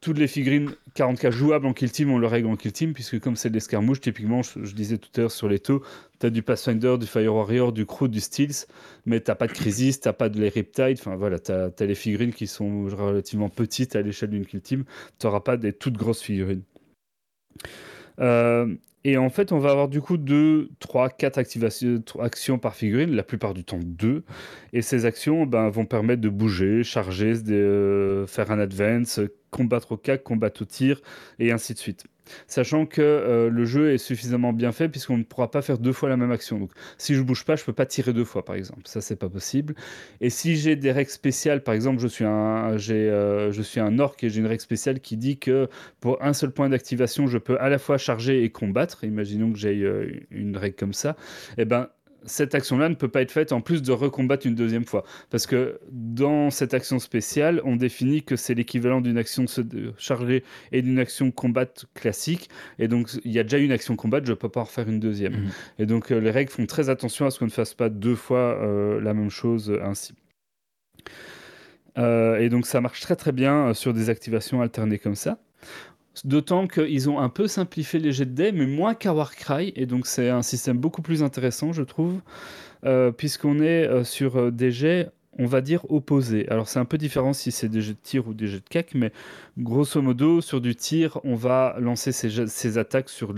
toutes les figurines 40k jouables en kill team, on le règle en kill team, puisque comme c'est de l'escarmouche, typiquement, je, disais tout à l'heure sur les taux, tu du Pathfinder, du Fire Warrior, du Crew, du Steels, mais t'as pas de Crisis, t'as pas de les Riptide, enfin voilà, tu as, les figurines qui sont relativement petites à l'échelle d'une kill team, tu pas des toutes grosses figurines. Euh, et en fait, on va avoir du coup 2, 3, 4 actions par figurine, la plupart du temps 2. Et ces actions ben, vont permettre de bouger, charger, de, faire un advance, combattre au cac, combattre au tir, et ainsi de suite. Sachant que euh, le jeu est suffisamment bien fait puisqu'on ne pourra pas faire deux fois la même action. Donc si je bouge pas, je peux pas tirer deux fois par exemple. Ça c'est pas possible. Et si j'ai des règles spéciales, par exemple, je suis un, euh, suis un orc et j'ai une règle spéciale qui dit que pour un seul point d'activation, je peux à la fois charger et combattre. Imaginons que j'ai euh, une règle comme ça. Et eh ben cette action-là ne peut pas être faite en plus de recombattre une deuxième fois. Parce que dans cette action spéciale, on définit que c'est l'équivalent d'une action chargée et d'une action combattre classique. Et donc, il y a déjà une action combattre, je ne peux pas en refaire une deuxième. Mhm. Et donc, euh, les règles font très attention à ce qu'on ne fasse pas deux fois euh, la même chose ainsi. Euh, et donc, ça marche très très bien sur des activations alternées comme ça. D'autant qu'ils ont un peu simplifié les jets de dés, mais moins qu'à Warcry, et donc c'est un système beaucoup plus intéressant, je trouve, euh, puisqu'on est euh, sur euh, des jets on va dire opposé. Alors c'est un peu différent si c'est des jets de tir ou des jets de cac, mais grosso modo, sur du tir, on va lancer ses, attaques sur,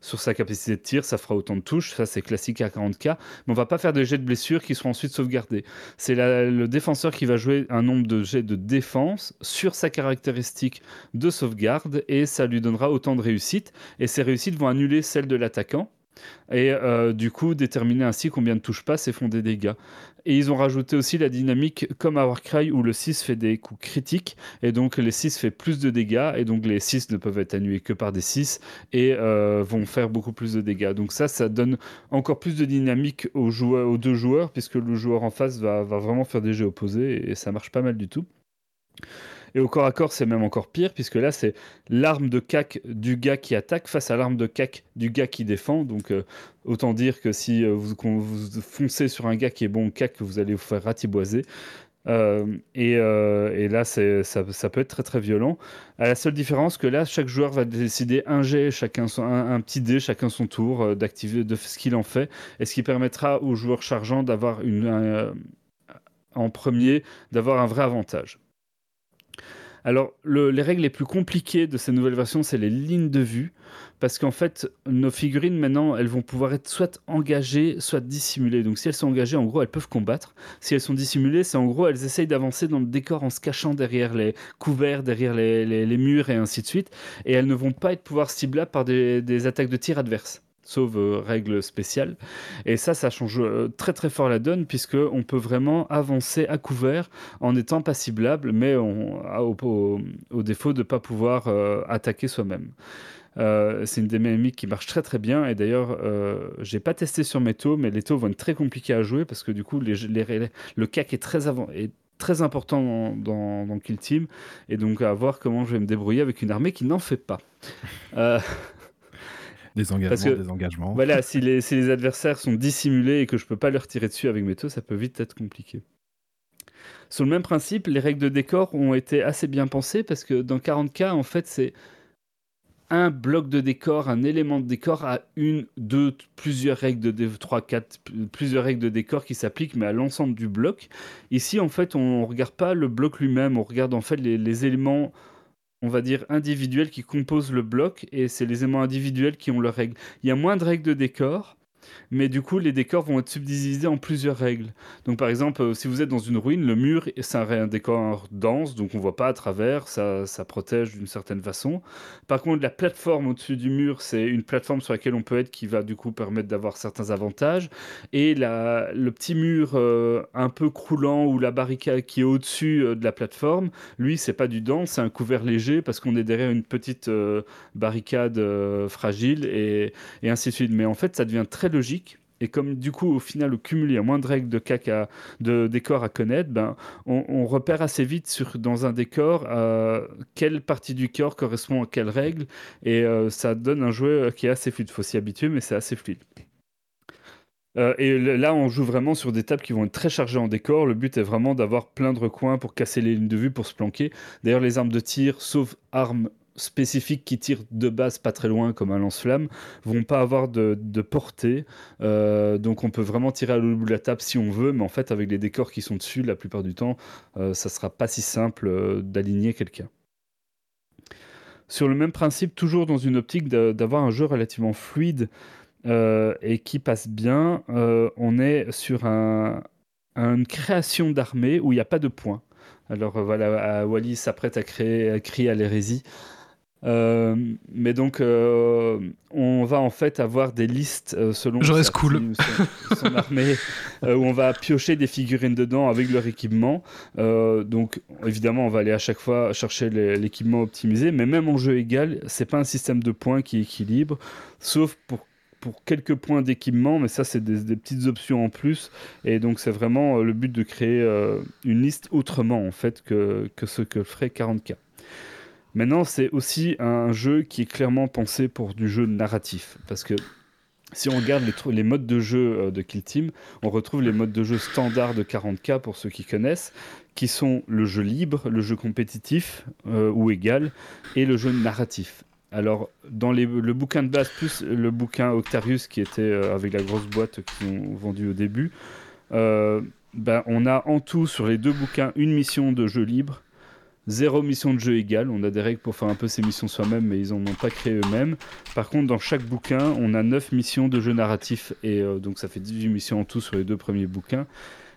sa capacité de tir, ça fera autant de touches, ça c'est classique à 40k, mais on va pas faire des jets de blessure qui seront ensuite sauvegardés. C'est le défenseur qui va jouer un nombre de jets de défense sur sa caractéristique de sauvegarde, et ça lui donnera autant de réussites, et ces réussites vont annuler celles de l'attaquant, et euh, du coup déterminer ainsi combien de touches passent et font des dégâts. Et ils ont rajouté aussi la dynamique comme à Warcry où le 6 fait des coups critiques et donc les 6 fait plus de dégâts et donc les 6 ne peuvent être annulés que par des 6 et euh, vont faire beaucoup plus de dégâts. Donc ça, ça donne encore plus de dynamique aux, deux joueurs puisque le joueur en face va, va vraiment faire des jeux opposés et ça marche pas mal du tout. Et au corps à corps, c'est même encore pire, puisque là, c'est l'arme de cac du gars qui attaque face à l'arme de cac du gars qui défend. Donc, euh, autant dire que si euh, vous, vous, foncez sur un gars qui est bon cac, vous allez vous faire ratiboiser. Euh, et, là, ça, peut être très très violent. À la seule différence que là, chaque joueur va décider un jet, chacun son, un, petit dé, chacun son tour, d'activer de ce qu'il en fait, et ce qui permettra aux joueurs chargeants d'avoir en premier, d'avoir un vrai avantage. Alors, les règles les plus compliquées de ces nouvelles versions, c'est les lignes de vue, parce qu'en fait, nos figurines maintenant, elles vont pouvoir être soit engagées, soit dissimulées. Donc, si elles sont engagées, en gros, elles peuvent combattre. Si elles sont dissimulées, c'est en gros, elles essayent d'avancer dans le décor en se cachant derrière les couverts, derrière les, murs et ainsi de suite. Et elles ne vont pas être pouvoir ciblables par des attaques de tir adverses sauf euh, règles spéciales. Et ça, ça change euh, très très fort la donne, puisque on peut vraiment avancer à couvert en étant pas ciblable, mais on, au, au, défaut de ne pas pouvoir euh, attaquer soi-même. c'est une mécaniques qui marche très très bien et d'ailleurs j'ai pas testé sur mes taux mais les taux vont être très compliqués à jouer parce que du coup les, le CAC est très, avant, très important dans, dans, Kill Team et donc à voir comment je vais me débrouiller avec une armée qui n'en fait pas. Des engagements, des engagements. Voilà, si les, si les, adversaires sont dissimulés et que je peux pas leur tirer dessus avec mes taux, ça peut vite être compliqué. Sur le même principe, les règles de décor ont été assez bien pensées parce que dans 40K, en fait, c'est un bloc de décor, un élément de décor à une, deux, plusieurs règles de décor, trois, quatre, plusieurs règles de décor qui s'appliquent, mais à l'ensemble du bloc. Ici, en fait, on ne regarde pas le bloc lui-même, on regarde en fait les, les éléments on va dire, individuels qui composent le bloc, et c'est les éléments individuels qui ont leurs règles. Il y a moins de règles de décor, mais du coup les décors vont être subdivisés en plusieurs règles. Donc par exemple, euh, si vous êtes dans une ruine, le mur c'est un, décor dense, donc on voit pas à travers, ça, ça protège d'une certaine façon. Par contre, la plateforme au-dessus du mur, c'est une plateforme sur laquelle on peut être qui va du coup permettre d'avoir certains avantages. Et la, le petit mur euh, un peu croulant ou la barricade qui est au-dessus euh, de la plateforme, lui c'est pas du dense, c'est un couvert léger parce qu'on est derrière une petite barricade fragile et, et ainsi de suite. Mais en fait, ça devient très logique. Et comme du coup, au final, au cumul, il y a moins de règles de caca, de décor à connaître, ben, on, repère assez vite sur, dans un décor euh, quelle partie du corps correspond à quelle règle. Et euh, ça donne un jeu qui est assez fluide. Il faut s'y habituer, mais c'est assez fluide. Euh, et là, on joue vraiment sur des tables qui vont être très chargées en décor. Le but est vraiment d'avoir plein de recoins pour casser les lignes de vue, pour se planquer. D'ailleurs, les armes de tir, sauf armes spécifiques qui tirent de base pas très loin comme un lance-flamme vont pas avoir de, portée. Euh, donc on peut vraiment tirer à bout de la table si on veut mais en fait avec les décors qui sont dessus la plupart du temps euh, ça sera pas si simple euh, d'aligner quelqu'un. Sur le même principe toujours dans une optique d'avoir un jeu relativement fluide et qui passe bien on est sur un, une création d'armée où il n'y a pas de points. Alors voilà, Wally s'apprête à à crier à l'hérésie. Euh, mais donc, euh, on va en fait avoir des listes euh, selon son, armée, où on va piocher des figurines dedans avec leur équipement. donc, évidemment, on va aller à chaque fois chercher l'équipement optimisé, mais même en jeu égal, c'est pas un système de points qui équilibre, sauf pour pour quelques points d'équipement, mais ça c'est des, petites options en plus, et donc c'est vraiment le but de créer une liste autrement en fait que, que ce que ferait 40K. Maintenant, c'est aussi un jeu qui est clairement pensé pour du jeu narratif. Parce que si on regarde les, modes de jeu euh, de Kill Team, on retrouve les modes de jeu standards de 40K pour ceux qui connaissent, qui sont le jeu libre, le jeu compétitif euh, ou égal, et le jeu narratif. Alors, dans le bouquin de base, plus le bouquin Octarius qui était euh, avec la grosse boîte qu'ils ont vendu au début, ben, on a en tout sur les deux bouquins une mission de jeu libre Zéro mission de jeu égale. On a des règles pour faire un peu ces missions soi-même, mais ils n'en ont pas créé eux-mêmes. Par contre, dans chaque bouquin, on a 9 missions de jeu narratif. Et euh, donc, ça fait 18 missions en tout sur les deux premiers bouquins.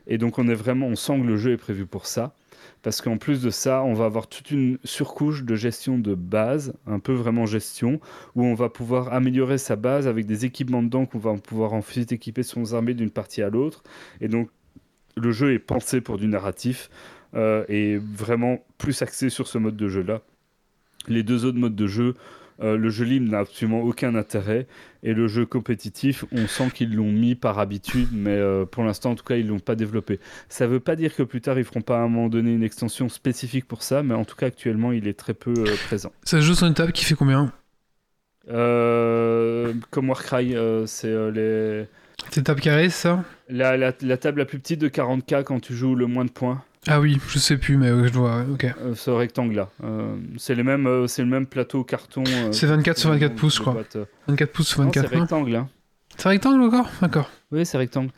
Et donc, on est vraiment, on sent que le jeu est prévu pour ça. Parce qu'en plus de ça, on va avoir toute une surcouche de gestion de base, un peu vraiment gestion, où on va pouvoir améliorer sa base avec des équipements dedans qu'on va pouvoir ensuite équiper son armée d'une partie à l'autre. Et donc, le jeu est pensé pour du narratif euh, et vraiment plus axé sur ce mode de jeu-là. Les deux autres modes de jeu le jeu libre n'a absolument aucun intérêt. Et le jeu compétitif, on sent qu'ils l'ont mis par habitude, mais pour l'instant, en tout cas, ils l'ont pas développé. Ça ne veut pas dire que plus tard, ils feront pas à un moment donné une extension spécifique pour ça, mais en tout cas, actuellement, il est très peu présent. Ça joue sur une table qui fait combien? Comme Warcry, c'est les. C'est table carrée, ça? La, la, la, table la plus petite de 40K quand tu joues le moins de points. Ah oui, je sais plus, mais je vois, ok. Euh, ce rectangle-là. Euh, c'est le, même, euh, c'est le même plateau carton. c'est 24 sur 24 pouces, crois. 24 pouces sur 24 C'est rectangle. Hein. C'est rectangle encore? D'accord. Oui, c'est rectangle.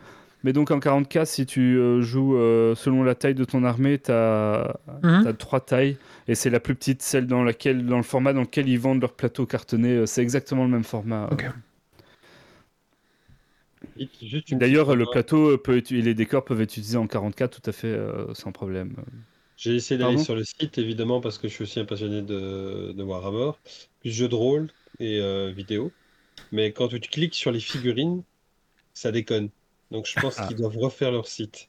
Mais donc en 40K, si tu joues selon la taille de ton armée, tu as, mhm. trois tailles. Et c'est la plus petite, celle dans, laquelle, dans le format dans lequel ils vendent leur plateau cartonné. C'est exactement le même format. Ok. D'ailleurs, le plateau peut et les décors peuvent être utilisés en 44 tout à fait euh, sans problème. J'ai essayé d'aller sur le site, évidemment, parce que je suis aussi un passionné de, de Warhammer, plus jeux de rôle et euh, vidéo. Mais quand tu cliques sur les figurines, ça déconne. Donc je pense ah. qu'ils doivent refaire leur site.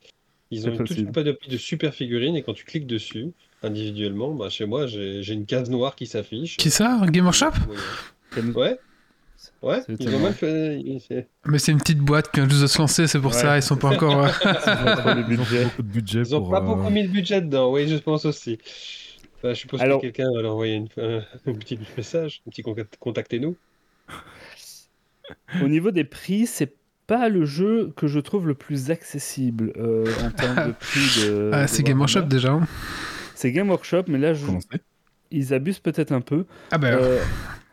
Ils ont toute une panoplie de super figurines et quand tu cliques dessus, individuellement, bah, chez moi, j'ai une case noire qui s'affiche. Qui ça Game Workshop Ouais. Ouais, ils ont mal fait. Mais c'est une petite boîte qui vient juste de se lancer, c'est pour ça, ils sont pas encore. ils ont beaucoup de budget. Ils ont pas beaucoup euh, mis de budget dedans, oui, je pense aussi. je suppose Alors... que quelqu'un va leur envoyer une... un petit message, un petit contactez-nous. Au niveau des prix, c'est pas le jeu que je trouve le plus accessible euh, en termes de prix de. Ah, c'est Game Workshop déjà. Hein. C'est Game Workshop, mais là, je... ils abusent peut-être un peu. Ah ben. Euh,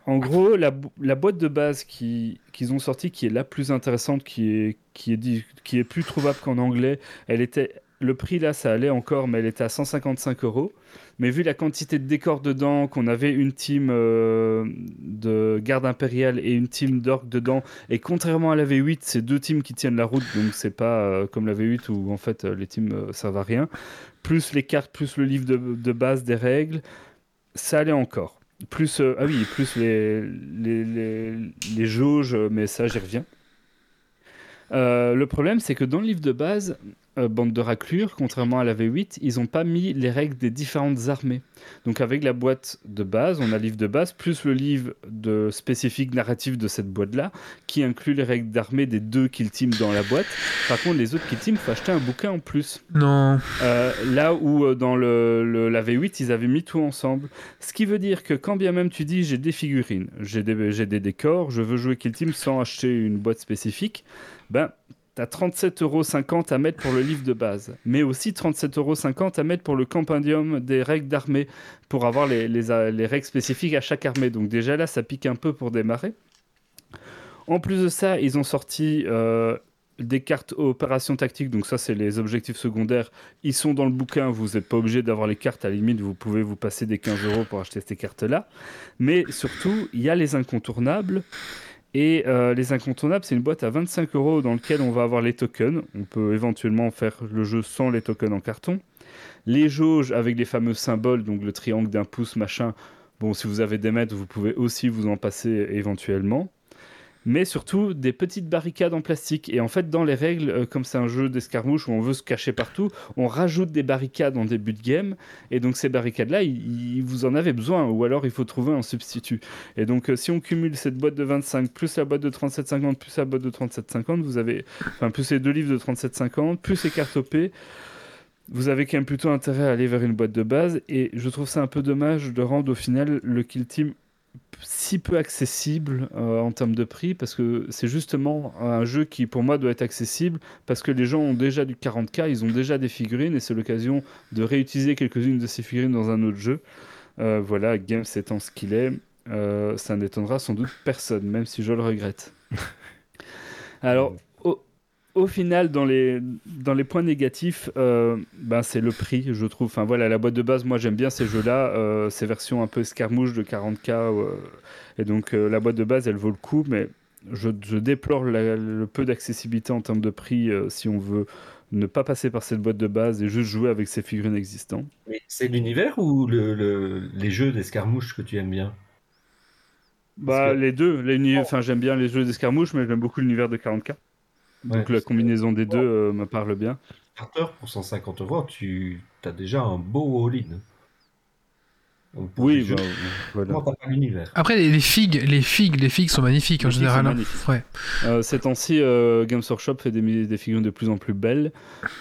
en gros, la, boîte de base qu'ils ont sortie, qui est la plus intéressante, qui est, plus trouvable qu'en anglais, elle était, le prix là, ça allait encore, mais elle était à 155 euros. Mais vu la quantité de décors dedans, qu'on avait une team euh, de garde impériale et une team d'orques dedans, et contrairement à la V8, c'est deux teams qui tiennent la route, donc c'est pas euh, comme la V8 où en fait les teams euh, servent à rien. Plus les cartes, plus le livre de base des règles, ça allait encore. Plus, euh, ah oui, plus les, les, les, les jauges, mais ça, j'y reviens. Euh, le problème, c'est que dans le livre de base, euh, bande de raclure, contrairement à la V8, ils n'ont pas mis les règles des différentes armées. Donc avec la boîte de base, on a le livre de base, plus le livre de spécifique narratif de cette boîte-là, qui inclut les règles d'armée des deux kill teams dans la boîte. Par contre, les autres kill teams, il faut acheter un bouquin en plus. Non. Euh, là où euh, dans le, la V8, ils avaient mis tout ensemble. Ce qui veut dire que quand bien même tu dis j'ai des figurines, j'ai des, des décors, je veux jouer kill team sans acheter une boîte spécifique, ben tu as 37,50€ à mettre pour le livre de base, mais aussi 37,50€ à mettre pour le compendium des règles d'armée, pour avoir les, les, règles spécifiques à chaque armée. Donc déjà là, ça pique un peu pour démarrer. En plus de ça, ils ont sorti euh, des cartes opérations tactiques, donc ça c'est les objectifs secondaires. Ils sont dans le bouquin, vous n'êtes pas obligé d'avoir les cartes, à la limite vous pouvez vous passer des 15 euros pour acheter ces cartes-là. Mais surtout, il y a les incontournables. Et euh, les incontournables, c'est une boîte à 25 euros dans laquelle on va avoir les tokens. On peut éventuellement faire le jeu sans les tokens en carton. Les jauges avec les fameux symboles, donc le triangle d'un pouce, machin. Bon, si vous avez des mètres, vous pouvez aussi vous en passer éventuellement mais surtout des petites barricades en plastique. Et en fait, dans les règles, euh, comme c'est un jeu d'escarmouche où on veut se cacher partout, on rajoute des barricades en début de game. Et donc ces barricades-là, vous en avez besoin, ou alors il faut trouver un substitut. Et donc euh, si on cumule cette boîte de 25 plus la boîte de 37,50 plus la boîte de 37,50, vous avez, enfin plus les deux livres de 37,50 plus les cartes OP vous avez quand même plutôt intérêt à aller vers une boîte de base et je trouve ça un peu dommage de rendre au final le kill team si peu accessible euh, en termes de prix parce que c'est justement un jeu qui pour moi doit être accessible parce que les gens ont déjà du 40k, ils ont déjà des figurines et c'est l'occasion de réutiliser quelques-unes de ces figurines dans un autre jeu. Euh, voilà, Games étant ce qu'il est, euh, ça n'étonnera sans doute personne, même si je le regrette. Alors, au final, dans les, dans les points négatifs, euh, ben c'est le prix, je trouve. Enfin voilà, la boîte de base, moi j'aime bien ces jeux-là, euh, ces versions un peu escarmouche de 40K. Euh, et donc la boîte de base, elle vaut le coup, mais je, déplore le peu d'accessibilité en termes de prix si on veut ne pas passer par cette boîte de base et juste jouer avec ces figurines existantes. c'est l'univers ou le, les jeux d'escarmouche que tu aimes bien? Bah, les deux. Enfin, j'aime bien les jeux d'escarmouche, mais j'aime beaucoup l'univers de 40K. Donc la combinaison des deux euh, me parle bien. Starter pour 150 euros, tu as déjà un beau all-in. Oui, bah, voilà. Après, les figues, les figues, les figues sont magnifiques en général. Hein. Ouais. Euh, ces temps-ci, euh, Games Workshop fait des, des, figurines de plus en plus belles.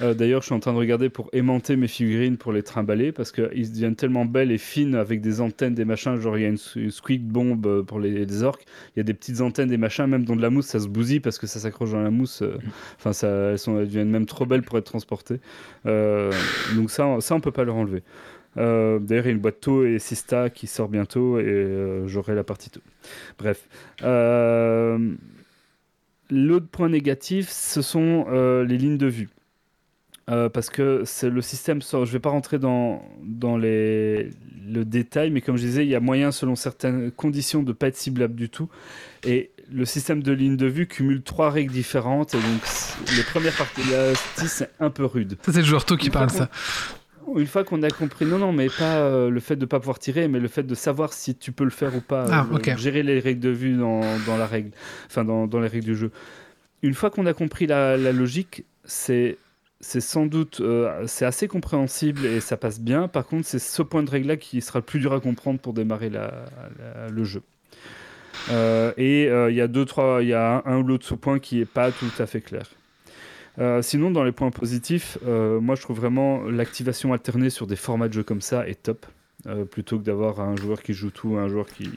Euh, d'ailleurs, je suis en train de regarder pour aimanter mes figurines pour les trimballer parce qu'ils deviennent tellement belles et fines avec des antennes, des machins. Genre, il y a une, squeak bomb pour les, orques. Il y a des petites antennes, des machins, même dans de la mousse, ça se bousille parce que ça s'accroche dans la mousse. Enfin, ça, elles, sont, elles deviennent même trop belles pour être transportées. donc, ça, ça, on peut pas leur enlever. Euh, d'ailleurs, il y a une boîte To et Sista qui sort bientôt et euh, j'aurai la partie To. Bref. Euh, l'autre point négatif, ce sont les lignes de vue. parce que c'est le système sort. Je ne vais pas rentrer dans, dans les, le détail, mais comme je disais, il y a moyen, selon certaines conditions, de ne pas être ciblable du tout. Et le système de ligne de vue cumule trois règles différentes. Et donc, les premières parties de la c'est un peu rude. Ça, c'est le joueur To qui parle, ça une fois qu'on a compris, non, non, mais pas euh, le fait de ne pas pouvoir tirer, mais le fait de savoir si tu peux le faire ou pas. Ah, euh, gérer les règles de vue dans, dans la règle, enfin dans, dans, les règles du jeu. Une fois qu'on a compris la, la logique, c'est c'est sans doute euh, c'est assez compréhensible et ça passe bien. Par contre, c'est ce point de règle là qui sera le plus dur à comprendre pour démarrer la, le jeu. et il y a deux trois, il y a un, un ou l'autre sous-point qui est pas tout à fait clair. Euh, sinon, dans les points positifs, euh, moi je trouve vraiment l'activation alternée sur des formats de jeu comme ça est top. Euh, plutôt que d'avoir un joueur qui joue tout un joueur qui,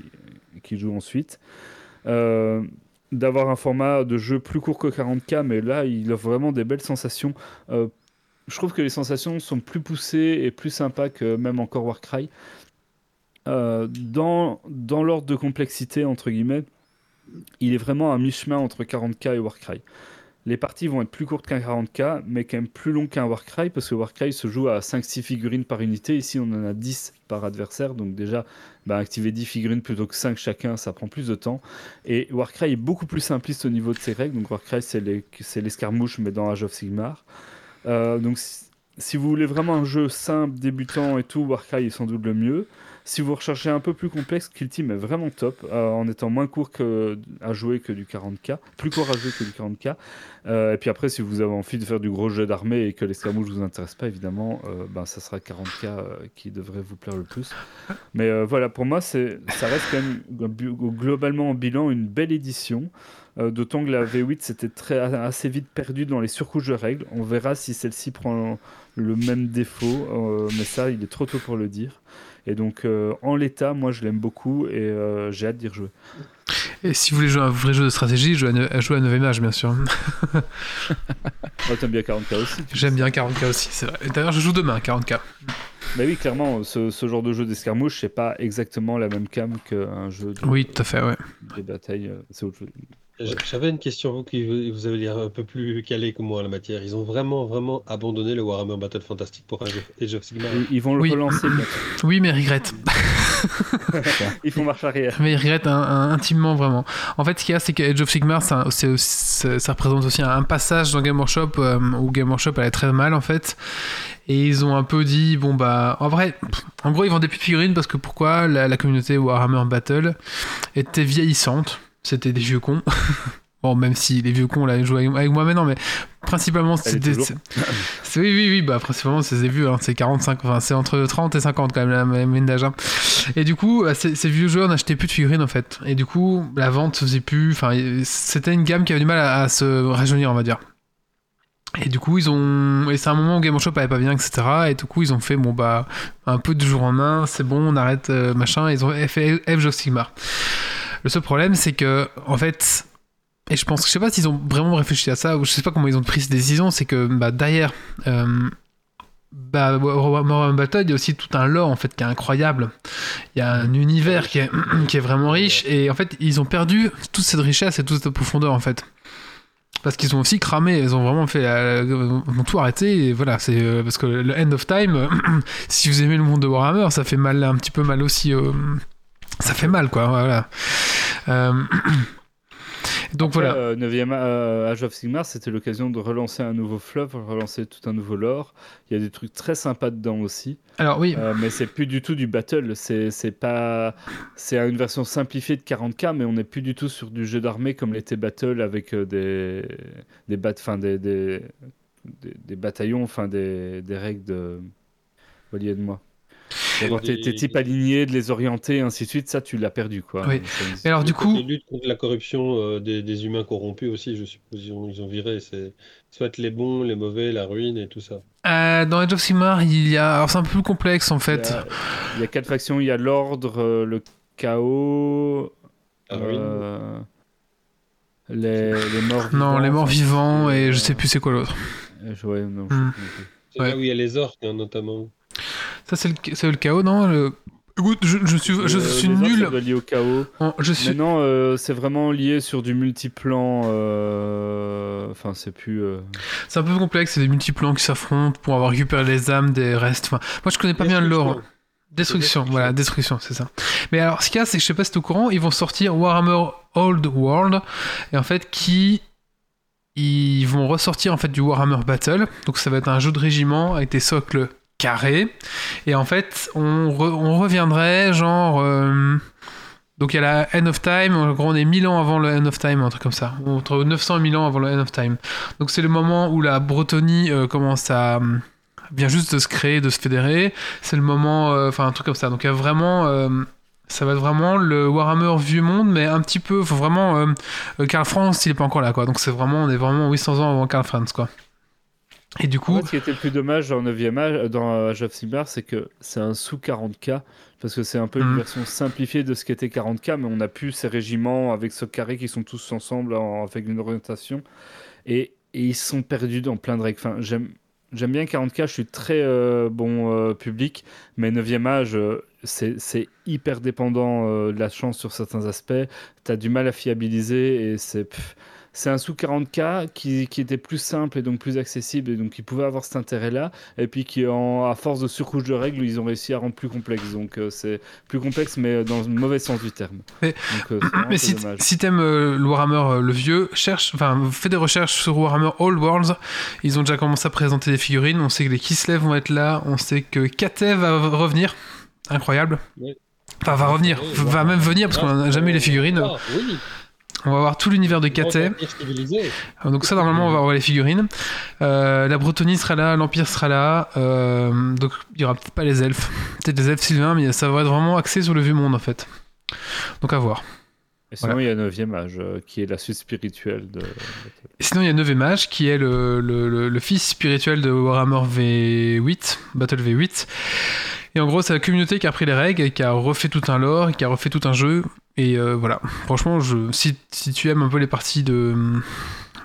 qui joue ensuite. d'avoir un format de jeu plus court que 40K, mais là il offre vraiment des belles sensations. je trouve que les sensations sont plus poussées et plus sympas que même encore Warcry. dans dans l'ordre de complexité, entre guillemets, il est vraiment à mi-chemin entre 40K et Warcry les parties vont être plus courtes qu'un 40k, mais quand même plus longues qu'un Warcry, parce que Warcry se joue à 5-6 figurines par unité. Ici, on en a 10 par adversaire, donc déjà, bah, activer 10 figurines plutôt que 5 chacun, ça prend plus de temps. Et Warcry est beaucoup plus simpliste au niveau de ses règles. Donc Warcry, c'est l'escarmouche, mais dans Age of Sigmar. Euh, donc si vous voulez vraiment un jeu simple, débutant et tout, Warcry est sans doute le mieux. Si vous recherchez un peu plus complexe, Kill Team est vraiment top, euh, en étant moins court à jouer que du 40k, plus court à jouer que du 40k. Euh, et puis après, si vous avez envie de faire du gros jeu d'armée et que l'escamouche ne vous intéresse pas, évidemment, euh, ben, ça sera 40k qui devrait vous plaire le plus. Mais voilà, pour moi, ça reste quand même globalement en bilan une belle édition. D'autant que la V8 s'était assez vite perdue dans les surcouches de règles. On verra si celle-ci prend le même défaut, mais ça, il est trop tôt pour le dire. Et donc, euh, en l'état, moi, je l'aime beaucoup et euh, j'ai hâte d'y rejouer. Et si vous voulez jouer un vrai jeu de stratégie, jouez à, jouer à 9 âge, bien sûr. oh, T'aimes bien 40k aussi J'aime bien 40k aussi, c'est vrai. D'ailleurs, je joue demain 40k. Mais oui, clairement, ce, ce genre de jeu d'escarmouche, c'est pas exactement la même cam qu'un jeu de, oui, tout à fait, ouais. des batailles. Euh, c'est autre chose. J'avais une question, vous qui vous avez l'air un peu plus calé que moi en la matière. Ils ont vraiment, vraiment abandonné le Warhammer Battle Fantastic pour Age of Sigmar. Ils, vont le relancer Oui, mais ils regrettent. ils font marche arrière. Mais ils regrettent intimement, vraiment. En fait, ce qu'il y a, c'est que Age of Sigmar, ça, ça, représente aussi un, passage dans Game Workshop euh, où Game Workshop allait très mal, en fait. Et ils ont un peu dit, bon bah, en vrai, en gros, ils vendaient plus de figurines parce que pourquoi la, la communauté Warhammer Battle était vieillissante c'était des vieux cons. bon, même si les vieux cons, là, jouent avec, moi maintenant, mais principalement, c'était. oui, oui, oui, bah, principalement, c'est des vieux, hein, c'est 45, enfin, c'est entre 30 et 50 quand même, la moyenne d'âge. Hein. Et du coup, bah, ces, vieux joueurs n'achetaient plus de figurines, en fait. Et du coup, la vente se faisait plus. Enfin, c'était une gamme qui avait du mal à, se rajeunir, on va dire. Et du coup, ils ont. Et c'est un moment où Game Shop allait pas bien, etc. Et du coup, ils ont fait, bon, bah, un peu de jour en main, c'est bon, on arrête, euh, machin. Et ils ont fait of Sigmar. Le seul problème, c'est que, en fait, et je pense, je sais pas s'ils ont vraiment réfléchi à ça, ou je sais pas comment ils ont pris cette décision, c'est que bah, derrière, euh, bah, Warhammer Battle, il y a aussi tout un lore en fait qui est incroyable. Il y a un univers qui est, qui est vraiment riche, et en fait, ils ont perdu toute cette richesse et toute cette profondeur en fait. Parce qu'ils ont aussi cramé, ils ont vraiment fait, euh, ils ont tout arrêté, et voilà, c'est euh, parce que le End of Time, si vous aimez le monde de Warhammer, ça fait mal, un petit peu mal aussi ça fait mal, quoi. Voilà. Euh, donc voilà. 9e euh, euh, Age of Sigmar, c'était l'occasion de relancer un nouveau fleuve, relancer tout un nouveau lore. Il y a des trucs très sympas dedans aussi. Alors oui. mais c'est plus du tout du battle. C'est pas. C'est une version simplifiée de 40k, mais on n'est plus du tout sur du jeu d'armée comme l'était battle avec des des, bat... enfin, des, des, des, bataillons, enfin des, des règles de. Voyez de moi D'avoir tes, types alignés, de les orienter, et ainsi de suite, ça tu l'as perdu quoi. Oui. Et alors du coup. lutte contre la corruption euh, des, humains corrompus aussi, je suppose, ils ont, ils ont viré. C'est soit les bons, les mauvais, la ruine et tout ça. Euh, dans Age of Sigmar, il y a. Alors c'est un peu plus complexe en fait. Il y a, quatre factions il y a l'ordre, euh, le chaos. Les, les, morts vivants. Non, les morts vivants et je sais plus c'est quoi l'autre. Ouais, non, je sais hmm. plus. C'est là où il y a les orques, hein, notamment. Ça, c'est le, le, chaos, non le... Écoute, je, je, suis, je euh, suis nul. Lié au chaos. je suis... Euh, c'est vraiment lié sur du multiplan. Euh... Enfin, c'est plus. Euh... C'est un peu complexe, c'est des multiplans qui s'affrontent pour avoir récupéré les âmes des restes. Enfin, moi, je connais pas bien le lore. Destruction, voilà, destruction, c'est ça. Mais alors, ce qu'il y a, c'est que je sais pas si tu es au courant, ils vont sortir Warhammer Old World, et en fait, qui ils vont ressortir en fait du Warhammer Battle. Donc ça va être un jeu de régiment avec des socles carrés. Et en fait, on, reviendrait genre. Euh, donc il y a la End of Time, en gros on est 1000 ans avant le End of Time, un truc comme ça. Entre 900 et 1000 ans avant le End of Time. Donc c'est le moment où la Bretonie euh, commence à. vient juste de se créer, de se fédérer. C'est le moment. Euh, enfin un truc comme ça. Donc il y a vraiment ça va être vraiment le Warhammer vieux monde, mais un petit peu, faut vraiment euh, euh, Karl Franz, il est pas encore là, quoi. Donc c'est vraiment, on est vraiment 800 ans avant Karl Franz, quoi. Et du coup, ce qui était le plus dommage dans 9e âge, dans Age of Sigmar, c'est que c'est un sous 40k, parce que c'est un peu une mhm. version simplifiée de ce qu'était 40k, mais on a plus ces régiments avec ce carré qui sont tous ensemble avec une orientation, et, et, ils sont perdus dans plein de règles. Enfin, j'aime J'aime bien 40K, je suis très euh, bon euh, public, mais 9e âge, euh, c'est hyper dépendant de la chance sur certains aspects. Tu as du mal à fiabiliser et c'est c'est un sous 40K qui, qui, était plus simple et donc plus accessible et donc qui pouvait avoir cet intérêt-là. Et puis qui, en, à force de surcouche de règles, ils ont réussi à rendre plus complexe. Donc euh, c'est plus complexe, mais dans le mauvais sens du terme. Mais, euh, mais si, si t'aimes euh, le Warhammer le vieux, cherche, enfin, fais des recherches sur Warhammer Old Worlds. Ils ont déjà commencé à présenter des figurines. On sait que les Kislev vont être là. On sait que Kate va revenir. Incroyable. Enfin, va revenir, va même venir parce qu'on n'a jamais eu les figurines. Ah, oui. On va voir tout l'univers de Katé. Donc ça, normalement, on va voir les figurines. Euh, la Bretonie sera là, l'Empire sera là. Euh, donc il y aura peut-être pas les elfes. Peut-être les elfes sylvains, mais ça va être vraiment axé sur le vieux monde, en fait. Donc à voir. Et sinon, il y a 9e âge, euh, qui est la suite spirituelle de... Et sinon, il y a 9e âge, qui est le, le, le, fils spirituel de Warhammer V8, Battle V8. Et en gros, c'est la communauté qui a pris les règles, et qui a refait tout un lore, qui a refait tout un jeu, et euh, voilà, franchement, je, si, si, tu aimes un peu les parties de,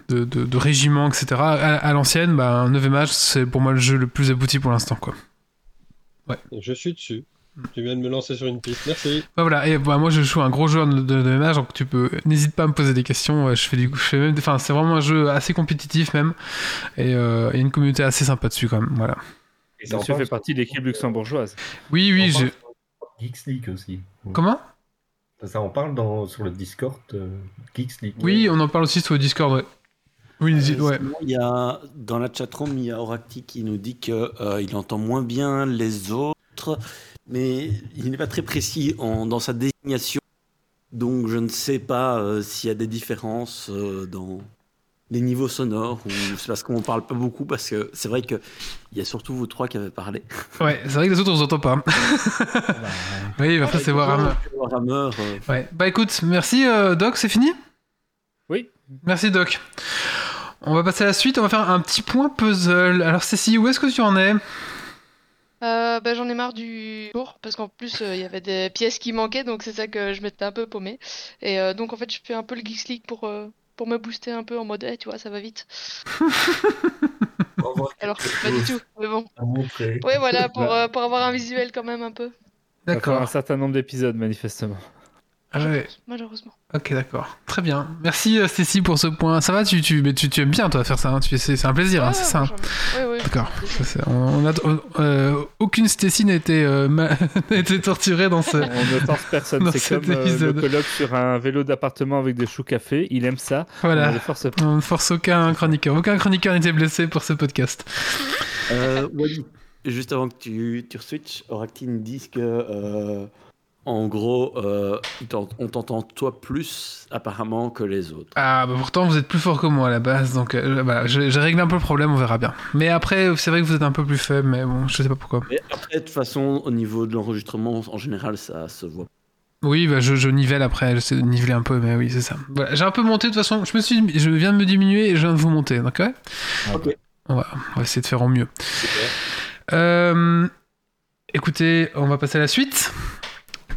de, de, régiment, etc., à, l'ancienne, bah, un 9 match, c'est pour moi le jeu le plus abouti pour l'instant. quoi. Ouais. Je suis dessus. Tu viens de me lancer sur une piste, merci. Bah voilà, et bah, moi je joue un gros joueur de, de, de donc tu peux, n'hésite pas à me poser des questions. Je fais du, je fais même, enfin c'est vraiment un jeu assez compétitif même, et euh, il y a une communauté assez sympa dessus quand même, voilà. Et ça fait partie de l'équipe luxembourgeoise. Oui, oui, j'ai. Geeks League aussi. Comment? Ça, on parle dans, sur le Discord euh, Geeks League. Oui, on en parle aussi sur le Discord, ouais. Oui, euh, ouais. il y a, dans la chatroom, il y a Oracti qui nous dit qu'il euh, entend moins bien les autres, mais il n'est pas très précis en, dans sa désignation. Donc je ne sais pas euh, s'il y a des différences dans, les niveaux sonores ou c'est parce qu'on parle pas beaucoup parce que c'est vrai que il y a surtout vous trois qui avez parlé. Ouais, c'est vrai que les autres on entend pas. oui, après c'est Warhammer. Warhammer euh. Ouais. Bah écoute, merci euh, Doc, c'est fini? Oui. Merci Doc. On va passer à la suite, on va faire un petit point puzzle. Alors Cécile, où est-ce que tu en es? Euh, bah, j'en ai marre du tour parce qu'en plus il y avait des pièces qui manquaient donc c'est ça que je m'étais un peu paumé et donc en fait je fais un peu le Geeks League pour pour me booster un peu en mode, hey, tu vois, ça va vite. Alors, pas du tout, mais bon. Oui, voilà, pour, euh, pour avoir un visuel quand même un peu. D'accord. Un certain nombre d'épisodes, manifestement. Ah Malheureusement. Ok, d'accord. Très bien. Merci euh, Stécie pour ce point. Ça va tu, tu, mais tu, tu aimes bien toi faire ça hein C'est un plaisir, hein, c'est ça hein Oui, oui. D'accord. On, a, euh, aucune Stécie n'a été, euh, été, torturée dans ce. On ne torse personne. C'est comme le colloque sur un vélo d'appartement avec des choux café. Il aime ça. Voilà. On ne force, aucun chroniqueur. Aucun chroniqueur n'était blessé pour ce podcast. Euh, Wally, juste avant que tu, tu switches, Oractine dit que En gros, euh, on t'entend toi plus apparemment que les autres. Ah, bah pourtant vous êtes plus fort que moi à la base, donc euh, bah, j'ai réglé un peu le problème, on verra bien. Mais après, c'est vrai que vous êtes un peu plus faible, mais bon, je sais pas pourquoi. Mais après, de toute façon, au niveau de l'enregistrement, en général, ça se voit. Oui, bah, je, nivelle après, j'essaie de niveler un peu, mais oui, c'est ça. j'ai un peu monté de toute façon, je me suis, je viens de me diminuer et je viens de vous monter, d'accord Ok. On va, on va, essayer de faire au mieux. Euh, écoutez, on va passer à la suite.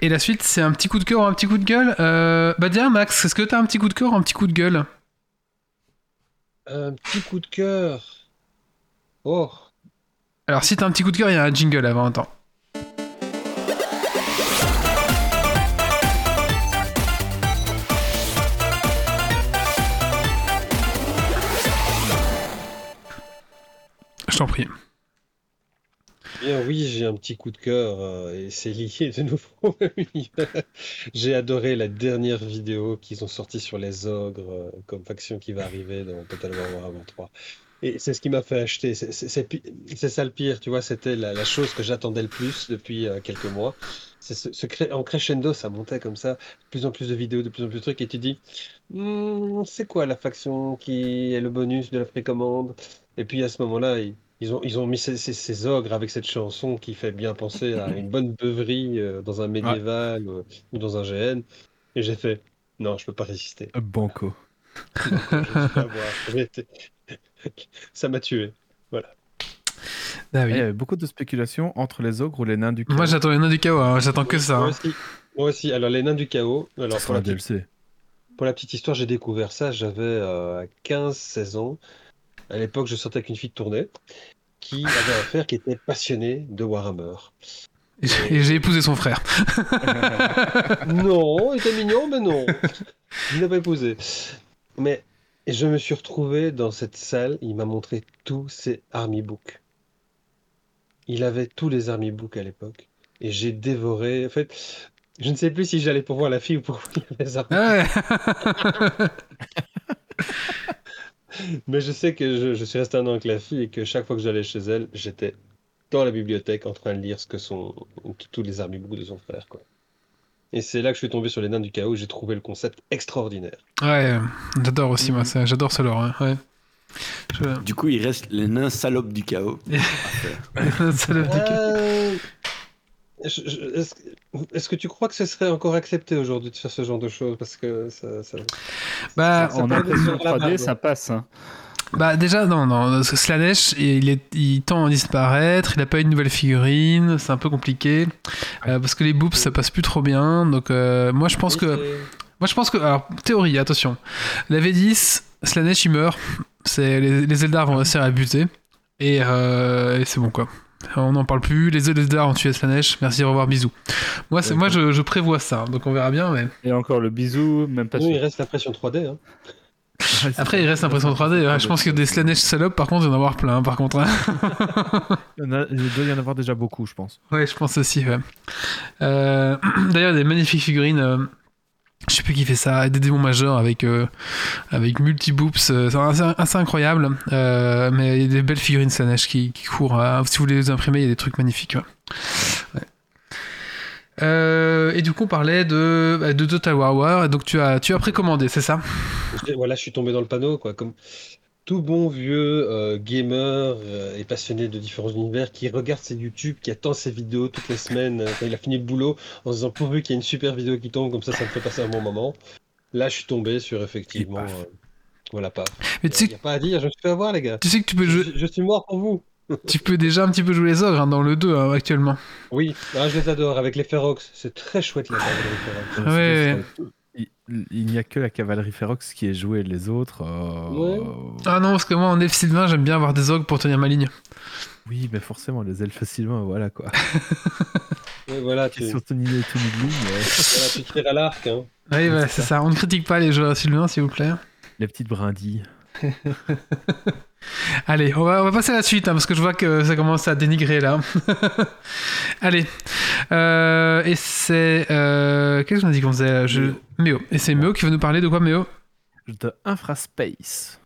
Et la suite, c'est un petit coup de cœur ou un petit coup de gueule? Euh, bah tiens, Max, est-ce que t'as un petit coup de cœur ou un petit coup de gueule? Un petit coup de cœur. Oh. Alors, si t'as un petit coup de cœur, il y a un jingle avant un temps. Je t'en prie. Bien oui, j'ai un petit coup de cœur euh, et c'est lié de nouveau au J'ai adoré la dernière vidéo qu'ils ont sortie sur les ogres euh, comme faction qui va arriver dans Total War Warhammer 3. Et c'est ce qui m'a fait acheter. C'est ça le pire, tu vois, c'était la, chose que j'attendais le plus depuis euh, quelques mois. Ce, en crescendo, ça montait comme ça, de plus en plus de vidéos, de plus en plus de trucs, et tu dis, hmm, c'est quoi la faction qui est le bonus de la précommande? Et puis à ce moment-là, ils ont, ils ont mis ces, ogres avec cette chanson qui fait bien penser à une bonne beuverie euh, dans un médiéval euh, ou dans un GN. Et j'ai fait, non, je peux pas résister. Banco. Ça m'a tué. Voilà. Ah Il y avait beaucoup de spéculations entre les ogres ou les nains du chaos. Moi j'attends les nains du chaos, hein. j'attends que ça. Moi, hein. aussi. moi, aussi. Alors les nains du chaos. Alors, pour, la petite... pour la petite histoire, j'ai découvert ça, j'avais 15-16 euh, ans. À l'époque, je sortais avec une fille de tournée qui avait un frère qui était passionné de Warhammer. Et j'ai épousé son frère. non, il était mignon, mais non. Il n'a pas épousé. Mais je me suis retrouvé dans cette salle, il m'a montré tous ses army books. Il avait tous les army books à l'époque. Et j'ai dévoré. En fait, je ne sais plus si j'allais pour voir la fille ou pour voir les army Mais je sais que je, suis resté un an avec la fille et que chaque fois que j'allais chez elle, j'étais dans la bibliothèque en train de lire ce que sont tous les armibooks de son frère. Quoi. Et c'est là que je suis tombé sur les nains du chaos. J'ai trouvé le concept extraordinaire. Ouais, j'adore aussi, moi, ça. J'adore ce lore. Hein, ouais. Du coup, il reste les nains salopes du chaos. les nains salopes du chaos. Est-ce que tu crois que ce serait encore accepté aujourd'hui de faire ce genre de choses? Parce que ça. ça bah, en impression 3D, ça passe. Hein. Bah déjà non non Slanesh il, est, il tend à disparaître il a pas une nouvelle figurine c'est un peu compliqué euh, parce que les boops ça passe plus trop bien donc euh, moi je pense que moi je pense que alors théorie attention la V10 Slanesh il meurt c'est les, les Eldar vont réussir à buter et, euh, et c'est bon quoi on n'en parle plus. Les Eldar ont tué Slanesh. Merci, au revoir, bisous. Moi, c'est, moi je, prévois ça, donc on verra bien. Mais... Et encore le bisou, même pas. Oui, il reste l'impression 3D. Hein. Après, il reste l'impression 3D. je pense que des Slanesh salopes, par contre, il y en a avoir plein. Par contre, hein. il, doit y en avoir déjà beaucoup, je pense. Ouais, je pense aussi. Euh, d'ailleurs, des magnifiques figurines. Euh, je sais plus qui fait ça, des démons majeurs avec, euh, avec multi-boops, euh, c'est assez, incroyable. Euh, mais il y a des belles figurines Slanesh qui, qui courent. Hein. Si vous voulez les imprimer, il y a des trucs magnifiques. et du coup, on parlait de, bah, de Total War War, donc tu as, tu as précommandé, c'est ça? Voilà, je suis tombé dans le panneau. Quoi. Comme, tout bon vieux euh, gamer euh, et passionné de différents univers qui regarde ses YouTube, qui attend ses vidéos toutes les semaines euh, quand il a fini le boulot en se disant pourvu qu'il y ait une super vidéo qui tombe, comme ça ça me fait passer un bon moment. Là je suis tombé sur effectivement. voilà pas. Mais tu sais... a pas à dire, je me suis fait avoir les gars. Tu sais que tu peux jouer. Je, suis mort pour vous. tu peux déjà un petit peu jouer les ogres hein, dans le 2 hein, actuellement. Oui, ah, je les adore avec les Ferox. C'est très chouette les Ferox. Ouais il n'y a que la cavalerie férox qui est jouée, les autres. Euh, ah non, parce que moi en elfe sylvain, j'aime bien avoir des ogres pour tenir ma ligne. Oui, mais forcément, les elfes sylvains, voilà quoi. voilà, tu... Surtout ni les tout voilà, tu tires à l'arc. Hein. Oui, c'est ça. On ne critique pas les joueurs sylvains, s'il vous plaît. Les petites brindilles. Allez, on va, passer à la suite, hein, parce que je vois que ça commence à dénigrer là. Allez. Euh, et c'est. Euh, qu'est-ce qu'on a dit qu'on faisait je... Méo. Et c'est Méo qui va nous parler de quoi, Méo? De Infraspace.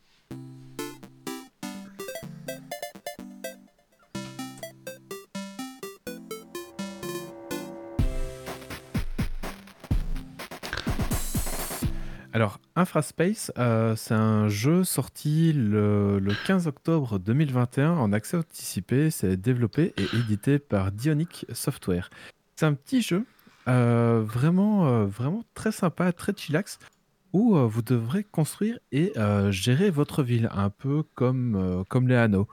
Alors, Infraspace, euh, c'est un jeu sorti le, 15 octobre 2021 en accès anticipé. C'est développé et édité par Dionic Software. C'est un petit jeu euh, vraiment, euh, vraiment très sympa, très chillax, où vous devrez construire et gérer votre ville, un peu comme, comme les anneaux.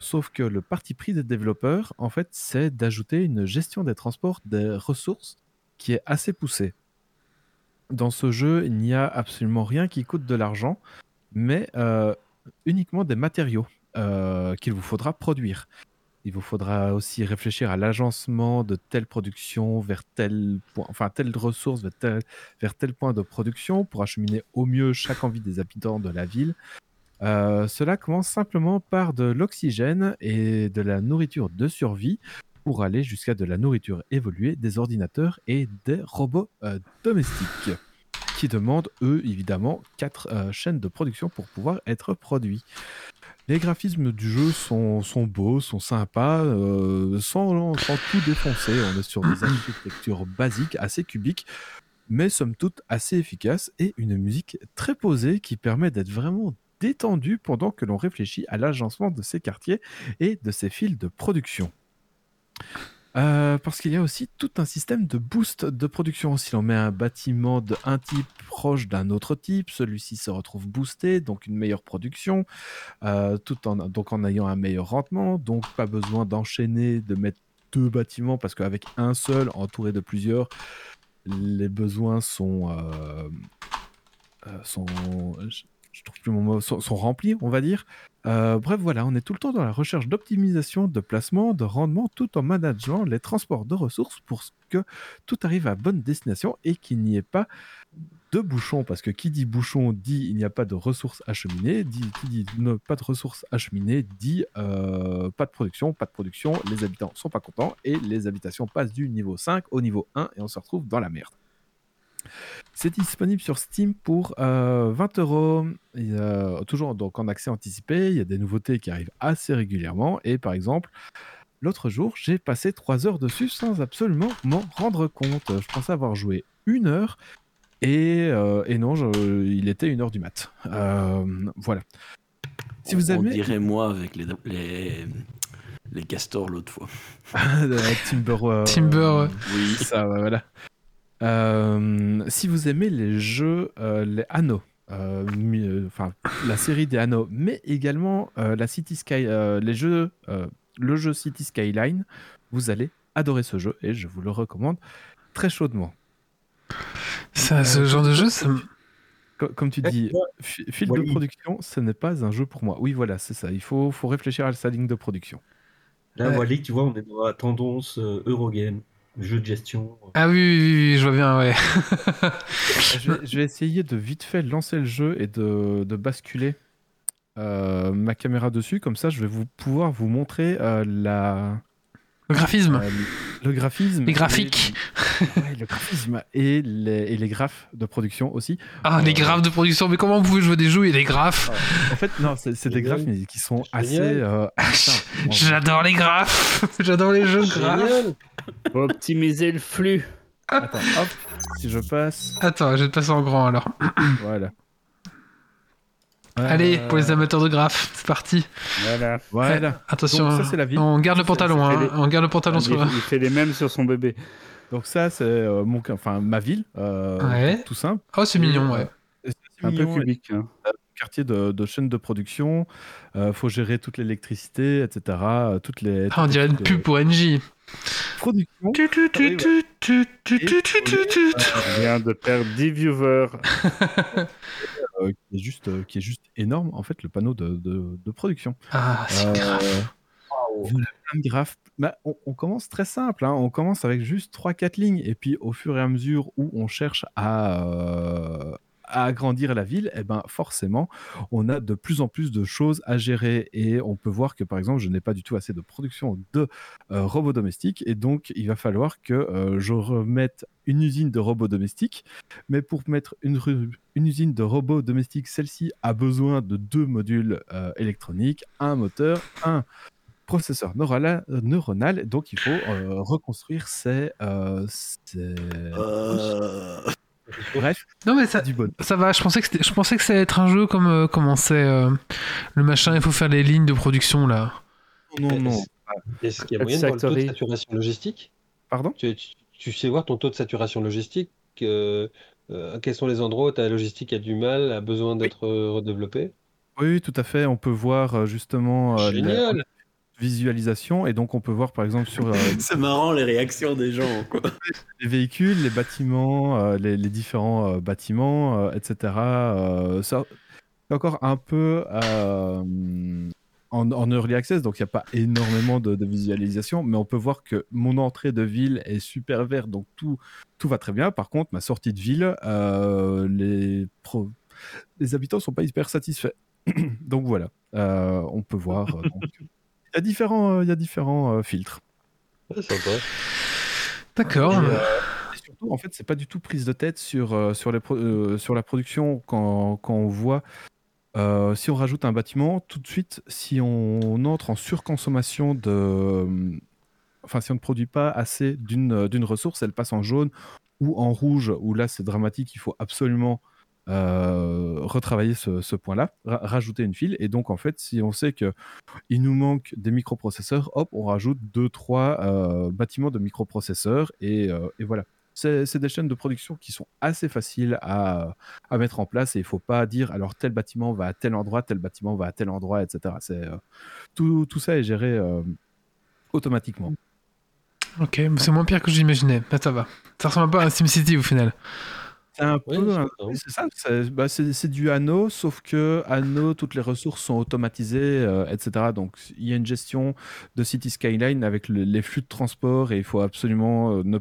Sauf que le parti pris des développeurs, en fait, c'est d'ajouter une gestion des transports des ressources qui est assez poussée. Dans ce jeu, il n'y a absolument rien qui coûte de l'argent, mais euh, uniquement des matériaux euh, qu'il vous faudra produire. Il vous faudra aussi réfléchir à l'agencement de telle production vers tel point, enfin telle ressource vers tel, point de production pour acheminer au mieux chaque envie des habitants de la ville. Euh, cela commence simplement par de l'oxygène et de la nourriture de survie pour aller jusqu'à de la nourriture évoluée, des ordinateurs et des robots euh, domestiques qui demandent, eux, évidemment, quatre euh, chaînes de production pour pouvoir être produits. Les graphismes du jeu sont, sont beaux, sont sympas, euh, sans, sans, tout défoncer. On est sur des architectures basiques, assez cubiques, mais somme toute assez efficaces, et une musique très posée qui permet d'être vraiment détendu pendant que l'on réfléchit à l'agencement de ces quartiers et de ces fils de production. Euh, parce qu'il y a aussi tout un système de boost de production. Si l'on met un bâtiment d'un type proche d'un autre type, celui-ci se retrouve boosté, donc une meilleure production, euh, tout en, donc en ayant un meilleur rendement, donc pas besoin d'enchaîner, de mettre deux bâtiments, parce qu'avec un seul, entouré de plusieurs, les besoins sont... Euh, sont je trouve mon mot, sont, remplis, on va dire. Euh, bref, voilà, on est tout le temps dans la recherche d'optimisation, de placement, de rendement, tout en manageant les transports de ressources pour que tout arrive à bonne destination et qu'il n'y ait pas de bouchons. Parce que qui dit bouchon dit il n'y a pas de ressources acheminées, dit, qui dit pas de ressources acheminées dit euh, pas de production, pas de production, les habitants sont pas contents et les habitations passent du niveau 5 au niveau 1 et on se retrouve dans la merde. C'est disponible sur Steam pour 20 euh, euros. Toujours donc en accès anticipé. Il y a des nouveautés qui arrivent assez régulièrement. Et par exemple, l'autre jour, j'ai passé 3 heures dessus sans absolument m'en rendre compte. Je pensais avoir joué une heure. Et, euh, non, il était une heure du mat. Euh, voilà. Si vous avez... On dirait moi avec les, les, les castors l'autre fois. Timber. Timber. Oui. Ça, voilà. Euh, si vous aimez les jeux, euh, les anneaux, euh, enfin la série des anneaux, mais également la City Sky, les jeux, le jeu City Skyline, vous allez adorer ce jeu et je vous le recommande très chaudement. Ça, ce genre de jeu, Comme, tu dis, fil de production, ce n'est pas un jeu pour moi. Oui, voilà, c'est ça. Il faut, faut réfléchir à sa ligne de production. Là, Wally, tu vois, on est dans la tendance Eurogame jeu de gestion. Ah oui, je vois bien, ouais. je, vais, essayer de vite fait lancer le jeu et de, basculer euh, ma caméra dessus. Comme ça, je vais vous pouvoir vous montrer euh, la. Le graphisme. Euh, le graphisme. Les graphiques. le graphisme et les, et les, graphes de production aussi. Ah, les graphes de production, mais comment vous pouvez jouer des jeux et des graphes En fait, non, c'est des graphes mais qui sont assez. J'adore les graphes J'adore les jeux de graphes optimiser le flux. Attends, hop, si je passe. Attends, je vais te passer en grand alors. voilà. Allez, pour les amateurs de graphes, c'est parti. Voilà. Voilà. attention, ça, la vie. on garde le pantalon. Hein. On garde le pantalon sur. Il fait les mêmes sur son bébé. Donc ça, c'est euh, mon, enfin ma ville, euh, ouais. tout simple. Oh, c'est mignon, ouais. Euh, un peu cubique. Hein quartier de, de chaîne de production. Euh, faut gérer toute l'électricité, etc. Toutes les. Ah, on dirait une pub pour NJ. Production. On vient de perdre 10 viewers. Euh, qui, est juste, euh, qui est juste énorme, en fait, le panneau de, de, production. Ah, c'est grave. Bah, on, on, commence très simple, hein. on commence avec juste 3-4 lignes, et puis au fur et à mesure où on cherche à, agrandir la ville, eh ben forcément, on a de plus en plus de choses à gérer. Et on peut voir que par exemple, je n'ai pas du tout assez de production de euh, robots domestiques. Et donc il va falloir que euh, je remette une usine de robots domestiques. Mais pour mettre une, usine de robots domestiques, celle-ci a besoin de deux modules euh, électroniques, un moteur, un processeur neuronal, donc il faut reconstruire ces... Bref, non mais ça, du bon. ça va. Je pensais que je pensais que ça allait être un jeu comme euh, comment c'est euh, le machin. Il faut faire les lignes de production là. Non non. Est-ce qu'il y a moyen de voir le taux de saturation logistique? Pardon? Tu, sais voir ton taux de saturation logistique Quels sont les endroits où ta logistique a du mal, a besoin d'être redéveloppée? Oui, tout à fait. On peut voir justement Génial visualisation. Et donc on peut voir par exemple sur c'est marrant les réactions des gens quoi. les véhicules les bâtiments les, différents bâtiments etc ça encore un peu en, en, early access donc il n'y a pas énormément de, visualisation mais on peut voir que mon entrée de ville est super verte donc tout tout va très bien. Par contre ma sortie de ville les pro... les habitants sont pas hyper satisfaits. Donc voilà on peut voir y a différents, il y a différents filtres. D'accord. Euh, surtout, en fait, c'est pas du tout prise de tête sur, sur, les sur la production quand, quand on voit si on rajoute un bâtiment, tout de suite, si on entre en surconsommation de. Enfin, si on ne produit pas assez d'une ressource, elle passe en jaune ou en rouge, où là c'est dramatique, il faut absolument euh, retravailler ce, point-là, rajouter une file. Et donc, en fait, si on sait qu'il nous manque des microprocesseurs, hop, on rajoute deux, trois euh, bâtiments de microprocesseurs et, euh, voilà. C'est des chaînes de production qui sont assez faciles à, mettre en place et il ne faut pas dire alors tel bâtiment va à tel endroit, tel bâtiment va à tel endroit, etc. tout, tout, ça est géré automatiquement. Ok, c'est moins pire que j'imaginais. ça va. Ça ressemble pas à SimCity au final. C'est un peu, c'est ça, bah, c'est du anneau, sauf que anneau, toutes les ressources sont automatisées, euh, etc. Donc il y a une gestion de City Skyline avec les flux de transport et il faut absolument euh, ne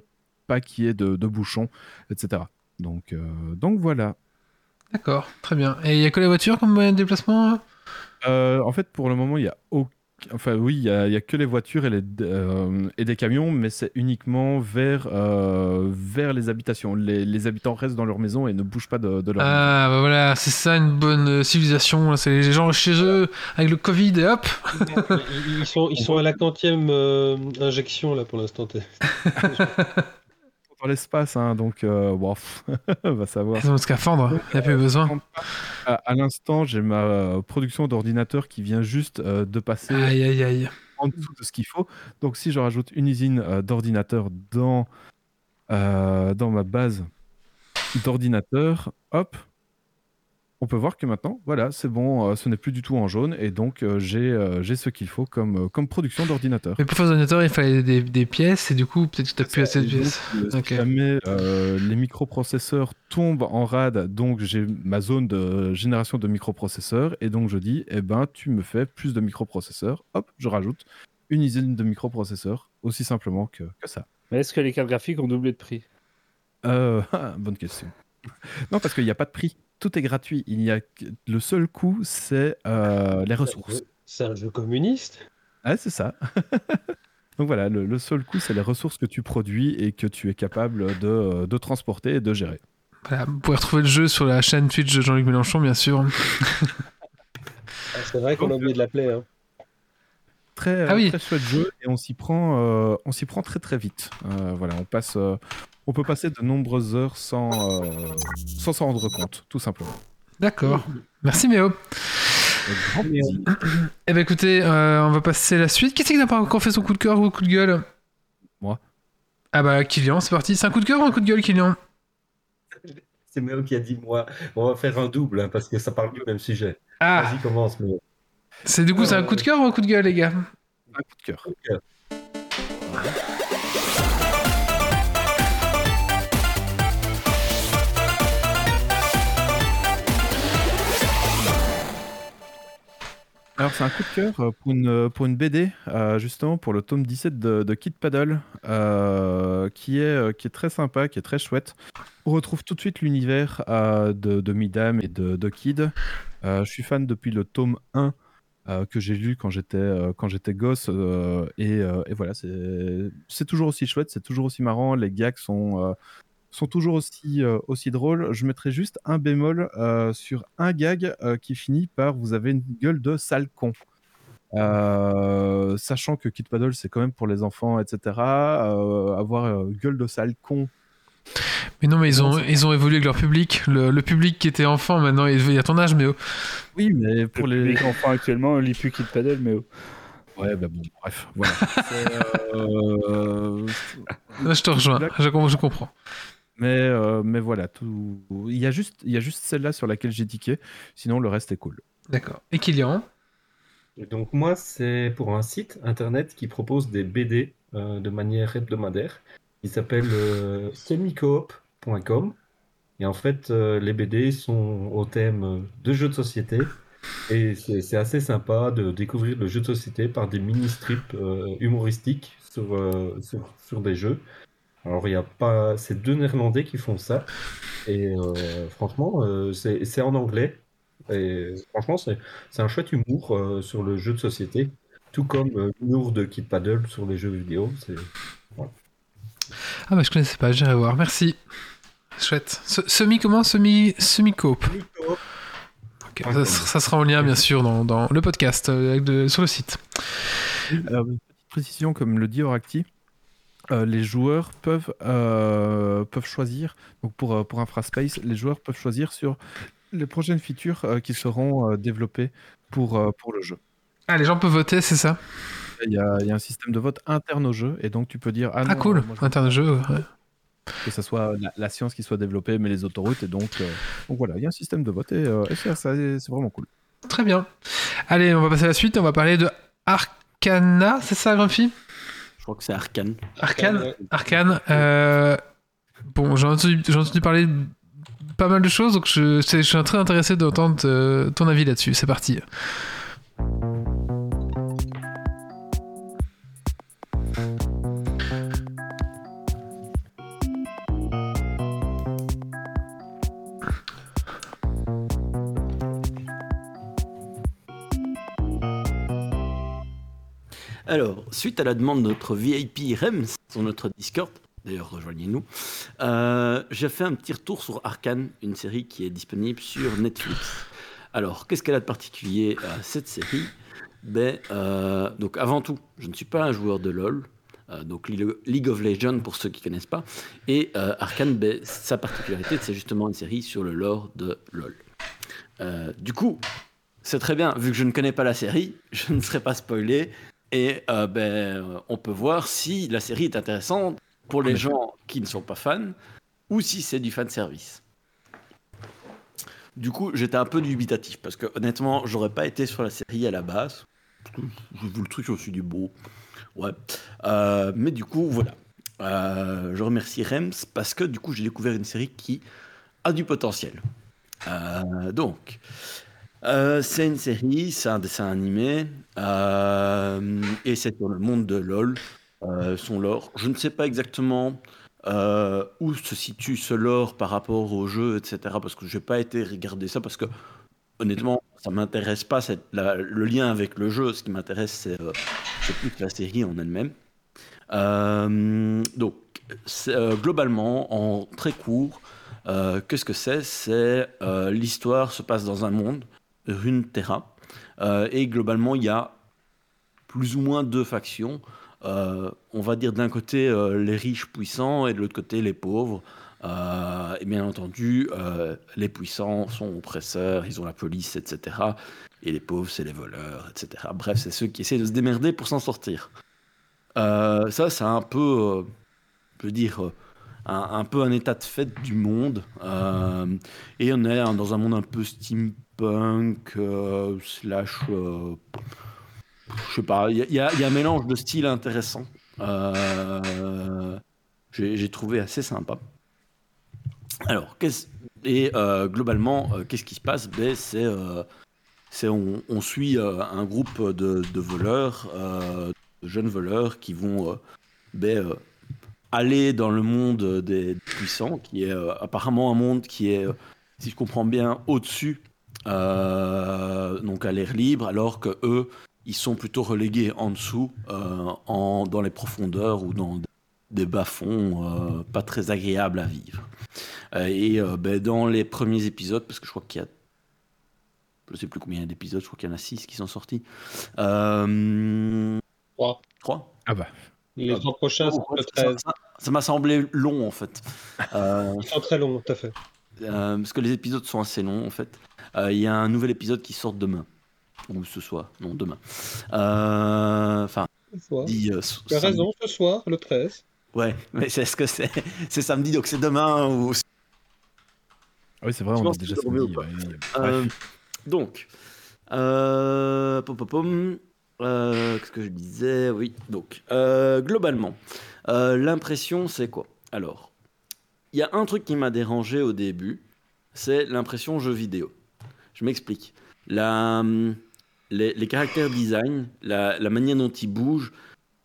pas qu'il y ait de, bouchons, etc. Donc, euh, donc voilà. D'accord, très bien. Et il y a que les voitures comme moyen de déplacement En fait, pour le moment, il n'y a aucun Enfin, oui, il n'y a, que les voitures et, les, euh, et des camions, mais c'est uniquement vers, euh, vers les habitations. Les, habitants restent dans leur maison et ne bougent pas de, leur Ah, bah voilà, c'est ça une bonne euh, civilisation. C'est les gens chez eux avec le Covid et hop Ils sont, ils sont à la quantième injection là pour l'instant. l'espace, hein, donc euh, va savoir. Ils ont scaphandre, il n'y a plus besoin. À, l'instant, j'ai ma euh, production d'ordinateur qui vient juste euh, de passer aïe, aïe, aïe. en dessous de ce qu'il faut. Donc si je rajoute une usine euh, d'ordinateur dans, dans ma base d'ordinateur, hop, on peut voir que maintenant, voilà, c'est bon, euh, ce n'est plus du tout en jaune, et donc euh, euh, j'ai ce qu'il faut comme, comme production d'ordinateur. Mais pour faire d'ordinateur, il fallait des, pièces, et du coup, peut-être que tu n'as plus assez de pièces. Si jamais les microprocesseurs tombent en rade, donc j'ai ma zone de génération de microprocesseurs, et donc je dis, eh ben, tu me fais plus de microprocesseurs, hop, je rajoute une usine de microprocesseurs, aussi simplement que, que ça. Mais est-ce que les cartes graphiques ont doublé de prix? Bonne question. non, parce qu'il n'y a pas de prix tout est gratuit. Il y a le seul coût, c'est euh, les ressources. C'est un jeu communiste? Ah, c'est ça. Donc voilà, le, seul coût, c'est les ressources que tu produis et que tu es capable de, de transporter et de gérer. Voilà, vous pouvez retrouver le jeu sur la chaîne Twitch de Jean-Luc Mélenchon, bien sûr. Ah, c'est vrai qu'on a oublié de l'appeler. Hein. Très, ah oui. très chouette jeu et on s'y prend, euh, on s'y prend très très vite. Euh, voilà, on passe, on peut passer de nombreuses heures sans euh, sans s'en rendre compte, tout simplement. D'accord. Merci Méo. Eh ben écoutez, euh, on va passer à la suite. Qui c'est qui n'a pas encore fait son coup de cœur ou coup de gueule? Moi. Ah bah Kylian, c'est parti. C'est un coup de cœur ou un coup de gueule, Kylian? C'est Méo qui a dit moi. On va faire un double hein, parce que ça parle du même sujet. Ah. Vas-y, commence Méo. C'est du coup, c'est un coup de cœur ou un coup de gueule, les gars? Un coup de cœur. Alors c'est un coup de cœur euh, pour une, euh, pour une BD, euh, justement pour le tome 17 de, de Kid Paddle, qui, est, qui est très sympa, qui est très chouette. On retrouve tout de suite l'univers de, de Midam et de, Kid. je suis fan depuis le tome 1 que j'ai lu quand j'étais quand j'étais gosse et, et, voilà c'est toujours aussi chouette c'est toujours aussi marrant les gags sont sont toujours aussi, euh, aussi drôles. Je mettrai juste un bémol euh, sur un gag euh, qui finit par vous avez une gueule de sale con. sachant que Kid Paddle c'est quand même pour les enfants, etc. avoir gueule de sale con Mais non, mais ils ont, ils ont évolué avec leur public. Le, public qui était enfant, maintenant, il y a ton âge, mais oh. Oui, mais pour les enfants actuellement, on lit plus Kid Paddle, mais oh. Ouais, bah bon, bref, voilà. euh... je te rejoins, je, comprends. Mais, euh, mais voilà, tout... il y a juste, il y a juste celle-là sur laquelle j'ai tiqué, sinon le reste est cool. D'accord. Et Kylian? Et Donc moi, c'est pour un site internet qui propose des BD euh, de manière hebdomadaire. Il s'appelle euh, semicoop.com. Et en fait, euh, les BD sont au thème de jeux de société. Et c'est assez sympa de découvrir le jeu de société par des mini-strips humoristiques sur, sur, sur, des jeux. Alors, il y a pas. C'est deux Néerlandais qui font ça. Et franchement, c'est en anglais. Et franchement, c'est un chouette humour euh, sur le jeu de société, tout comme euh, l'humour de Kid Paddle sur les jeux vidéo. Ah bah je connaissais pas, j'irai voir. Merci. Chouette. Semi comment? Semi semi coop. ça, sera en lien bien sûr dans, dans le podcast euh, sur le site. Alors, une petite précision comme le dit Oracti. Les joueurs peuvent, peuvent choisir, donc pour, pour Infraspace, les joueurs peuvent choisir sur les prochaines features euh, qui seront euh, développées pour, euh, pour le jeu. Ah, les gens peuvent voter, c'est ça? Il y, a, il y, a, un système de vote interne au jeu, et donc tu peux dire Ah, ah cool, interne au jeu. Que ce soit la, science qui soit développée, mais les autoroutes, et donc, donc voilà, il y a un système de vote, et, c'est vraiment cool. Très bien. Allez, on va passer à la suite, on va parler de Arcana, c'est ça, Grumpy? Crois que c'est Arcane. Arcane, Arcane. Bon, j'ai entendu, entendu, parler pas mal de choses, donc je, je suis très intéressé d'entendre euh, ton avis là-dessus. C'est parti. Suite à la demande de notre VIP REMS sur notre Discord, D'ailleurs, rejoignez-nous. Euh, j'ai fait un petit retour sur Arkane, une série qui est disponible sur Netflix. Alors, qu'est-ce qu'elle a de particulier à cette série? Ben, euh, donc avant tout, je ne suis pas un joueur de LoL, euh, donc League of Legends pour ceux qui ne connaissent pas. Et Arkane, ben, sa particularité, c'est justement une série sur le lore de LoL. du coup, c'est très bien, vu que je ne connais pas la série, je ne serai pas spoilé. Et ben, on peut voir si la série est intéressante pour les gens qui ne sont pas fans ou si c'est du fan service. Du coup, j'étais un peu dubitatif parce que honnêtement, j'aurais pas été sur la série à la base. J'ai vu le truc, je me suis dit ouais. Euh, mais du coup, voilà. Euh, je remercie Rems parce que du coup, j'ai découvert une série qui a du potentiel. Euh, donc, c'est une série, c'est un dessin animé et c'est sur le monde de LoL. Euh, son lore. Je ne sais pas exactement euh, où se situe ce lore par rapport au jeu, etc. Parce que je n'ai pas été regarder ça parce que honnêtement, ça m'intéresse pas le lien avec le jeu. Ce qui m'intéresse, c'est euh, plus la série en elle-même. donc, globalement, en très court, qu'est-ce que c'est? C'est l'histoire se passe dans un monde, Runeterra, et globalement, il y a plus ou moins deux factions. Euh, on va dire d'un côté euh, les riches puissants et de l'autre côté les pauvres. Euh, et bien entendu, les puissants sont oppresseurs, ils ont la police, etc. Et les pauvres, c'est les voleurs, etc. Bref, c'est ceux qui essaient de se démerder pour s'en sortir. ça, c'est un peu, je veux dire, un, peu un état de fait du monde. et on est dans un monde un peu steampunk, slash je sais pas, il y, a un mélange de styles intéressant. Euh, j'ai trouvé assez sympa. Alors, et euh, globalement, euh, qu'est-ce qui se passe? Ben, C'est on, on, suit un groupe de, voleurs, de jeunes voleurs qui vont ben, aller dans le monde des puissants, qui est apparemment un monde qui est, si je comprends bien, au-dessus, donc à l'air libre, alors que eux ils sont plutôt relégués en dessous, euh, en, dans les profondeurs ou dans des bas-fonds euh, pas très agréables à vivre. Euh, et ben, dans les premiers épisodes, parce que je crois qu'il y a je sais plus combien d'épisodes, je crois qu'il y en a six qui sont sortis. Trois. Trois Ah bah. Les trois prochains, c'est le 13. Ça m'a semblé long en fait. Ils sont très longs, tout à fait. parce que les épisodes sont assez longs en fait. Il y a un nouvel épisode qui sort demain. Ou ce soir, non, demain. Enfin, tu as raison, ce soir, le 13. Ouais, mais c'est ce que c'est C'est samedi, donc c'est demain ou. Oui, c'est vrai, on a déjà samedi. Euh, donc, euh, pom, pom, pom. Euh, qu'est-ce que je disais? Oui, donc, euh, globalement, l'impression, c'est quoi? Alors, il y a un truc qui m'a dérangé au début, c'est l'impression jeu vidéo. Je m'explique. Les, caractères design, la, manière dont ils bougent,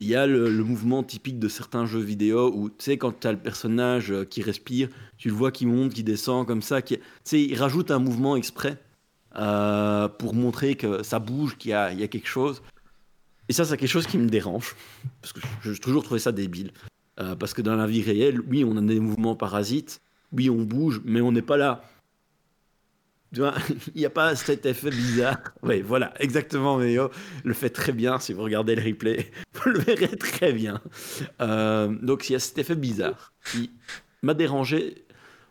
il y a le, mouvement typique de certains jeux vidéo où, tu sais, quand tu as le personnage euh, qui respire, tu le vois qui monte, qui descend comme ça. Tu sais, il rajoute un mouvement exprès euh, pour montrer que ça bouge, qu'il y a, quelque chose. Et ça, c'est quelque chose qui me dérange. Parce que j'ai toujours trouvé ça débile. Euh, parce que dans la vie réelle, oui, on a des mouvements parasites. Oui, on bouge, mais on n'est pas là il n'y a pas cet effet bizarre. Oui, voilà, exactement, Méo le fait très bien. Si vous regardez le replay, vous le verrez très bien. Euh, donc, il y a cet effet bizarre qui m'a dérangé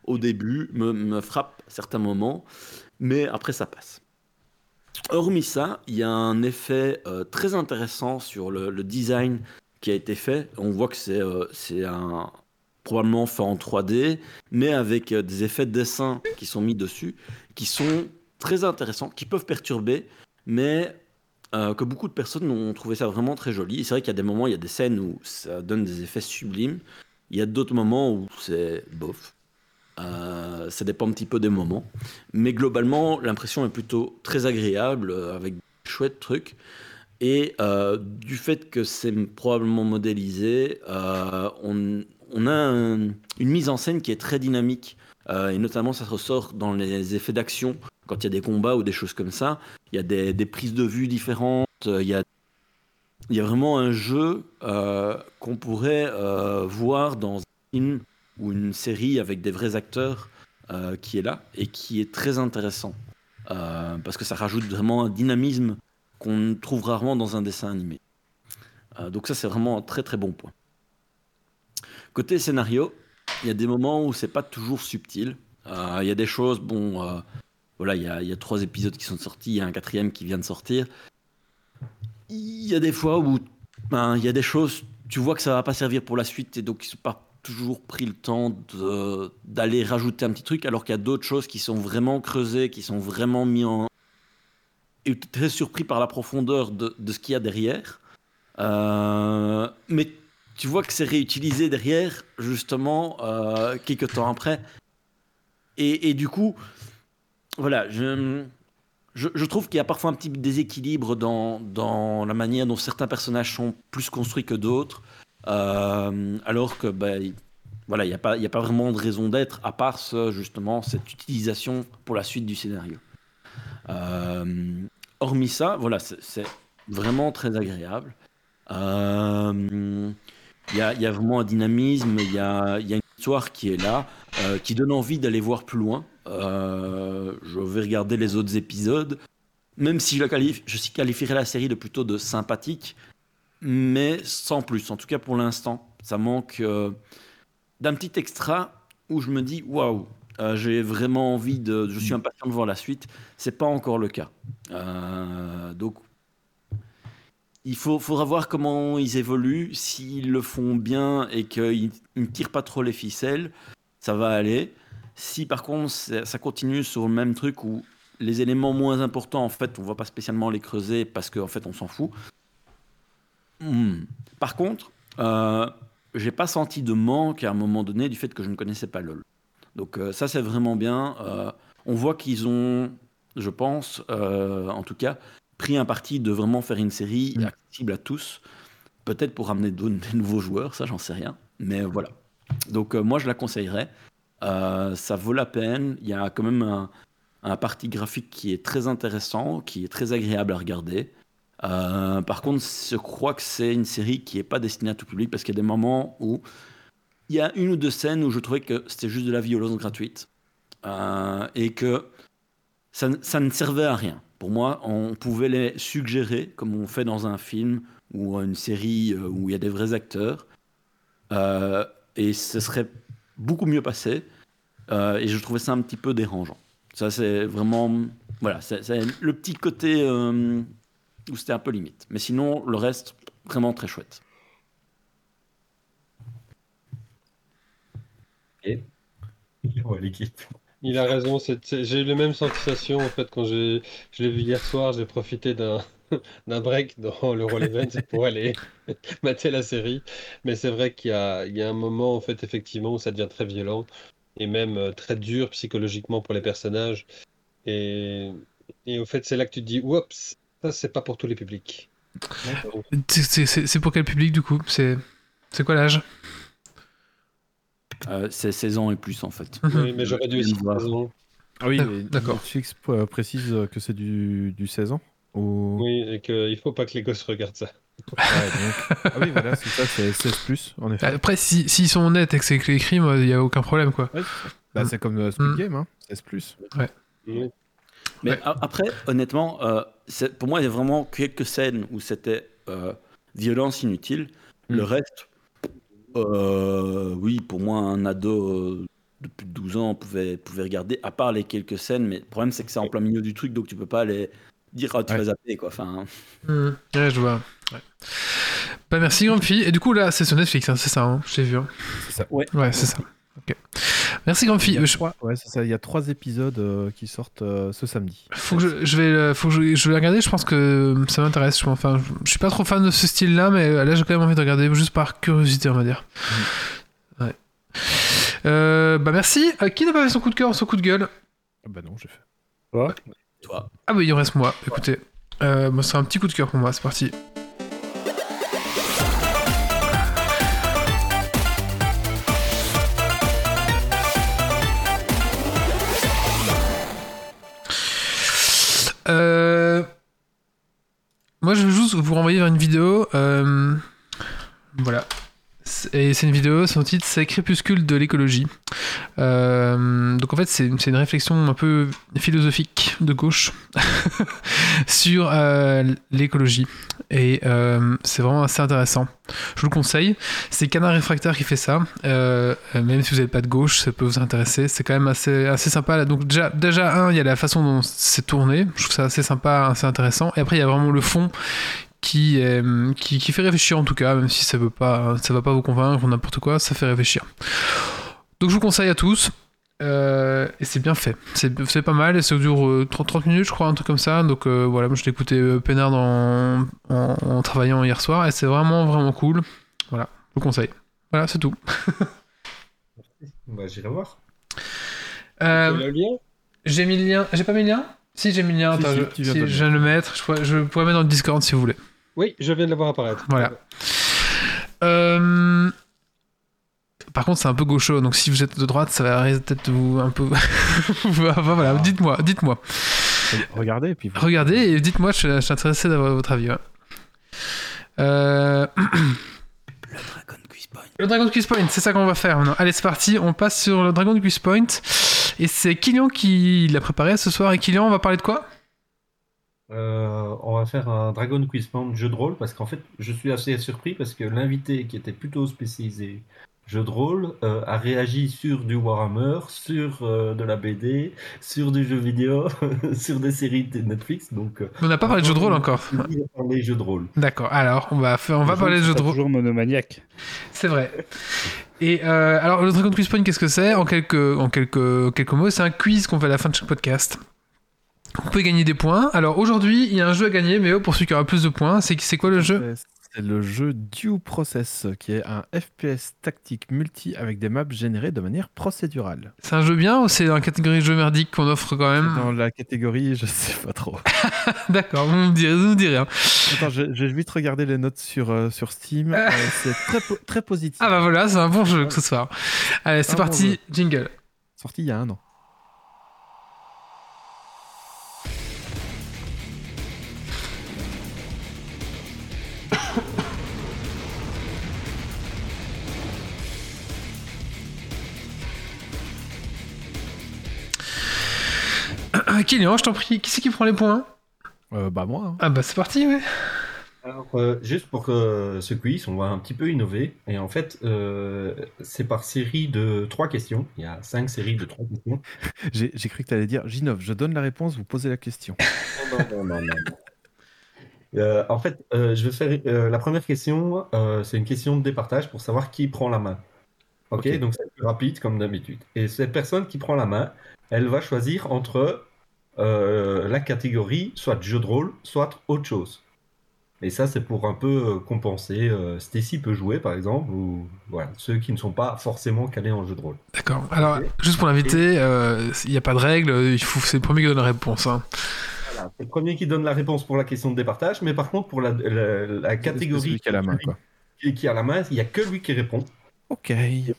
au début, me, frappe à certains moments, mais après, ça passe. Hormis ça, il y a un effet euh, très intéressant sur le, design qui a été fait. On voit que c'est euh, probablement fait en 3D, mais avec des effets de dessin qui sont mis dessus, qui sont très intéressants, qui peuvent perturber, mais euh, que beaucoup de personnes ont trouvé ça vraiment très joli. C'est vrai qu'il y a des moments, il y a des scènes où ça donne des effets sublimes, il y a d'autres moments où c'est bof. Euh, ça dépend un petit peu des moments. Mais globalement, l'impression est plutôt très agréable, avec de chouettes trucs. Et du fait que c'est probablement modélisé, on a une mise en scène qui est très dynamique. Euh, et notamment, ça ressort dans les effets d'action. Quand il y a des combats ou des choses comme ça, il y a des, prises de vue différentes. Euh, il y a, il y a vraiment un jeu euh, qu'on pourrait voir dans un film ou une série avec des vrais acteurs qui est là et qui est très intéressant. parce que ça rajoute vraiment un dynamisme qu'on trouve rarement dans un dessin animé. donc ça, c'est vraiment un très très bon point. Côté scénario, il y a des moments où c'est pas toujours subtil. Euh, il y a des choses, bon, euh, voilà, il y, a, trois épisodes qui sont sortis, il y a un quatrième qui vient de sortir. Il y a des fois où ben, il y a des choses, tu vois que ça va pas servir pour la suite et donc ils n'ont pas toujours pris le temps d'aller rajouter un petit truc, alors qu'il y a d'autres choses qui sont vraiment creusées, qui sont vraiment mis en. Et très surpris par la profondeur de, de ce qu'il y a derrière. Euh, mais tu vois que c'est réutilisé derrière, justement, euh, quelques temps après. Et, du coup, voilà, je, je, trouve qu'il y a parfois un petit déséquilibre dans, dans la manière dont certains personnages sont plus construits que d'autres, euh, alors que, ben, voilà, il n'y a, pas, a pas vraiment de raison d'être, à part ce, justement cette utilisation pour la suite du scénario. Euh, hormis ça, voilà, c'est vraiment très agréable. Euh, il y a, vraiment un dynamisme, il y a, une histoire qui est là, euh, qui donne envie d'aller voir plus loin. Euh, je vais regarder les autres épisodes, même si je, qualifierais la série de plutôt de sympathique, mais sans plus. En tout cas pour l'instant, ça manque euh, d'un petit extra où je me dis waouh, j'ai vraiment envie de, je suis impatient de voir la suite. C'est pas encore le cas. donc il faut, faudra voir comment ils évoluent. S'ils le font bien et qu'ils ne tirent pas trop les ficelles, ça va aller. Si par contre ça continue sur le même truc où les éléments moins importants, en fait, on ne va pas spécialement les creuser parce qu'en fait, on s'en fout. Hmm. Par contre, euh, j'ai pas senti de manque à un moment donné du fait que je ne connaissais pas LOL. Donc euh, ça, c'est vraiment bien. Euh, on voit qu'ils ont, je pense, euh, en tout cas, pris un parti de vraiment faire une série mm. accessible à tous. Peut-être pour ramener de, des nouveaux joueurs, ça j'en sais rien. Mais voilà. Donc euh, moi je la conseillerais. Euh, ça vaut la peine. Il y a quand même un, un, parti graphique qui est très intéressant, qui est très agréable à regarder. Euh, par contre, je crois que c'est une série qui n'est pas destinée à tout public parce qu'il y a des moments où il y a une ou deux scènes où je trouvais que c'était juste de la violence gratuite et que ça, ça ne servait à rien. Pour moi, on pouvait les suggérer, comme on fait dans un film ou une série où il y a des vrais acteurs. et ce serait beaucoup mieux passé. et je trouvais ça un petit peu dérangeant. Ça, c'est vraiment. Voilà, c'est le petit côté où c'était un peu limite. Mais sinon, le reste, vraiment très chouette. Et? Il a raison, j'ai eu la même sensation en fait quand je l'ai vu hier soir, j'ai profité d'un d'un break dans le Roll Event pour aller mater la série. Mais c'est vrai qu'il y y a un moment en fait effectivement où ça devient très violent et même euh, très dur psychologiquement pour les personnages. Et, et au fait c'est là que tu te dis, oups, ça c'est pas pour tous les publics. C'est pour quel public du coup? C'est quoi l'âge? Euh, c'est 16 ans et plus en fait. Oui, mais j'aurais dû aussi 16 ans. Ah oui, d'accord. Netflix euh, précise que c'est du, du 16 ans Oui, et qu'il ne faut pas que les gosses regardent ça. ah oui, voilà, c'est ça, c'est 16 plus, en effet. Après, s'ils si, sont honnêtes et que c'est écrit, il n'y a aucun problème, quoi. bah, c'est comme euh, Squid mm. Game, hein, 16 plus. Ouais. Mais après, honnêtement, pour moi, il y a vraiment quelques scènes où c'était violence inutile. Le mm. reste, euh, oui, pour moi, un ado euh, de plus de 12 ans pouvait, pouvait regarder, à part les quelques scènes, mais le problème c'est que c'est en plein milieu du truc, donc tu peux pas aller dire ah, tu vas zapper quoi. Enfin... Mmh. Ouais, je vois. Ouais. Bah, merci, grande fille. Et du coup, là, c'est sur Netflix, hein, c'est ça, hein, j'ai vu. Hein. C'est ça. Ouais, ouais c'est ça. Merci fille. Je... crois ouais, c'est ça. Il y a trois épisodes euh, qui sortent euh, ce samedi. Faut que je, je vais, euh, faut que je, je, vais regarder. Je pense que ça m'intéresse. Je, enfin, je, suis pas trop fan de ce style-là, mais là j'ai quand même envie de regarder juste par curiosité, on va dire. Ouais. bah merci. qui n'a pas fait son coup de cœur, son coup de gueule? Ah Bah non, j'ai fait. Toi? Toi. Ah bah il en reste moi. Écoutez, moi c'est un petit coup de cœur pour moi. C'est parti. Vous renvoyer vers une vidéo. Euh, voilà. Et c'est une vidéo, son titre c'est Crépuscule de l'écologie. Euh, donc en fait c'est une réflexion un peu philosophique de gauche sur euh, l'écologie. Et c'est vraiment assez intéressant. Je vous le conseille. C'est Canard Réfractaire qui fait ça. même si vous n'êtes pas de gauche, ça peut vous intéresser. C'est quand même assez, assez sympa. Donc déjà, déjà, un, il y a la façon dont c'est tourné. Je trouve ça assez sympa, assez intéressant. Et après, il y a vraiment le fond qui, qui, qui, fait réfléchir en tout cas, même si ça ne pas, ça va pas vous convaincre ou n'importe quoi, ça fait réfléchir. Donc je vous conseille à tous. Euh, et c'est bien fait. C'est pas mal et ça dure 30, euh, minutes, je crois, un truc comme ça. Donc euh, voilà, moi je l'ai écouté peinard en, en, travaillant hier soir et c'est vraiment, vraiment cool. Voilà, je vous conseille. Voilà, c'est tout. bah, J'irai voir. J'ai mis le lien. J'ai pas mis le lien? Si, j'ai mis le lien. Attends, je, je viens de le mettre. Je pourrais, je pourrais mettre dans le Discord si vous voulez. Oui, je viens de le voir apparaître. Voilà. Euh. Par contre, c'est un peu gaucho, donc si vous êtes de droite, ça va peut-être vous un peu. voilà, dites-moi, dites-moi. Regardez, et puis. Regardez et dites-moi, je, suis intéressé d'avoir votre avis. Euh... Le Dragon Quiz Point. Le Dragon Quiz Point, c'est ça qu'on va faire maintenant. Allez, c'est parti, on passe sur le Dragon Quiz Point. Et c'est Kylian qui l'a préparé ce soir. Et Kylian, on va parler de quoi? Euh, on va faire un Dragon Quiz Point jeu de rôle parce qu'en fait, je suis assez surpris parce que l'invité qui était plutôt spécialisé jeu de rôle euh, a réagi sur du Warhammer, sur euh, de la BD, sur du jeu vidéo, sur des séries de Netflix. Donc, on n'a pas parlé de jeu de rôle encore. On va jeux de rôle. D'accord. Alors, on va on va parler de jeu de rôle. Toujours monomaniaque. C'est vrai. Et alors, le Dragon Quiz Point, qu'est-ce que c'est? En quelques en quelques quelques mots, c'est un quiz qu'on fait à la fin de chaque podcast. Vous pouvez gagner des points. Alors aujourd'hui, il y a un jeu à gagner, mais pour celui qui aura plus de points, c'est c'est quoi le jeu C'est le jeu Due Process, qui est un FPS tactique multi avec des maps générées de manière procédurale. C'est un jeu bien ou c'est dans la catégorie jeu merdique qu'on offre quand même Dans la catégorie, je sais pas trop. D'accord, vous me direz, vous me direz. Hein. Attends, j'ai vite regardé les notes sur, euh, sur Steam. Euh, c'est très, très positif. Ah bah voilà, c'est un bon jeu ce soir. Allez, c'est parti, jingle. Sorti il y a un an. Kylian, je t'en prie, qui c'est qui prend les points euh, Bah moi. Hein. Ah bah c'est parti, ouais. Alors, euh, juste pour que ce quiz, on va un petit peu innover. Et en fait, euh, c'est par série de trois questions. Il y a cinq séries de trois questions. J'ai j'ai cru que tu allais dire Ginov, je donne la réponse, vous posez la question. Non, non, non, non, non. Euh, en fait, euh, je vais faire euh, la première question. euh, c'est une question de départage pour savoir qui prend la main. Ok, donc c'est plus rapide comme d'habitude. Et cette personne qui prend la main, elle va choisir entre la catégorie soit jeu de rôle, soit autre chose. Et ça, c'est pour un peu euh, compenser. euh, Stacy peut jouer, par exemple, ou voilà, ceux qui ne sont pas forcément calés en jeu de rôle. D'accord. Alors, juste pour l'inviter, euh, il n'y a pas de règle, il faut, c'est le premier qui donne la réponse. hein. Voilà, c'est le premier qui donne la réponse pour la question de départage, mais par contre, pour la, la- la catégorie celui qui a la main, quoi. qui, a la main, il n'y a que lui qui répond. Ok.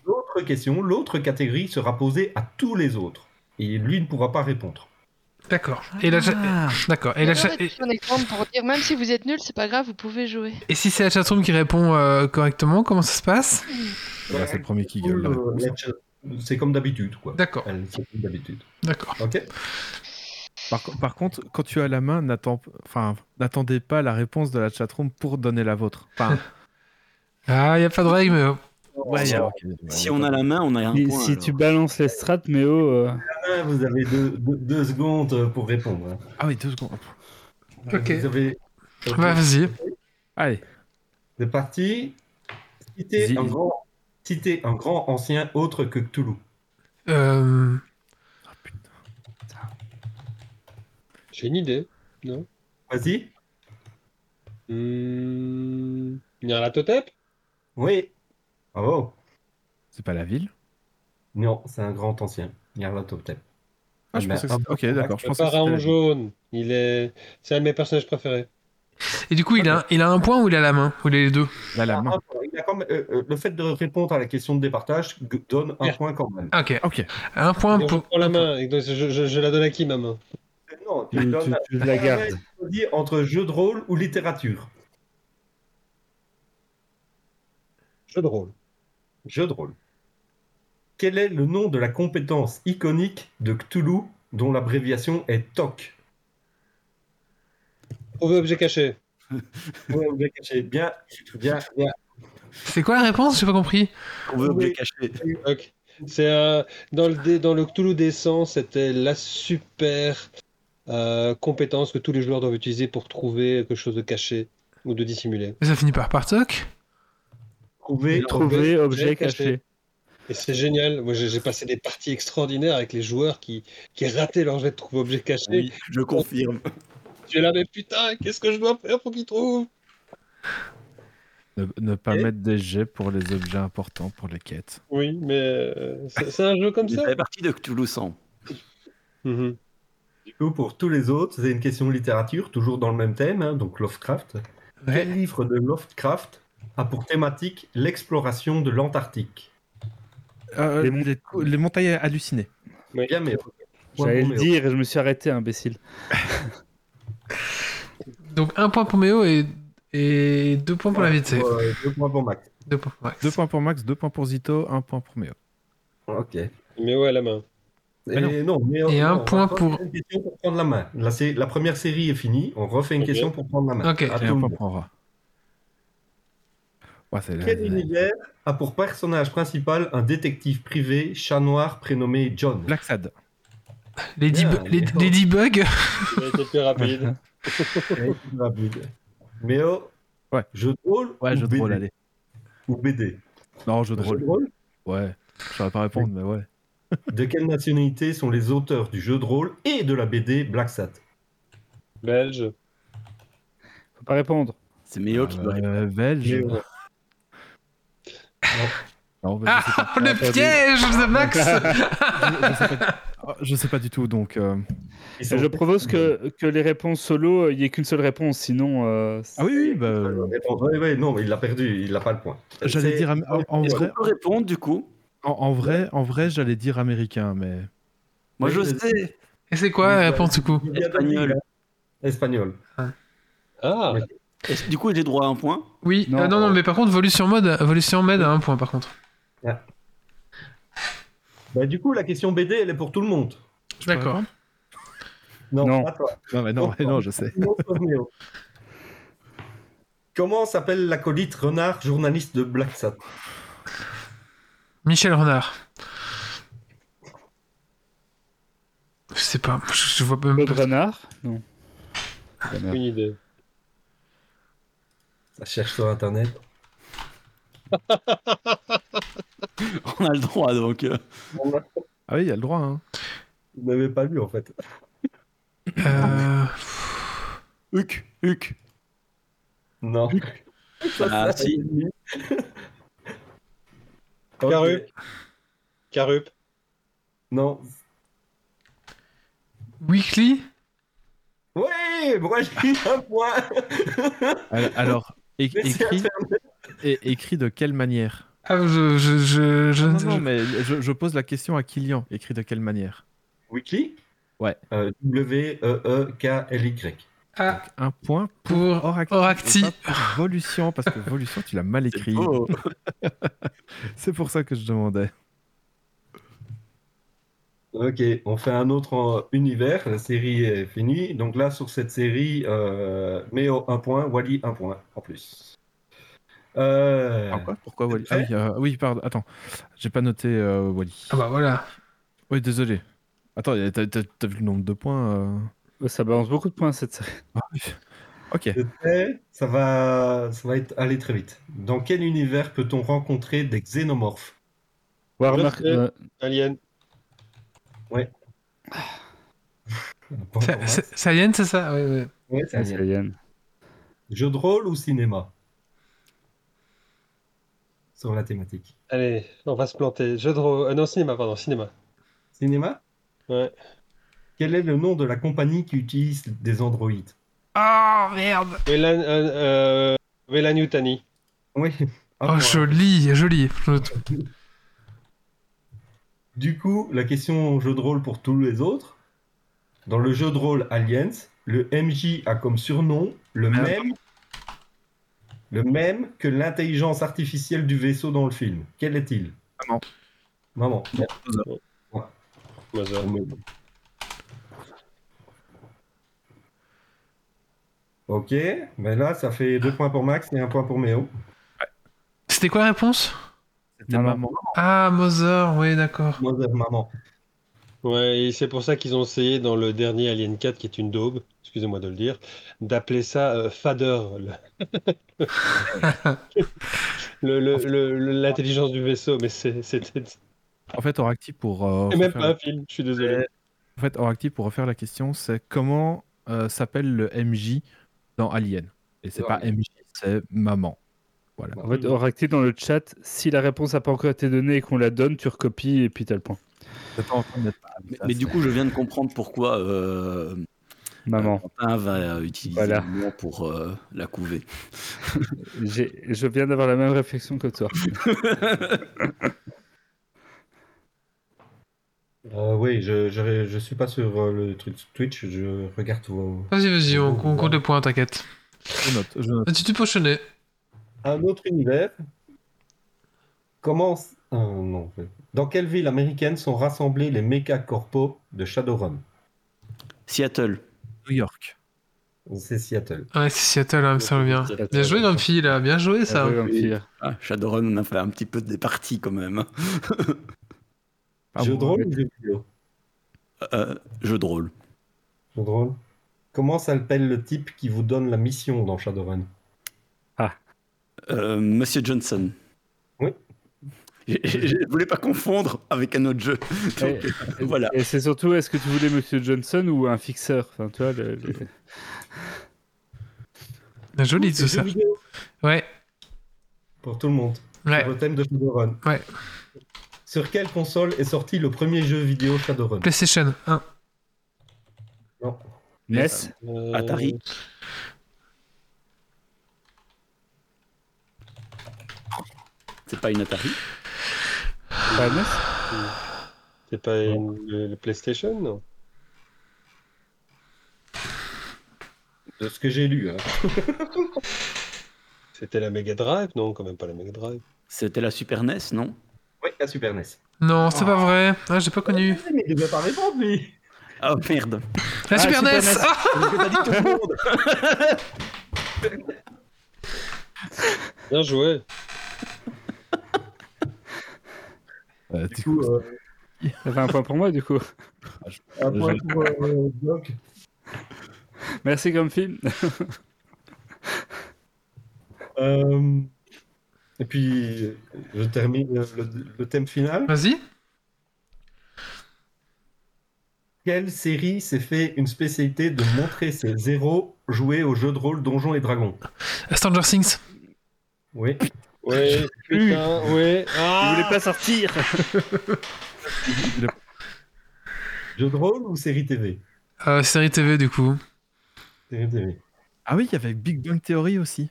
L'autre question, l'autre catégorie sera posée à tous les autres. Et lui ne pourra pas répondre. D'accord. Et la cha- Ah. D'accord. Et, Et la cha- et, un exemple pour dire, même si vous êtes nul, c'est pas grave, vous pouvez jouer. et si c'est la chatroom qui répond euh, correctement, comment ça se passe? Voilà, c'est le premier qui gueule. Euh, C'est comme d'habitude, quoi. D'accord. Elle- C'est comme d'habitude. D'accord. Ok Par, co- par contre, quand tu as la main, n'attends- enfin, n'attendez pas la réponse de la chatroom pour donner la vôtre. Enfin, Ah, il n'y a pas de règle, mais. Ouais, si, on, ok, si on a la main, on a un Si, point. si alors. tu balances les strats, mais oh. euh, Ah, Vous avez deux, deux- deux secondes pour répondre. hein. Ah oui, deux secondes. Ok. Vous avez... Ok. Bah, vas-y. Allez, C'est parti. Citez un, grand... Citez un grand ancien autre que Cthulhu. Euh, J'ai une idée. Non? Vas-y. Hmm... Nyarlathotep Oui. Bravo. c'est pas la ville Non, c'est un grand ancien. Nyarlathotep. Ah, je pensais que un c'était- peu Ok, d'accord. Je Le pensais que pharaon jaune. Il est... C'est un de mes personnages préférés. Et du coup, il a, il a un point ou il a la main Ou il a les deux? Là, la main. Ah, il a quand même- euh, euh, le fait de répondre à la question de départage g- donne un Merde. point quand même. Ok. Ok. Un point Donc, je pour. prends la main. Et donc, je, je- je la donne à qui, ma main? Non, tu, donnes tu- la- tu la gardes. choisis entre jeu de rôle ou littérature. Jeu de rôle. Jeu de rôle. Quel est le nom de la compétence iconique de Cthulhu dont l'abréviation est TOC Trouver objet caché. Objet caché. Bien, bien, bien. C'est quoi la réponse? J'ai pas compris. On veut objet caché. Ok. C'est un... dans le dans le Cthulhu Descent, c'était la super euh, compétence que tous les joueurs doivent utiliser pour trouver quelque chose de caché ou de dissimulé. Ça finit par Partoc Trouver. Trouver objet objet caché. caché. Et c'est génial. Moi, j'ai passé des parties extraordinaires avec les joueurs qui, qui rataient leur jet de trouver objet caché. Oui, je confirme. Tu es là, mais putain, qu'est-ce que je dois faire pour qu'ils trouvent? Ne, ne pas Et- mettre des jets pour les objets importants, pour les quêtes. Oui, mais euh, c'est c'est un jeu comme ça. fait partie de Cthulhu 100. Mhm. Du coup, pour tous les autres, c'est une question de littérature, toujours dans le même thème, hein, donc Lovecraft. Quel livre de Lovecraft a pour thématique l'exploration de l'Antarctique Euh, Les les, mon- les montagnes hallucinées. Bien, mais. J'allais le dire et je me suis arrêté, imbécile. Donc un point pour Méo et, et deux points pour l'invité. Euh, deux points pour Max. Deux points pour Max. Deux points pour Max, deux points pour Zito, un point pour Méo. Ok. Mais ouais, la main. Et Mais non, mais, Et non, un point pour- Une question pour prendre la main. La première série est finie. On refait une question pour prendre la main. Ok. À Et tout un le point monde. pour Aura. Ouais, Quel univers a pour personnage principal un détective privé chat noir prénommé John? Black Sad. Les, été plus rapide. Rapide. Mais oh, Ouais. jeu de rôle Ouais, ou jeu de BD? rôle, allez. Ou BD Non, jeu de Jeu rôle. de rôle? Ouais. Je saurais pas répondre, mais ouais. De quelle nationalité sont les auteurs du jeu de rôle et de la BD Black Sat? Belge. Faut pas répondre. C'est Méo qui doit répondre. Euh, belge. Mais, euh, Non, Ah, pas. le piège de Max je, je sais pas, je sais pas du tout, donc. euh, Je propose que, que les réponses solo, il n'y ait qu'une seule réponse, sinon. euh, Ah oui, oui, bah. Euh, non, mais il l'a perdu, il n'a pas le point. J'allais dire. En, en Est-ce qu'on vrai, peut répondre du coup? en, en vrai, en vrai j'allais dire américain, mais. Moi je sais. Et c'est quoi la réponse du coup? Espagnol. Espagnol. Ah, Ouais. Du coup j'ai droit à un point Oui, Non. non, non, non, mais par contre, Volution Mode, Volution Med a un point par contre. Bah, du coup, la question BD, elle est pour tout le monde. D'accord. Non, Non. pas toi. Non, mais non, mais non, je sais. Comment s'appelle l'acolyte renard journaliste de Black Sat? Michel Renard. Je sais pas, je, je vois même Claude pas. Renard? Non. Renard. Une idée. Cherche sur internet. On a le droit donc. euh. Ah oui, il y a le droit. Hein. Vous n'avez pas lu en fait. Euh, Huc, Huc. Non. Ah, si. Carup. Carup. Non. Weekly? Ouais, moi j'ai un point. Al- Alors, é- écrit, écrit de quelle manière? Ah, je. je, je, je- Non, je- non, mais je, je pose la question à Kylian. Écrit de quelle manière? Weekly Ouais. Euh, W-E-E-K-L-Y. Ah, Un point pour pour Oracti. Oracti. pour Volution, parce que Volution, tu l'as mal écrit. C'est pour ça que je demandais. Ok, on fait un autre en univers. La série est finie. Donc là, sur cette série, euh, Méo un point, Wally un point en plus. Euh, Ah, quoi Pourquoi Wally? Ah, prêt oui, euh, oui, pardon. Attends, j'ai pas noté euh, Wally. Ah bah voilà. Oui, désolé. Attends, t'as vu le nombre de points euh? Ça balance beaucoup de points cette série. Ah, oui. Ok. Ça va, ça va être, aller très vite. Dans quel univers peut-on rencontrer des xénomorphes? Warhammer. euh, Alien. Encore, ça- Saiyan, c'est ça Ouais, ouais. Ouais, ah. Jeu de rôle ou cinéma? Sur la thématique. Allez, on va se planter. Jeu de rôle. euh, non, cinéma, pardon, cinéma. Cinéma? Ouais. Quel est le nom de la compagnie qui utilise des androïdes? Oh merde Weyland euh, euh, Yutani. Oui. Oh, joli, joli. Du coup, la question jeu de rôle pour tous les autres. Dans le jeu de rôle Aliens, le MJ a comme surnom le même, le même que l'intelligence artificielle du vaisseau dans le film. Quel est-il? Maman. Maman. Mother. Ok, mais là, ça fait deux points pour Max et un point pour Méo. C'était quoi la réponse? C'était Maman. maman. Ah, Mother, oui, d'accord. Mother, maman. Ouais, et c'est pour ça qu'ils ont essayé dans le dernier Alien 4, qui est une daube, excusez-moi de le dire, d'appeler ça euh, Fader. le- le- le- le- le- L'intelligence du vaisseau, mais c'est- c'était En fait, Oracti, pour, euh, c'est même refaire pas la- un film, je suis désolé. en fait, Oracti, pour refaire la question, c'est comment euh, s'appelle le MJ dans Alien? Et c'est pas. MJ, c'est maman. Voilà. En fait, Oracti dans le chat, si la réponse n'a pas encore été donnée et qu'on la donne, tu recopies et puis t'as le point. Mais, ça, mais du coup, je viens de comprendre pourquoi euh, Maman, Quentin va utiliser Voilà. le nom pour euh, la couver. je viens d'avoir la même réflexion que toi. Euh, oui, je, je, je suis pas sur euh, le truc Twitch, je regarde vos... Vas-y, vas-y, on, on compte les points, t'inquiète. Je note, je note. Vas-y, tu peux enchaîner. Un autre univers. Comment... euh, non. en fait. Dans quelle ville américaine sont rassemblés les méca corpos de Shadowrun? Seattle. New York. C'est Seattle. Ouais, c'est Seattle, hein, ça revient. Seattle. Bien joué, Grumpy, là. Bien joué, ça. Ah, Shadowrun, on a fait un petit peu des parties quand même. Ah, jeu bon, de rôle ou jeu vidéo? Euh, jeu de rôle. Jeu de rôle. Comment s'appelle le type qui vous donne la mission dans Shadowrun? Monsieur Johnson. Oui. Je je voulais pas confondre avec un autre jeu. Donc, Et- voilà. Et c'est surtout, est-ce que tu voulais Monsieur Johnson ou un fixeur Enfin, tu vois, le- le- Joli, tout ça. vidéo Ouais, Pour tout le monde. ouais. Sur le thème de Shadowrun. Ouais. Sur quelle console est sorti le premier jeu vidéo Shadowrun? PlayStation 1. Non. NES Euh, Atari? C'est pas une Atari Pas NES C'est pas une- le, le PlayStation, non De ce que j'ai lu. hein. C'était la Mega Drive Non, quand même pas la Mega Drive. C'était la Super NES, non Oui, la Super NES. Non, c'est pas vrai. Ah, j'ai pas connu. Mais il devait pas répondre, lui Ah merde La Ah, Super NES. Ah monde Bien joué. Euh, Du coup, euh, un point pour moi, du coup. un point pour euh, Doc. Merci comme film. Euh, et puis, je termine le, le thème final. Vas-y. Quelle série s'est fait une spécialité de montrer ses zéros jouer au jeu de rôle Donjons et Dragons? Stranger Things. Oui. Ouais, putain, ouais. Il Ah voulait pas sortir. Jeu de rôle ou série TV Euh, série TV, du coup. Série TV. Ah oui, il y avait Big Bang Theory aussi.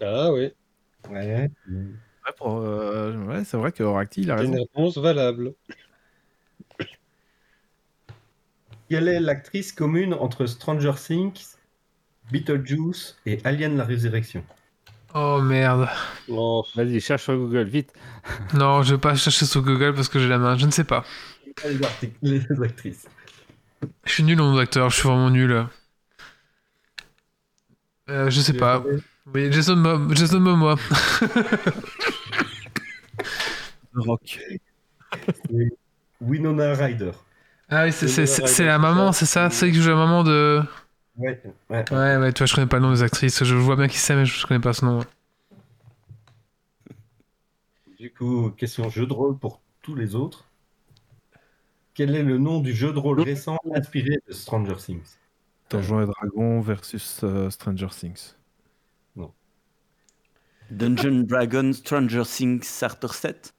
Ah oui, Ouais. Ouais, pour, euh, ouais, c'est vrai que Oracti, il a c'est une raison. réponse valable. Quelle est l'actrice commune entre Stranger Things, Beetlejuice et Alien la Résurrection? Oh merde. Oh, Vas-y, cherche sur Google, vite. Non, je vais pas chercher sur Google parce que j'ai la main. Je ne sais pas. les, les actrices. Je suis nul en nom d'acteur, je suis vraiment nul. Euh, je sais pas. Oui, Jason, Mo- Jason Momoa. Rock. Winona Ryder. Ah oui, c'est- la maman, c'est ça? C'est que je joue la maman de. Ouais, ouais. Ouais, ouais, tu vois, je connais pas le nom des actrices. Je vois bien qui c'est, mais je connais pas son nom. Du coup, question jeu de rôle pour tous les autres. Quel est le nom du jeu de rôle récent inspiré de Stranger Things? Donjons et Dragons versus euh, Stranger Things. Dungeon Dragon Stranger Things Starter Set.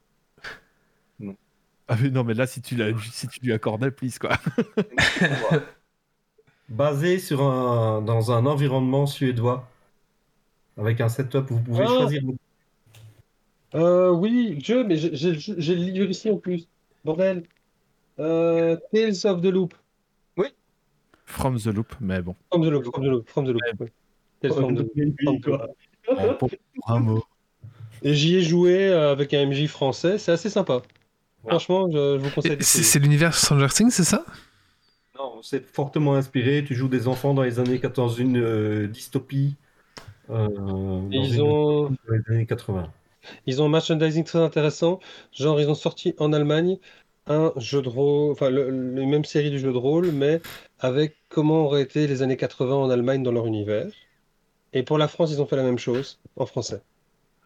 Ah oui, non, mais là, si tu, l'as- si tu lui accordais, please, quoi. Basé sur un, dans un environnement suédois, avec un setup où vous pouvez Oh choisir. Euh, oui, jeu, mais j'ai j'ai le jeu- j'ai le livre ici en plus. Bordel. Euh, Tales of the Loop. From the Loop, mais bon. From the Loop, from the Loop, from the Loop. oui. Tales Loop. From the Loop. Pour, pour un mot. Et j'y ai joué euh, avec un MJ français, c'est assez sympa. Franchement, je, je vous conseille. C'est l'univers Stranger Things, c'est ça? Non, c'est fortement inspiré. Tu joues des enfants dans les années 14, une euh, dystopie. euh, dans Ils une- ont, dans les années 80. ils ont un merchandising très intéressant. Genre, ils ont sorti en Allemagne un jeu de rôle, enfin, le, le même série du jeu de rôle, mais avec comment auraient été les années 80 en Allemagne dans leur univers. Et pour la France, ils ont fait la même chose en français.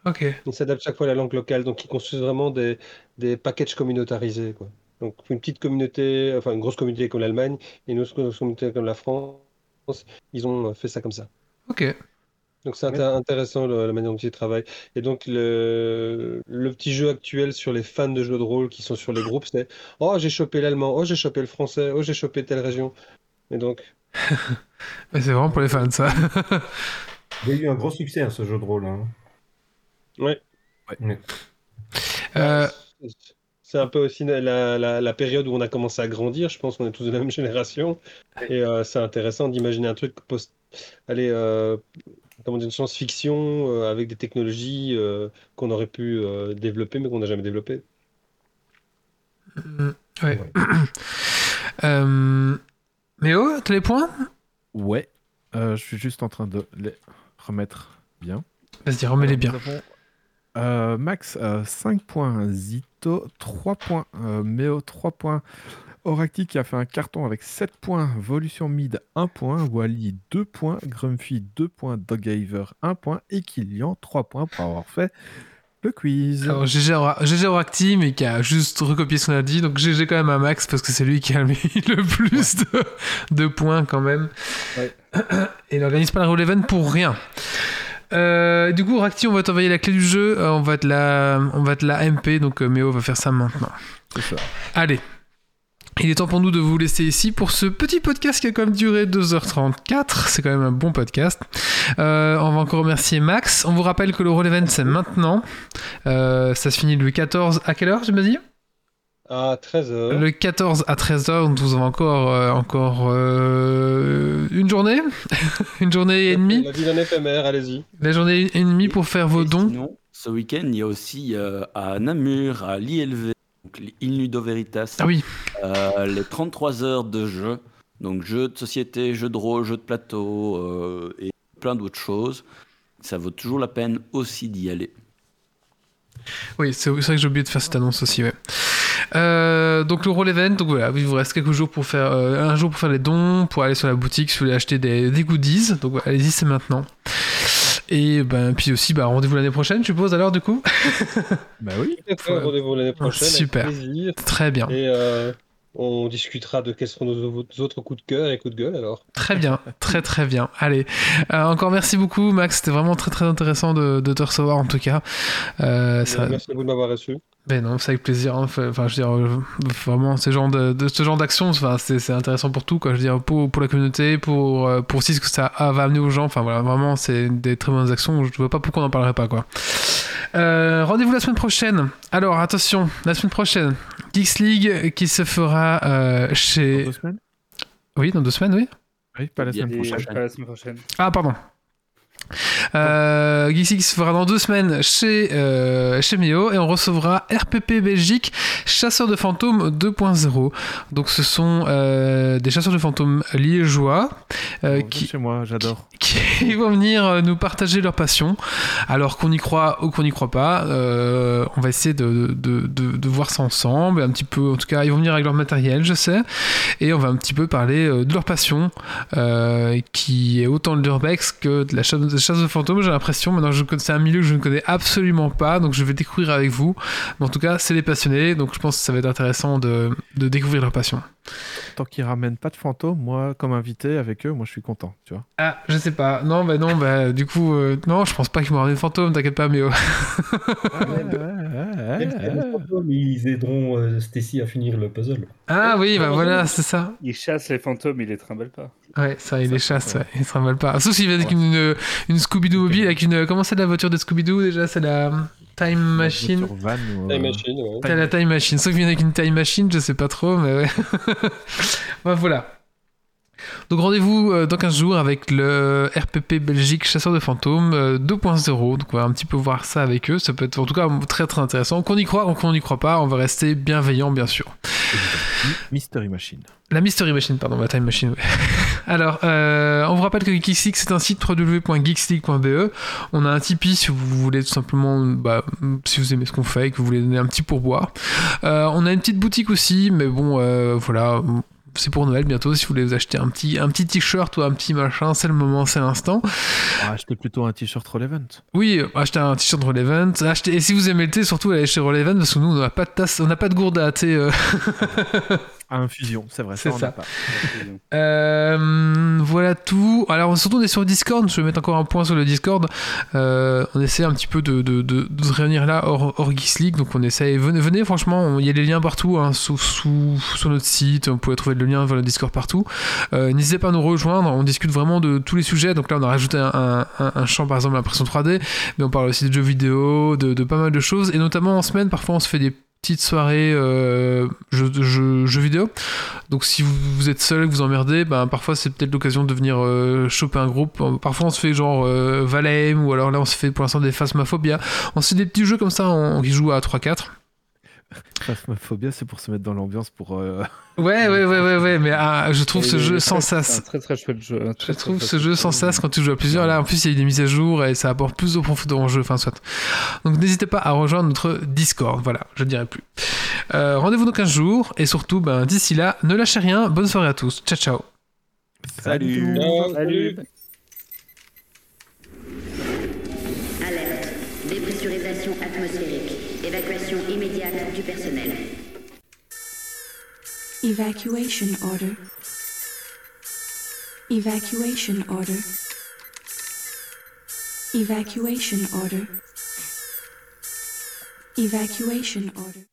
Ok. Ils s'adaptent chaque fois à la langue locale, donc ils construisent vraiment des, des packages communautarisés, quoi. Donc une petite communauté, enfin une grosse communauté comme l'Allemagne et une grosse communauté comme la France, ils ont fait ça comme ça. Ok. Donc c'est inté- intéressant le- la manière dont ils travaillent. Et donc le, le petit jeu actuel sur les fans de jeux de rôle qui sont sur les groupes, c'est Oh j'ai chopé l'allemand, oh j'ai chopé le français, oh j'ai chopé telle région. Et donc Mais C'est vraiment pour les fans, ça. Il y a eu un gros succès à ce jeu de rôle. hein. Ouais. Ouais. Euh, C'est un peu aussi la, la- la période où on a commencé à grandir. Je pense qu'on est tous de la même génération. Et euh, c'est intéressant d'imaginer un truc post... Allez, euh, comment dire, une science-fiction euh, avec des technologies euh, qu'on aurait pu euh, développer mais qu'on n'a jamais développées. mm, ouais. Euh, Mais oh, t'as les points? Ouais. Euh, je suis juste en train de les remettre bien. Vas-y, remets-les bien. Nous avons, euh, Max, euh, 5 points. Zito, 3 points. Euh, Méo, 3 points. Oracti qui a fait un carton avec 7 points. Volution Mid, 1 point. Wally, 2 points. Grumpy, 2 points. Doghaver, 1 point. Et Kilian, 3 points pour avoir fait le quiz. Alors, GG Ora- GG Oracti, mais qui a juste recopié ce qu'on a dit. Donc, GG quand même à Max, parce que c'est lui qui a mis le plus de, de points quand même. Ouais. Et il n'organise pas la Roll Event pour rien. Euh, du coup, Oracti, on va t'envoyer la clé du jeu. Euh, on, va te la, on va te la MP, donc euh, Méo va faire ça maintenant. C'est ça. Allez. Il est temps pour nous de vous laisser ici pour ce petit podcast qui a quand même duré 2h34. C'est quand même un bon podcast. Euh, on va encore remercier Max. On vous rappelle que le Roll Event c'est maintenant. Euh, ça se finit le 14 à quelle heure, je me dis À 13h. Le 14 à 13h, donc vous avez encore, euh, encore euh, une journée Une journée et demie La vie d'un éphémère, allez-y. La journée et demie pour faire vos dons. Sinon, ce week-end, il y a aussi euh, à Namur, à l'ILV, donc l'Il Nudo Veritas, Ah oui, euh, les 33 heures de jeu. Donc jeux de société, jeux de rôle, jeux de plateau euh, et plein d'autres choses. ça vaut toujours la peine aussi d'y aller. Oui, c'est vrai que j'ai oublié de faire cette annonce aussi, ouais. Euh, donc le Roll Event, donc voilà, il vous reste quelques jours pour faire euh, un jour pour faire les dons, pour aller sur la boutique si vous voulez acheter des, des goodies. Donc voilà, allez-y, c'est maintenant. Et ben puis aussi, bah, rendez-vous l'année prochaine, je suppose alors du coup. bah oui. Rendez-vous l'année prochaine. Super. Très bien. Et euh, on discutera de quels seront nos autres coups de cœur et coups de gueule alors. Très bien, très très bien. Allez, euh, encore merci beaucoup Max, c'était vraiment très très intéressant de, de, te recevoir en tout cas. Euh, ça... Merci à vous de m'avoir reçu. Ben non, c'est avec plaisir. Hein. Enfin, je veux dire, euh, vraiment, ce genre de, de ce genre d'action, enfin, c'est intéressant pour tout, quoi. Je veux dire, pour, pour la communauté, pour, euh, pour aussi ce que ça va amener aux gens. Enfin, voilà, vraiment, c'est des très bonnes actions. Je vois pas pourquoi on n'en parlerait pas, quoi. Euh, Rendez-vous la semaine prochaine. Alors, attention, la semaine prochaine, Geeks League qui se fera euh, chez. Dans deux semaines? Oui, dans deux semaines, oui. Oui, pas la semaine prochaine. Pas la semaine prochaine. Ah, pardon. Euh, Geeks se fera dans deux semaines chez, euh, chez Mio et on recevra RPP Belgique Chasseurs de fantômes 2.0. Donc ce sont euh, des chasseurs de fantômes liégeois euh, Bon, qui, Chez moi, j'adore. qui vont venir euh, nous partager leur passion. Alors qu'on y croit ou qu'on n'y croit pas, on va essayer de, de, de, de voir ça ensemble. Un petit peu, en tout cas, ils vont venir avec leur matériel, je sais. Et on va un petit peu parler de leur passion, qui est autant de l'urbex que de la chasse de, chasse de fantômes, j'ai l'impression. Maintenant, je c'est un milieu que je ne connais absolument pas, donc je vais découvrir avec vous. Mais en tout cas, c'est des passionnés, donc je pense que ça va être intéressant de découvrir leur passion. Tant qu'ils ramènent pas de fantômes, moi, comme invité avec eux, moi, je suis content, tu vois. Ah, je sais pas. Non, bah non, bah du coup, euh, non, je pense pas qu'ils vont ramener de fantômes, t'inquiète pas, fantômes, ils aideront euh, Stacy à finir le puzzle. Ah oui, bah voilà, c'est ça. Il chasse les fantômes, il les trimballe pas. Ouais, ça, il les chasse, ouais. il se pas. Sauf s'il vient avec une, une Scooby-Doo mobile, avec une. Comment c'est la voiture de Scooby-Doo déjà C'est la Time Machine Sur van ou, Time euh, Machine, ouais. T'as la Time Machine. Sauf qu'il vient avec une Time Machine, je sais pas trop, mais ouais. bah, voilà. Donc rendez-vous euh, dans 15 jours avec le RPP Belgique Chasseur de fantômes euh, 2.0. Donc on va un petit peu voir ça avec eux. Ça peut être en tout cas très très intéressant. Qu'on y croit ou qu'on n'y croit pas, on va rester bienveillant bien sûr. Mystery Machine. La Mystery Machine, pardon, la Time Machine. ouais. Alors, euh, on vous rappelle que Geeksleague, c'est un site www.geeksleague.be. On a un Tipeee si vous voulez tout simplement, bah, si vous aimez ce qu'on fait et que vous voulez donner un petit pourboire. Euh, on a une petite boutique aussi, mais bon, euh, voilà. C'est pour Noël bientôt. Si vous voulez vous acheter un petit un petit t-shirt ou un petit machin, c'est le moment, c'est l'instant. Acheter plutôt un t-shirt Relevant. Oui, achetez un t-shirt Relevant. Achetez, et si vous aimez le thé, surtout allez chez Relevant parce que nous on n'a pas de tasse, on n'a pas de gourde à thé. euh. À infusion, c'est vrai. C'est ça, on ça. n'a pas. Euh, voilà tout. Alors surtout on est sur Discord, je vais mettre encore un point sur le Discord. Euh, on essaie un petit peu de, de, de, de se réunir là hors, hors Geeks League, donc on essaie. Venez, venez franchement, il y a des liens partout hein, sous, sous, sur notre site, vous pouvez trouver le lien vers le Discord partout. Euh, N'hésitez pas à nous rejoindre, on discute vraiment de tous les sujets. Donc là on a rajouté un, un, un- un champ par exemple l'impression 3D, mais on parle aussi de jeux vidéo, de, de pas mal de choses, et notamment en semaine parfois on se fait des petites soirées euh, jeux, jeux vidéo. Donc si vous, êtes seul et que vous emmerdez, ben, parfois c'est peut-être l'occasion de venir euh, choper un groupe. Parfois on se fait genre euh, Valheim ou alors là on se fait pour l'instant des Phasmophobia. On se fait des petits jeux comme ça on, qui jouent à 3-4. Phasmophobia, c'est pour se mettre dans l'ambiance pour. euh, Ouais, ouais, ouais, ouais, ouais, mais ah, je trouve Et ce jeu très- sans C'est un sas. très très chouette jeu. Je très, trouve ce jeu sans sas quand tu joues à plusieurs. Là, en plus, il y a eu des mises à jour et ça apporte plus de profondeur en jeu. Enfin, soit. Donc, n'hésitez pas à rejoindre notre Discord. Voilà, je ne dirai plus. Euh, Rendez-vous dans 15 jours. Et surtout, ben, d'ici là, ne lâchez rien. Bonne soirée à tous. Ciao, ciao. Salut. Ciao, Salut. Alerte. Dépressurisation atmosphérique. Évacuation immédiate du personnel. Evacuation order. Evacuation order. Evacuation order. Evacuation order.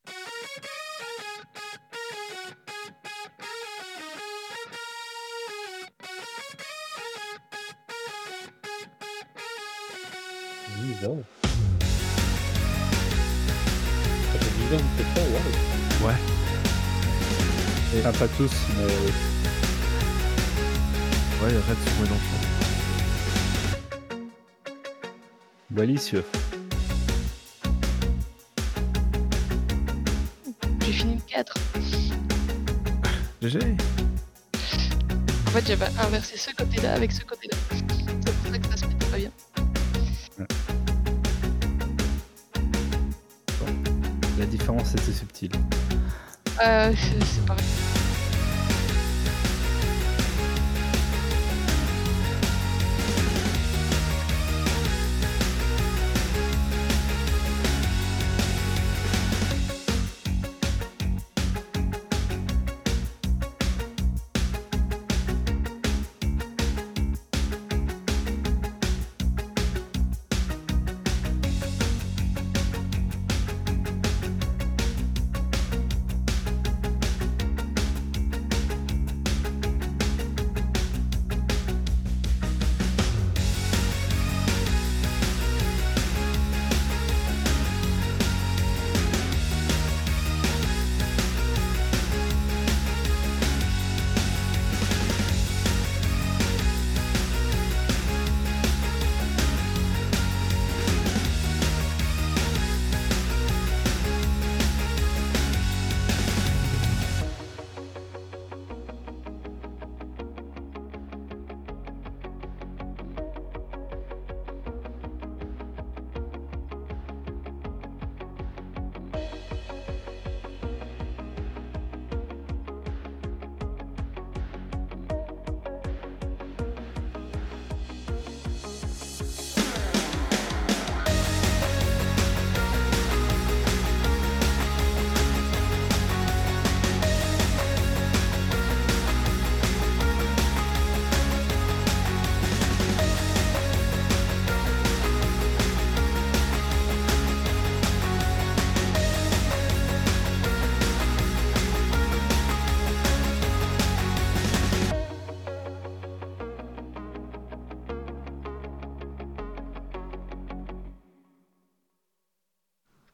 Dix ans. Ça fait 10 ans que tu fais ça, waouh. Enfin, pas tous, mais Ouais, Red sur Mélenchon. malicieux. J'ai fini le 4. GG En fait, j'avais inversé ce côté-là avec ce côté-là. C'est pour ça que ça se mettait pas bien. La différence était subtile. Euh, c'est pareil.